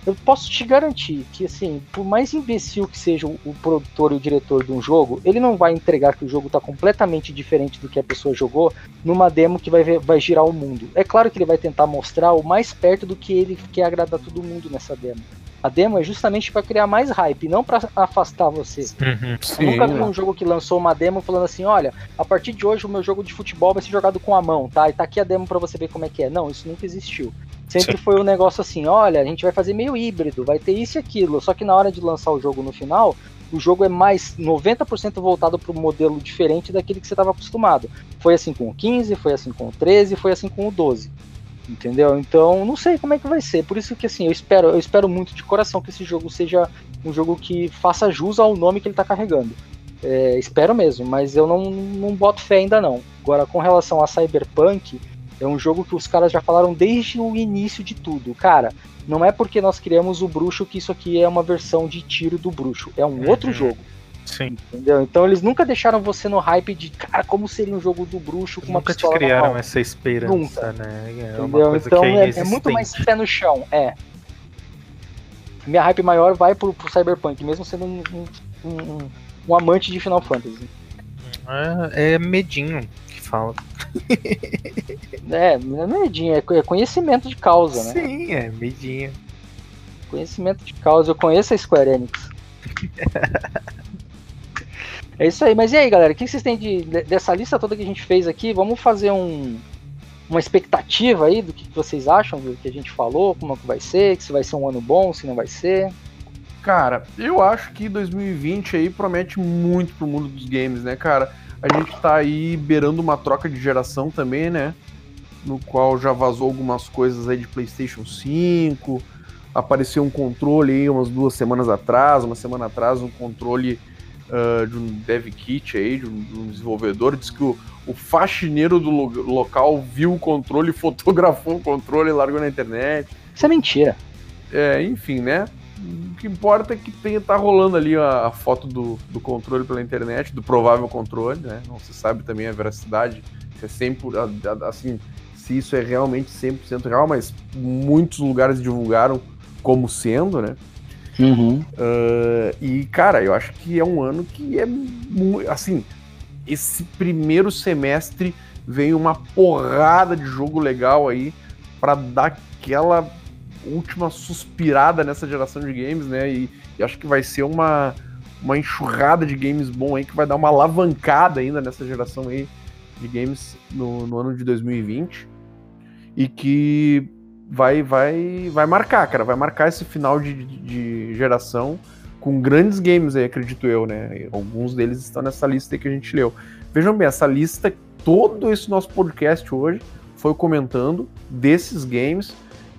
eu posso te garantir que, assim, por mais imbecil que seja o, produtor e o diretor de um jogo, ele não vai entregar que o jogo está completamente diferente do que a pessoa jogou numa demo que vai, vai girar o mundo. É claro que ele vai tentar mostrar o mais perto do que ele quer agradar todo mundo nessa demo. A demo é justamente para criar mais hype, não para afastar você. Uhum. Eu nunca vi um jogo que lançou uma demo falando assim, olha, a partir de hoje o meu jogo de futebol vai ser jogado com a mão, tá? E tá aqui a demo para você ver como é que é. Não, isso nunca existiu. Sempre foi um negócio assim, olha, a gente vai fazer meio híbrido, vai ter isso e aquilo. Só que na hora de lançar o jogo no final, o jogo é mais 90% voltado para um modelo diferente daquele que você estava acostumado. Foi assim com o 15, foi assim com o 13, foi assim com o 12. Entendeu? Então, não sei como é que vai ser. Por isso que assim, eu espero, eu espero muito de coração que esse jogo seja um jogo que faça jus ao nome que ele está carregando. É, espero mesmo, mas eu não, não boto fé ainda não. Agora, com relação a Cyberpunk, é um jogo que os caras já falaram desde o início de tudo. Cara, não é porque nós criamos o bruxo que isso aqui é uma versão de tiro do bruxo. É um Uhum. outro jogo. Sim. Entendeu? Então eles nunca deixaram você no hype de, cara, como seria um jogo do bruxo com uma Nunca te pistola na criaram essa esperança, Nunca. né? É Entendeu? Então é, é, é muito mais pé no chão, é. Minha hype maior vai pro, pro Cyberpunk, mesmo sendo um, um, um- um amante de Final Fantasy. É, é medinho que fala. É, não é medinho, é é conhecimento de causa, né? Sim, é medinho. Conhecimento de causa, eu conheço a Square Enix. é isso aí, mas e aí, galera? O que vocês têm de, de- dessa lista toda que a gente fez aqui? Vamos fazer um, uma expectativa aí do que vocês acham do que a gente falou, como é que vai ser, se vai ser um ano bom, se não vai ser. Cara, eu acho que 2020 aí promete muito pro mundo dos games, né, cara? A gente tá aí beirando uma troca de geração também, né? No qual já vazou algumas coisas aí de PlayStation 5. Apareceu um controle aí umas duas semanas atrás, uma semana atrás, um controle ah, de um dev kit aí, de um, de um desenvolvedor. Diz que o, o faxineiro do lo- local viu o controle, fotografou o controle e largou na internet. Isso é mentira. É, enfim, né? O que importa é que tenha, tá rolando ali a, a foto do, do controle pela internet, do provável controle, né? Não se sabe também a veracidade, se é 100%, a- a- assim, se isso é realmente 100% real, mas muitos lugares divulgaram como sendo, né? Ah, e, cara, eu acho que é um ano que é. Assim, esse primeiro semestre vem uma porrada de jogo legal aí pra dar aquela última suspirada nessa geração de games, né? E, e acho que vai ser uma, uma enxurrada de games bom aí que vai dar uma alavancada ainda nessa geração aí de games no, no ano de 2020 e que vai vai vai marcar, cara, vai marcar esse final de, de- geração com grandes games aí, acredito eu, né? Alguns deles estão nessa lista aí que a gente leu. Vejam bem, essa lista, todo esse nosso podcast hoje foi comentando desses games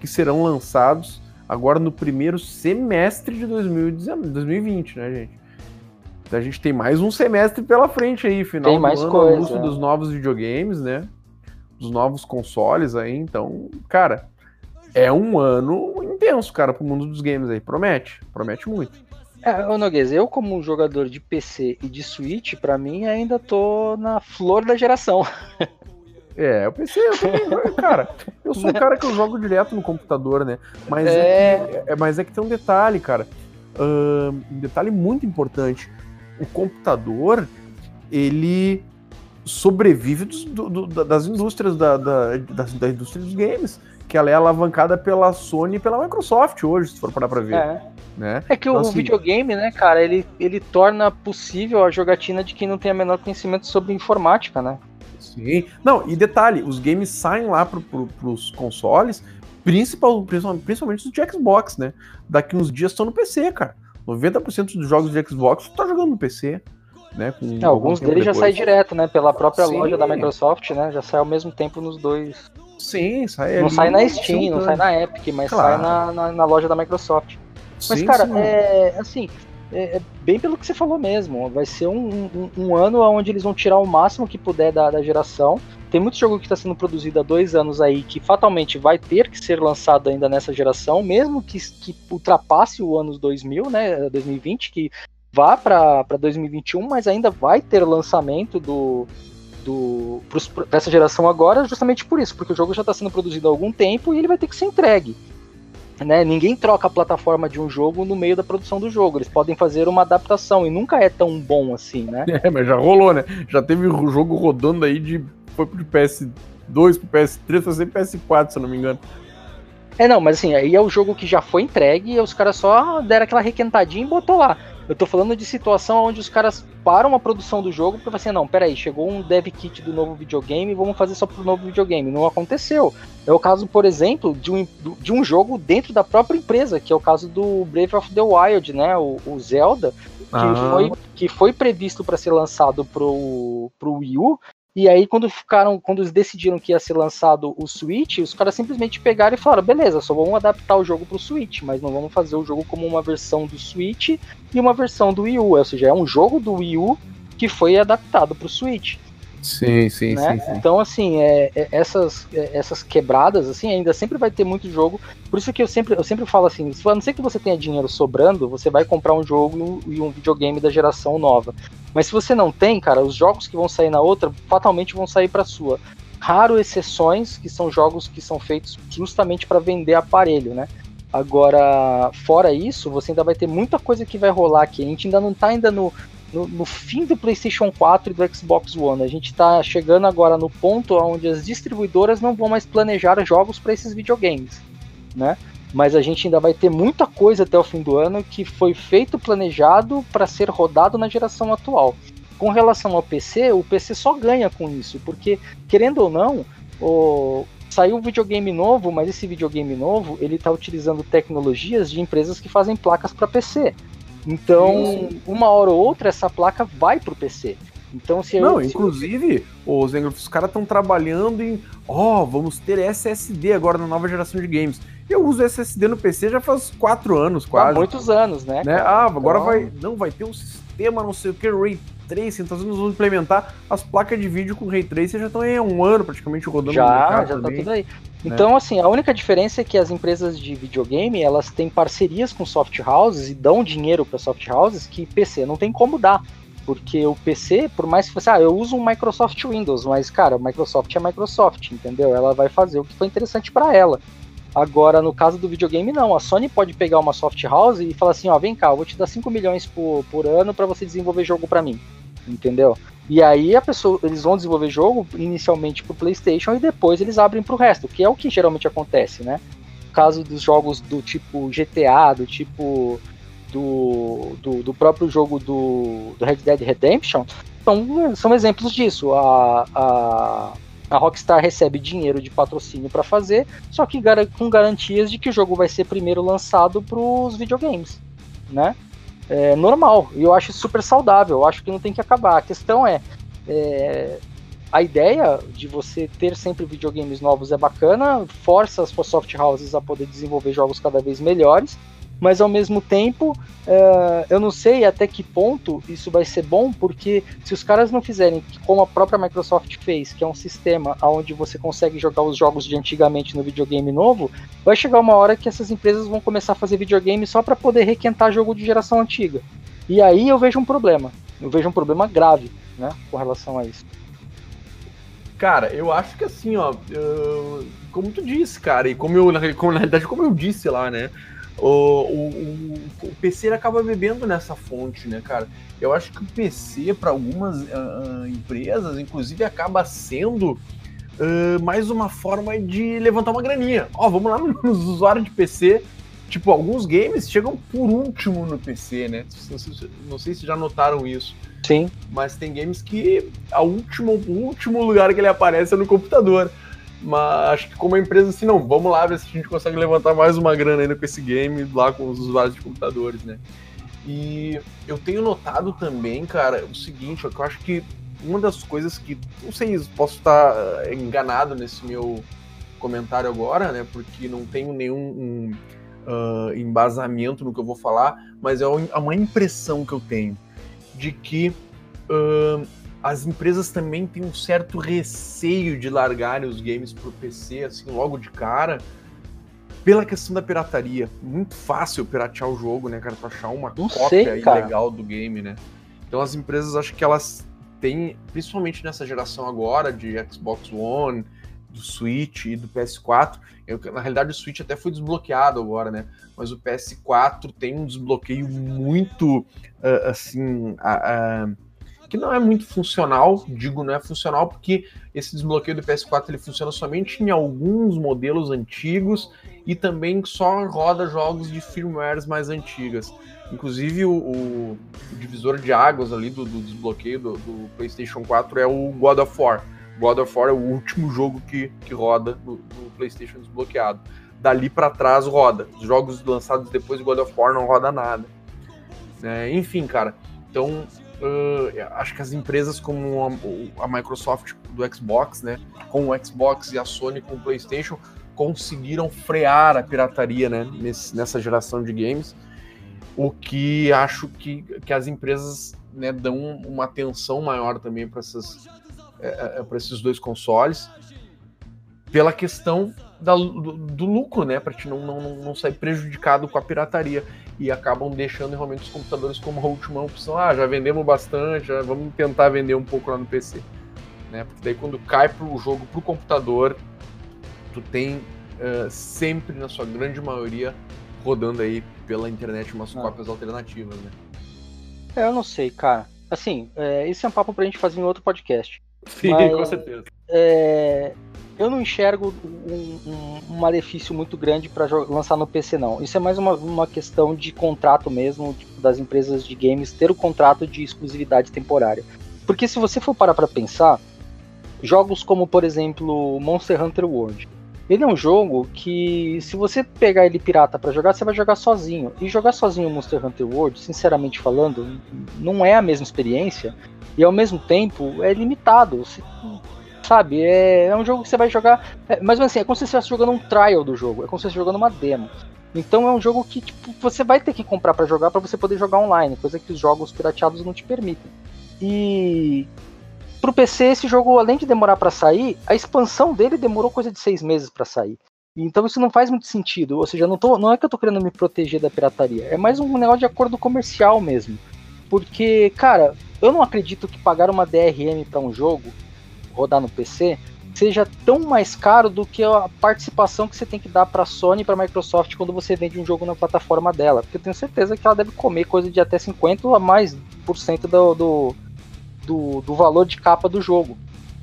que serão lançados agora no primeiro semestre de 2019, 2020, né, gente? Então a gente tem mais um semestre pela frente aí, final Tem do mais ano, coisa, anúncio dos novos videogames, né? Dos novos consoles aí, então, cara, é um ano intenso, cara, pro mundo dos games aí. Promete, promete muito. É, ô Noguês, eu como jogador de PC e de Switch, pra mim ainda tô na flor da geração. É, eu pensei, eu também, cara, eu sou um cara que eu jogo direto no computador, né? Mas é, É. que, é- mas é que tem um detalhe, cara. Um detalhe muito importante. O computador, ele sobrevive dos- do- do- das indústrias da, da, das- da indústria dos games, que ela é alavancada pela Sony e pela Microsoft hoje, se for parar pra ver, É. né? É que o Então, assim- videogame, né, cara, ele, ele torna possível a jogatina de quem não tem a menor conhecimento sobre informática, né? Sim. Não, e detalhe, os games saem lá pro, pro, pros consoles, principal, principal- principalmente os de Xbox, né? Daqui uns dias estão no PC, cara. 90% dos jogos de Xbox tu tá jogando no PC, né? É, alguns deles já saem direto, né? Pela própria Sim. loja da Microsoft, né? Já sai ao mesmo tempo nos dois. Sim, sai não sai na Steam, não sai na Epic, mas Claro. sai na, na, na loja da Microsoft. Mas, Sim, cara, sim. é assim, é, é bem pelo que você falou mesmo. Vai ser um, um, um ano onde eles vão tirar o máximo que puder da, da geração. Tem muito jogo que está sendo produzido há dois anos aí que fatalmente vai ter que ser lançado ainda nessa geração, mesmo que, que ultrapasse o ano 2000, né, 2020, que vá para 2021, mas ainda vai ter lançamento do, do para essa geração agora, justamente por isso, porque o jogo já está sendo produzido há algum tempo e ele vai ter que ser entregue. Né? Ninguém troca a plataforma de um jogo no meio da produção do jogo. Eles podem fazer uma adaptação e nunca é tão bom assim, né? É, mas já rolou, né? Já teve o jogo rodando aí de foi pro PS2, pro PS3, foi sempre PS4, se eu não me engano. É, não, mas assim, aí é o jogo que já foi entregue e os caras só deram aquela requentadinha e botou lá. Eu tô falando de situação onde os caras param a produção do jogo porque assim, não, peraí, chegou um dev kit do novo videogame, vamos fazer só pro novo videogame. Não aconteceu. É o caso, por exemplo, de um, de um jogo dentro da própria empresa, que é o caso do Brave of the Wild, né? O, o Zelda, que, ah. foi, que foi previsto para ser lançado pro, pro Wii U, e aí, quando ficaram, quando eles decidiram que ia ser lançado o Switch, os caras simplesmente pegaram e falaram: beleza, só vamos adaptar o jogo pro Switch, mas não vamos fazer o jogo como uma versão do Switch e uma versão do Wii U. Ou seja, é um jogo do Wii U que foi adaptado pro Switch. Sim, sim, né? sim, sim, Então, assim, é, é, essas, é, essas quebradas, assim, ainda sempre vai ter muito jogo. Por isso que eu sempre, eu sempre falo assim, a não ser que você tenha dinheiro sobrando, você vai comprar um jogo e um videogame da geração nova. Mas se você não tem, cara, os jogos que vão sair na outra, fatalmente vão sair para sua. Raro exceções, que são jogos que são feitos justamente para vender aparelho, né? Agora, fora isso, você ainda vai ter muita coisa que vai rolar aqui. A gente ainda não tá ainda no, no, no, fim do PlayStation 4 e do Xbox One. A gente está chegando agora no ponto onde as distribuidoras não vão mais planejar jogos para esses videogames, né? Mas a gente ainda vai ter muita coisa até o fim do ano que foi feito planejado para ser rodado na geração atual. Com relação ao PC, o PC só ganha com isso, porque querendo ou não, o, saiu um videogame novo, mas esse videogame novo ele está utilizando tecnologias de empresas que fazem placas para PC. Então, uma hora ou outra, essa placa vai pro PC. Então, se Não, eu, inclusive, os, os caras estão trabalhando em. Ó, oh, vamos ter SSD agora na nova geração de games. Eu uso SSD no PC já faz quatro anos, quase. Há muitos anos, né? né? Ah, agora então... vai. Não, vai ter um sistema, não sei o que, Ray Tracing, então nós vamos implementar as placas de vídeo com Ray Tracing já estão aí há um ano praticamente rodando já, no mercado. Já, já tá tudo aí. Né? Então, assim, a única diferença é que as empresas de videogame, elas têm parcerias com soft houses e dão dinheiro para soft houses que PC não tem como dar. Porque o PC, por mais que você, ah, eu uso um Microsoft Windows, mas cara, Microsoft é Microsoft, entendeu? Ela vai fazer o que foi interessante para ela. Agora, no caso do videogame, não. A Sony pode pegar uma soft house e falar assim, ó, vem cá, eu vou te dar 5 milhões por, por ano para você desenvolver jogo para mim. Entendeu? E aí a pessoa, eles vão desenvolver jogo inicialmente pro PlayStation e depois eles abrem pro resto, que é o que geralmente acontece, né? No caso dos jogos do tipo GTA, do tipo do, do, do próprio jogo do, do Red Dead Redemption, são, são exemplos disso. A, a, a Rockstar recebe dinheiro de patrocínio para fazer, só que com garantias de que o jogo vai ser primeiro lançado para os videogames, né? é, normal. E eu acho super saudável. Eu acho que não tem que acabar. A questão é, é, a ideia de você ter sempre videogames novos é bacana, força as soft houses a poder desenvolver jogos cada vez melhores mas ao mesmo tempo uh, eu não sei até que ponto isso vai ser bom, porque se os caras não fizerem como a própria Microsoft fez, que é um sistema onde você consegue jogar os jogos de antigamente no videogame novo, vai chegar uma hora que essas empresas vão começar a fazer videogame só para poder requentar jogo de geração antiga. E aí eu vejo um problema, eu vejo um problema grave, né, com relação a isso. Cara, eu acho que assim, ó, eu, como tu disse, cara, e como eu, como, na realidade, como eu disse lá, né, o, o, o, PC acaba bebendo nessa fonte, né, cara? Eu acho que o PC, para algumas uh, empresas, inclusive, acaba sendo uh, mais uma forma de levantar uma graninha. Ó, vamos lá nos usuários de PC. Tipo, alguns games chegam por último no PC, né? Não sei, não sei se já notaram isso. Sim. Mas tem games que a último, o último lugar que ele aparece é no computador. Mas acho que como a empresa, assim, não, vamos lá ver se a gente consegue levantar mais uma grana ainda com esse game lá com os usuários de computadores, né? E eu tenho notado também, cara, o seguinte, eu acho que uma das coisas que, não sei, posso estar eh, enganado nesse meu comentário agora, né? Porque não tenho nenhum um, uh, embasamento no que eu vou falar, mas é uma impressão que eu tenho de que uh, as empresas também têm um certo receio de largarem os games para o PC assim logo de cara pela questão da pirataria. Muito fácil piratear o jogo, né, cara? Pra achar uma Não cópia sei, ilegal do game, né? Então as empresas, acho que elas têm, principalmente nessa geração agora de Xbox One, do Switch e do PS4. Eu, na realidade, o Switch até foi desbloqueado agora, né? Mas o PS4 tem um desbloqueio muito, uh, assim, uh, uh, que não é muito funcional. Digo, não é funcional porque esse desbloqueio do PS4 ele funciona somente em alguns modelos antigos e também só roda jogos de firmwares mais antigas. Inclusive, o, o divisor de águas ali do, do desbloqueio do, do, PlayStation 4 é o God of War. God of War é o último jogo que, que roda no, no PlayStation desbloqueado. Dali para trás roda. Os jogos lançados depois do God of War não roda nada. É, enfim, cara. Então, uh, acho que as empresas como a, a, Microsoft do Xbox, né, com o Xbox e a Sony com o PlayStation, conseguiram frear a pirataria né, nesse, nessa geração de games, o que acho que, que as empresas né, dão uma atenção maior também para é, é, esses dois consoles, pela questão da, do, do, lucro, né, para te não, não, não sair prejudicado com a pirataria. E acabam deixando realmente os computadores como a última opção. Ah, já vendemos bastante, já vamos tentar vender um pouco lá no PC. Né? Porque daí quando cai pro jogo pro computador, tu tem uh, sempre, na sua grande maioria, rodando aí pela internet umas ah. cópias alternativas, né? É, eu não sei, cara. Assim, é, esse é um papo pra gente fazer em outro podcast. Sim, Mas, com certeza. É, eu não enxergo um, um, um malefício muito grande para lançar no PC, não. Isso é mais uma, uma questão de contrato mesmo, tipo, das empresas de games ter o contrato de exclusividade temporária. Porque se você for parar para pensar, jogos como, por exemplo, Monster Hunter World, ele é um jogo que, se você pegar ele pirata para jogar, você vai jogar sozinho. E jogar sozinho Monster Hunter World, sinceramente falando, não é a mesma experiência. E ao mesmo tempo é limitado. Você, sabe? É, é, um jogo que você vai jogar. É, mas assim, é como se você estivesse jogando um trial do jogo. É como se você estivesse jogando uma demo. Então é um jogo que tipo, você vai ter que comprar para jogar para você poder jogar online, coisa que os jogos pirateados não te permitem. E Pro PC, esse jogo, além de demorar para sair, a expansão dele demorou coisa de seis meses para sair. Então isso não faz muito sentido. Ou seja, não, tô, não é que eu tô querendo me proteger da pirataria. É mais um negócio de acordo comercial mesmo. Porque, cara, eu não acredito que pagar uma DRM para um jogo rodar no PC seja tão mais caro do que a participação que você tem que dar para a Sony e para a Microsoft quando você vende um jogo na plataforma dela. Porque eu tenho certeza que ela deve comer coisa de até 50 a mais por cento do, do, do, do valor de capa do jogo,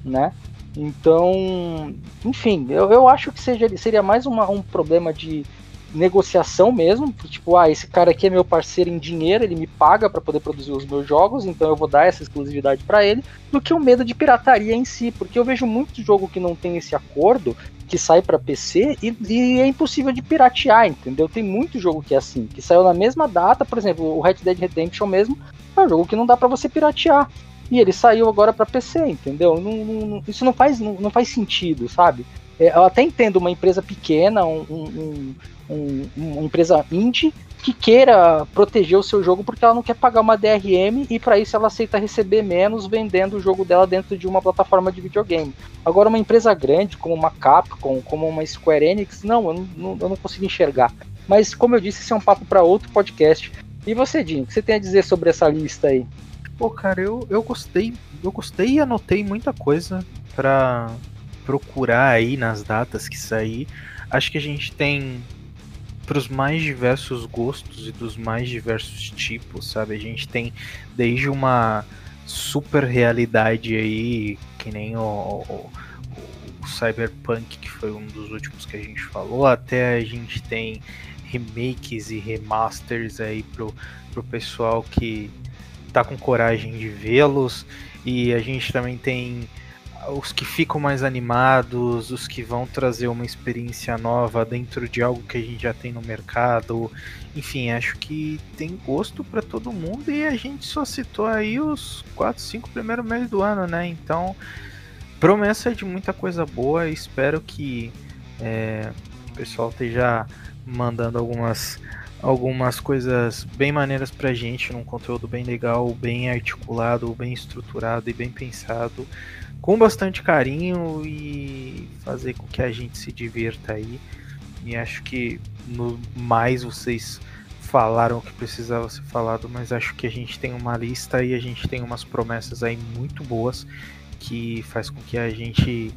né? Então, enfim, eu, eu acho que seja, seria mais uma, um problema de negociação mesmo, tipo, ah, esse cara aqui é meu parceiro em dinheiro, ele me paga para poder produzir os meus jogos, então eu vou dar essa exclusividade para ele, do que o medo de pirataria em si, porque eu vejo muito jogo que não tem esse acordo, que sai para PC e, e, é impossível de piratear, entendeu? Tem muito jogo que é assim, que saiu na mesma data, por exemplo, o Red Dead Redemption mesmo, é um jogo que não dá para você piratear. E ele saiu agora para PC, entendeu? Não, não, isso não faz, não, não faz sentido, sabe? É, eu até entendo uma empresa pequena, um, um, um, uma empresa indie, que queira proteger o seu jogo porque ela não quer pagar uma DRM e para isso ela aceita receber menos vendendo o jogo dela dentro de uma plataforma de videogame. Agora, uma empresa grande como uma Capcom, como uma Square Enix, não, eu não, eu não consigo enxergar. Mas, como eu disse, esse é um papo para outro podcast. E você, Dinho, o que você tem a dizer sobre essa lista aí? Pô, cara, eu, eu gostei. Eu gostei e anotei muita coisa pra procurar aí nas datas que sair. Acho que a gente tem pros mais diversos gostos e dos mais diversos tipos, sabe? A gente tem desde uma super realidade aí, que nem o, o, o Cyberpunk, que foi um dos últimos que a gente falou, até a gente tem remakes e remasters aí pro, pro pessoal que tá com coragem de vê-los. E a gente também tem os que ficam mais animados, os que vão trazer uma experiência nova dentro de algo que a gente já tem no mercado. Enfim, acho que tem gosto para todo mundo e a gente só citou aí os 4, 5 primeiros meses do ano, né? Então, promessa de muita coisa boa. Espero que é, o pessoal esteja mandando algumas algumas coisas bem maneiras pra gente, num conteúdo bem legal, bem articulado, bem estruturado e bem pensado, com bastante carinho e fazer com que a gente se divirta aí. E acho que no mais vocês falaram o que precisava ser falado, mas acho que a gente tem uma lista e a gente tem umas promessas aí muito boas que faz com que a gente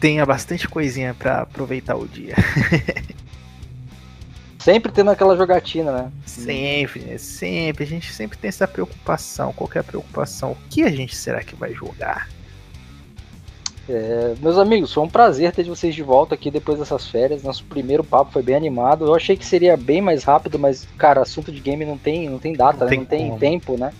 tenha bastante coisinha para aproveitar o dia. Sempre tendo aquela jogatina, né? Sempre, né? sempre. A gente sempre tem essa preocupação. Qualquer preocupação. O que a gente será que vai jogar? É, meus amigos, foi um prazer ter vocês de volta aqui depois dessas férias. Nosso primeiro papo foi bem animado. Eu achei que seria bem mais rápido, mas, cara, assunto de game não tem, não tem data, não, né? tem, não tem tempo, né?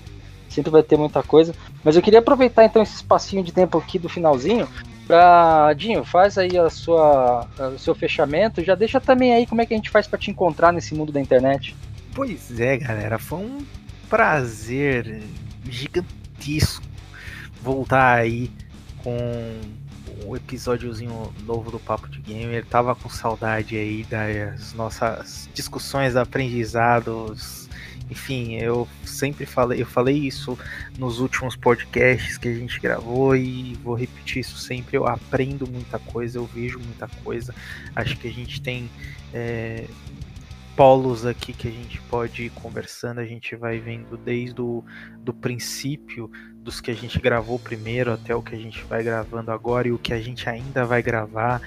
Sempre vai ter muita coisa. Mas eu queria aproveitar então esse espacinho de tempo aqui do finalzinho Pra, Dinho, faz aí a sua, o seu fechamento. Já deixa também aí como é que a gente faz para te encontrar nesse mundo da internet. Pois é, galera. Foi um prazer gigantesco voltar aí com o episódiozinho novo do Papo de Gamer. Tava com saudade aí das nossas discussões, aprendizados, enfim, eu sempre falei, eu falei isso nos últimos podcasts que a gente gravou e vou repetir isso sempre. Eu aprendo muita coisa, eu vejo muita coisa. Acho que a gente tem é, polos aqui que a gente pode ir conversando, a gente vai vendo desde o do princípio dos que a gente gravou primeiro até o que a gente vai gravando agora e o que a gente ainda vai gravar.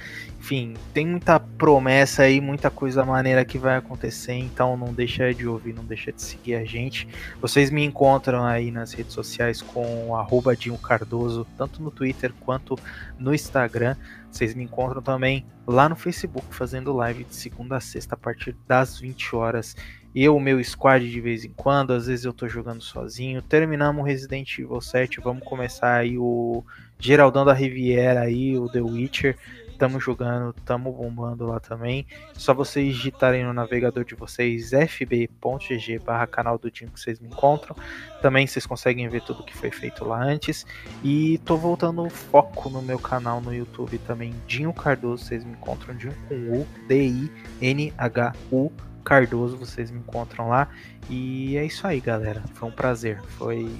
Enfim, tem muita promessa aí, muita coisa maneira que vai acontecer, então não deixa de ouvir, não deixa de seguir a gente. Vocês me encontram aí nas redes sociais com arroba Cardoso, tanto no Twitter quanto no Instagram. Vocês me encontram também lá no Facebook, fazendo live de segunda a sexta a partir das 20 horas eu, meu squad de vez em quando, às vezes eu tô jogando sozinho. Terminamos Resident Evil 7, vamos começar aí o Geraldão da Riviera aí, o The Witcher. Tamo jogando, tamo bombando lá também. Só vocês digitarem no navegador de vocês fb.gg barra canal do Dinho que vocês me encontram. Também vocês conseguem ver tudo que foi feito lá antes. E tô voltando o foco no meu canal no YouTube também, Dinho Cardoso. Vocês me encontram Dinho com U, D-I-N-H-U Cardoso, vocês me encontram lá. E é isso aí, galera. Foi um prazer, foi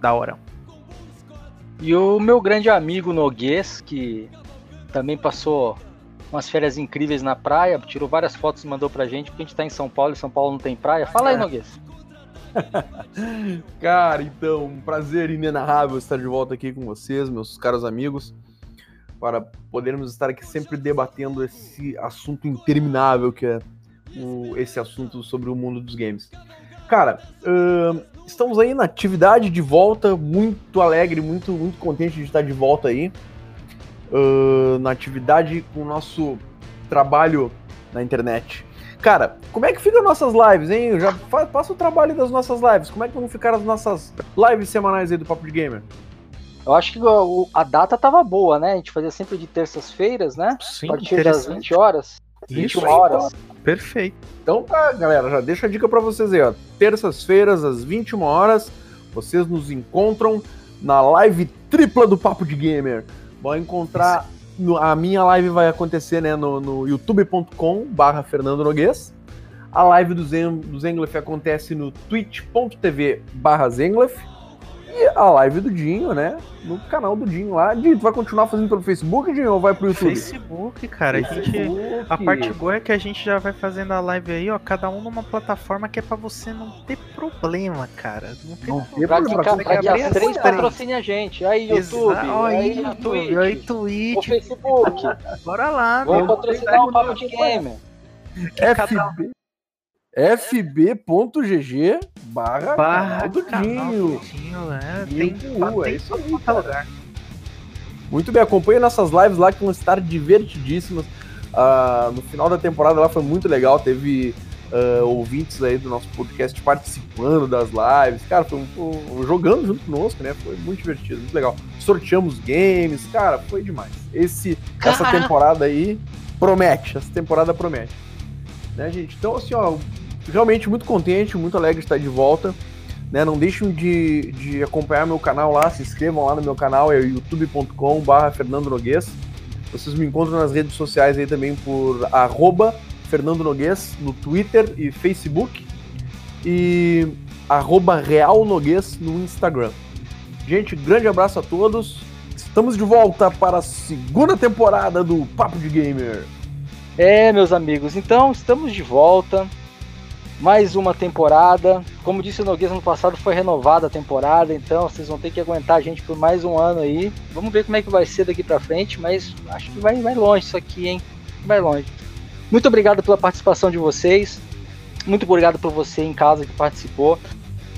da hora. E o meu grande amigo Noguês, que também passou umas férias incríveis na praia, tirou várias fotos e mandou pra gente, porque a gente tá em São Paulo e São Paulo não tem praia. Fala aí, é. Noguês. Cara, então, um prazer inenarrável estar de volta aqui com vocês, meus caros amigos, para podermos estar aqui sempre debatendo esse assunto interminável que é o, esse assunto sobre o mundo dos games. Cara, uh, estamos aí na atividade de volta, muito alegre, muito, muito contente de estar de volta aí. Uh, na atividade com o nosso trabalho na internet. Cara, como é que ficam nossas lives, hein? Eu já faço o trabalho das nossas lives. Como é que vão ficar as nossas lives semanais aí do Papo de Gamer? Eu acho que a data tava boa, né? A gente fazia sempre de terças-feiras, né? Sim, a partir das 20 horas. 21 Isso, horas. Então, perfeito. Então tá, galera, já deixa a dica para vocês aí, ó. Terças-feiras, às 21 horas, vocês nos encontram na live tripla do Papo de Gamer. Vão encontrar. No, a minha live vai acontecer né, no, no youtube.com barra Fernando Noguês. A live do, Zen, do Zenglef acontece no twitch.tv barra Zenglef. E a live do Dinho, né? No canal do Dinho lá. Dinho, tu vai continuar fazendo pelo Facebook, Dinho, ou vai pro YouTube? Facebook, cara. Facebook. A, gente, a parte boa é que a gente já vai fazendo a live aí, ó. Cada um numa plataforma que é pra você não ter problema, cara. Não tem não problema. Pra, pra, pra que as três patrocinem a gente. Aí, YouTube. aí, aí, Twitch. Aí, Twitch. O Facebook. Bora lá, Vamos patrocinar o Papo de Gamer. FB fb.gg barra, barra do Dinho. É, tem, U, é isso aí, lugar. Muito bem, acompanhe nossas lives lá que vão estar divertidíssimas. Uh, no final da temporada lá foi muito legal, teve uh, ouvintes aí do nosso podcast participando das lives. Cara, foi um, um, jogando junto conosco, né? Foi muito divertido, muito legal. Sorteamos games, cara, foi demais. Esse, essa temporada aí promete, essa temporada promete. Né, gente? Então, assim, ó, realmente muito contente, muito alegre de estar de volta. Né? Não deixem de, de acompanhar meu canal lá, se inscrevam lá no meu canal, é youtube.com.br Fernando Noguês. Vocês me encontram nas redes sociais aí também por arroba Fernando Noguês no Twitter e Facebook e arroba Real Noguês no Instagram. Gente, grande abraço a todos. Estamos de volta para a segunda temporada do Papo de Gamer. É, meus amigos, então estamos de volta. Mais uma temporada. Como disse o Noguês ano passado, foi renovada a temporada, então vocês vão ter que aguentar a gente por mais um ano aí. Vamos ver como é que vai ser daqui pra frente, mas acho que vai, vai longe isso aqui, hein? Vai longe. Muito obrigado pela participação de vocês. Muito obrigado por você em casa que participou.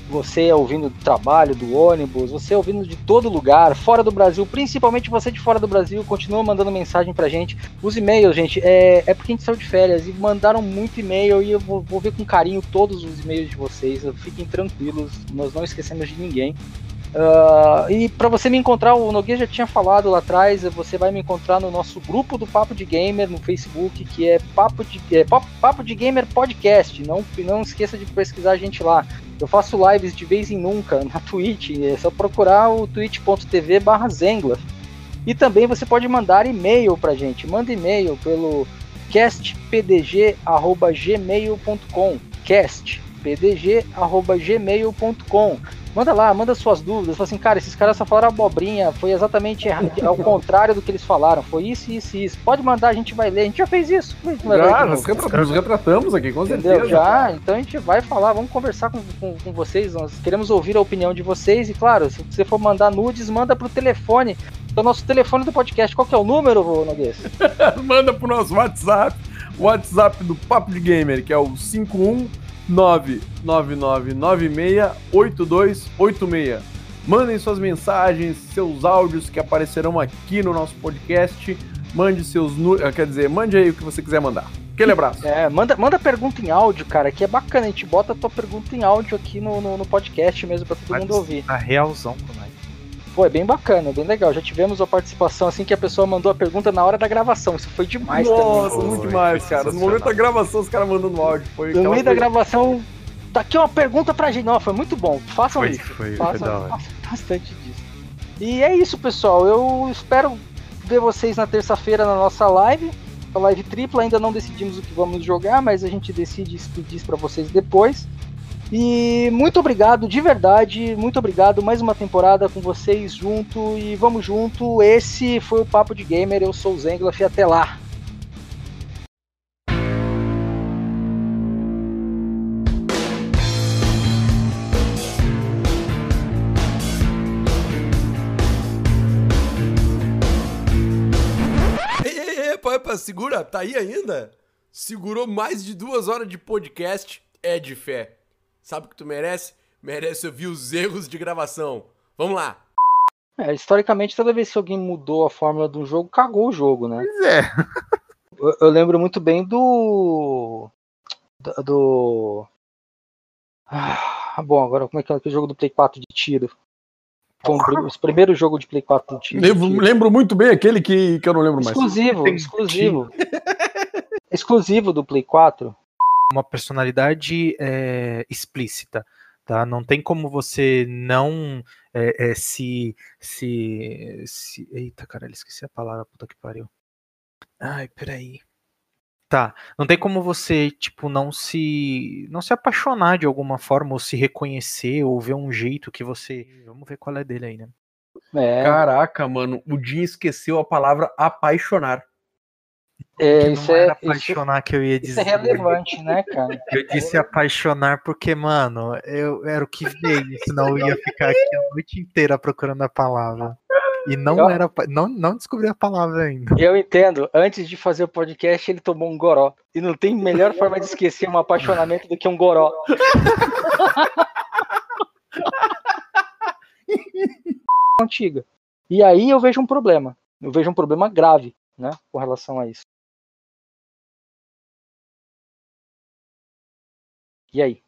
Você ouvindo do trabalho, do ônibus, você ouvindo de todo lugar, fora do Brasil, principalmente você de fora do Brasil, continua mandando mensagem pra gente. Os e-mails, gente, é, é porque a gente saiu de férias e mandaram muito e-mail e eu vou, vou ver com carinho todos os e-mails de vocês. Fiquem tranquilos, nós não esquecemos de ninguém. Uh, e para você me encontrar, o Nogueira já tinha falado lá atrás, você vai me encontrar no nosso grupo do Papo de Gamer no Facebook, que é Papo de, é, Papo de Gamer Podcast. Não, não esqueça de pesquisar a gente lá. Eu faço lives de vez em nunca na Twitch, é só procurar o twitch.tv barra Zengler. E também você pode mandar e-mail pra gente. Manda e-mail pelo castpdg.gmail.com castpdg.gmail.com Manda lá, manda suas dúvidas. Fala assim, cara, esses caras só falaram abobrinha, foi exatamente ao contrário do que eles falaram. Foi isso, isso isso. Pode mandar, a gente vai ler. A gente já fez isso. Já, nós retratamos, retratamos aqui, com Entendeu? certeza. Já, então a gente vai falar, vamos conversar com, com, com, vocês. Nós queremos ouvir a opinião de vocês. E claro, se você for mandar nudes, manda pro telefone. É o nosso telefone do podcast. Qual que é o número, Noguês? manda pro nosso WhatsApp. WhatsApp do Papo de Gamer, que é o 51 999968286. Mandem suas mensagens, seus áudios que aparecerão aqui no nosso podcast. Mande seus. Ah, quer dizer, mande aí o que você quiser mandar. Aquele abraço. É, manda, manda pergunta em áudio, cara, que é bacana. A gente bota a tua pergunta em áudio aqui no, no, no podcast mesmo pra todo Mas mundo ouvir. A realzão com nós. Pô, é bem bacana, bem legal. Já tivemos a participação assim que a pessoa mandou a pergunta na hora da gravação. Isso foi demais Nossa, também. muito demais, cara. No momento da gravação, os caras mandando áudio. Foi no meio da gravação, tá aqui uma pergunta pra gente. Não, foi muito bom. Façam foi, isso. Foi, façam, façam bastante disso. E é isso, pessoal. Eu espero ver vocês na terça-feira na nossa live. A live tripla, ainda não decidimos o que vamos jogar, mas a gente decide e diz para vocês depois. E muito obrigado, de verdade, muito obrigado. Mais uma temporada com vocês junto e vamos junto. Esse foi o Papo de Gamer. Eu sou o Zenglaf e até lá. Epa, segura, tá aí ainda? Segurou mais de duas horas de podcast, é de fé. Sabe o que tu merece? Merece ouvir os erros de gravação. Vamos lá. É, historicamente, toda vez que alguém mudou a fórmula de um jogo, cagou o jogo, né? Pois é. Eu, eu lembro muito bem do. Do. do... Ah, bom, agora como é que é aquele jogo do Play 4 de tiro? Foi um, o primeiro jogo de Play 4 de tiro. Lembro, lembro muito bem aquele que, que eu não lembro mais. Exclusivo, exclusivo. exclusivo do Play 4 uma personalidade é, explícita. Tá? Não tem como você não é, é, se, se, se. Eita, caralho, esqueci a palavra, puta que pariu. Ai, peraí. Tá, não tem como você, tipo, não se não se apaixonar de alguma forma, ou se reconhecer, ou ver um jeito que você. Vamos ver qual é dele aí, né? É. Caraca, mano, o Jim esqueceu a palavra apaixonar. É, isso é, apaixonar isso, que eu ia dizer. Isso é relevante, né, cara? Eu disse apaixonar porque, mano, eu era o que veio, senão eu ia ficar aqui a noite inteira procurando a palavra. E não eu, era, não, não descobri a palavra ainda. Eu entendo. Antes de fazer o podcast, ele tomou um goró. E não tem melhor forma de esquecer um apaixonamento do que um goró. Antiga. E aí eu vejo um problema. Eu vejo um problema grave, né, com relação a isso. E aí?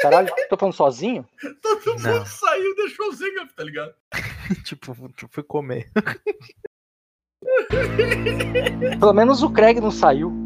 Caralho, tô falando sozinho? Todo Não. mundo saiu, deixou o Zenga, tá ligado? tipo, fui comer. Pelo menos o Craig não saiu.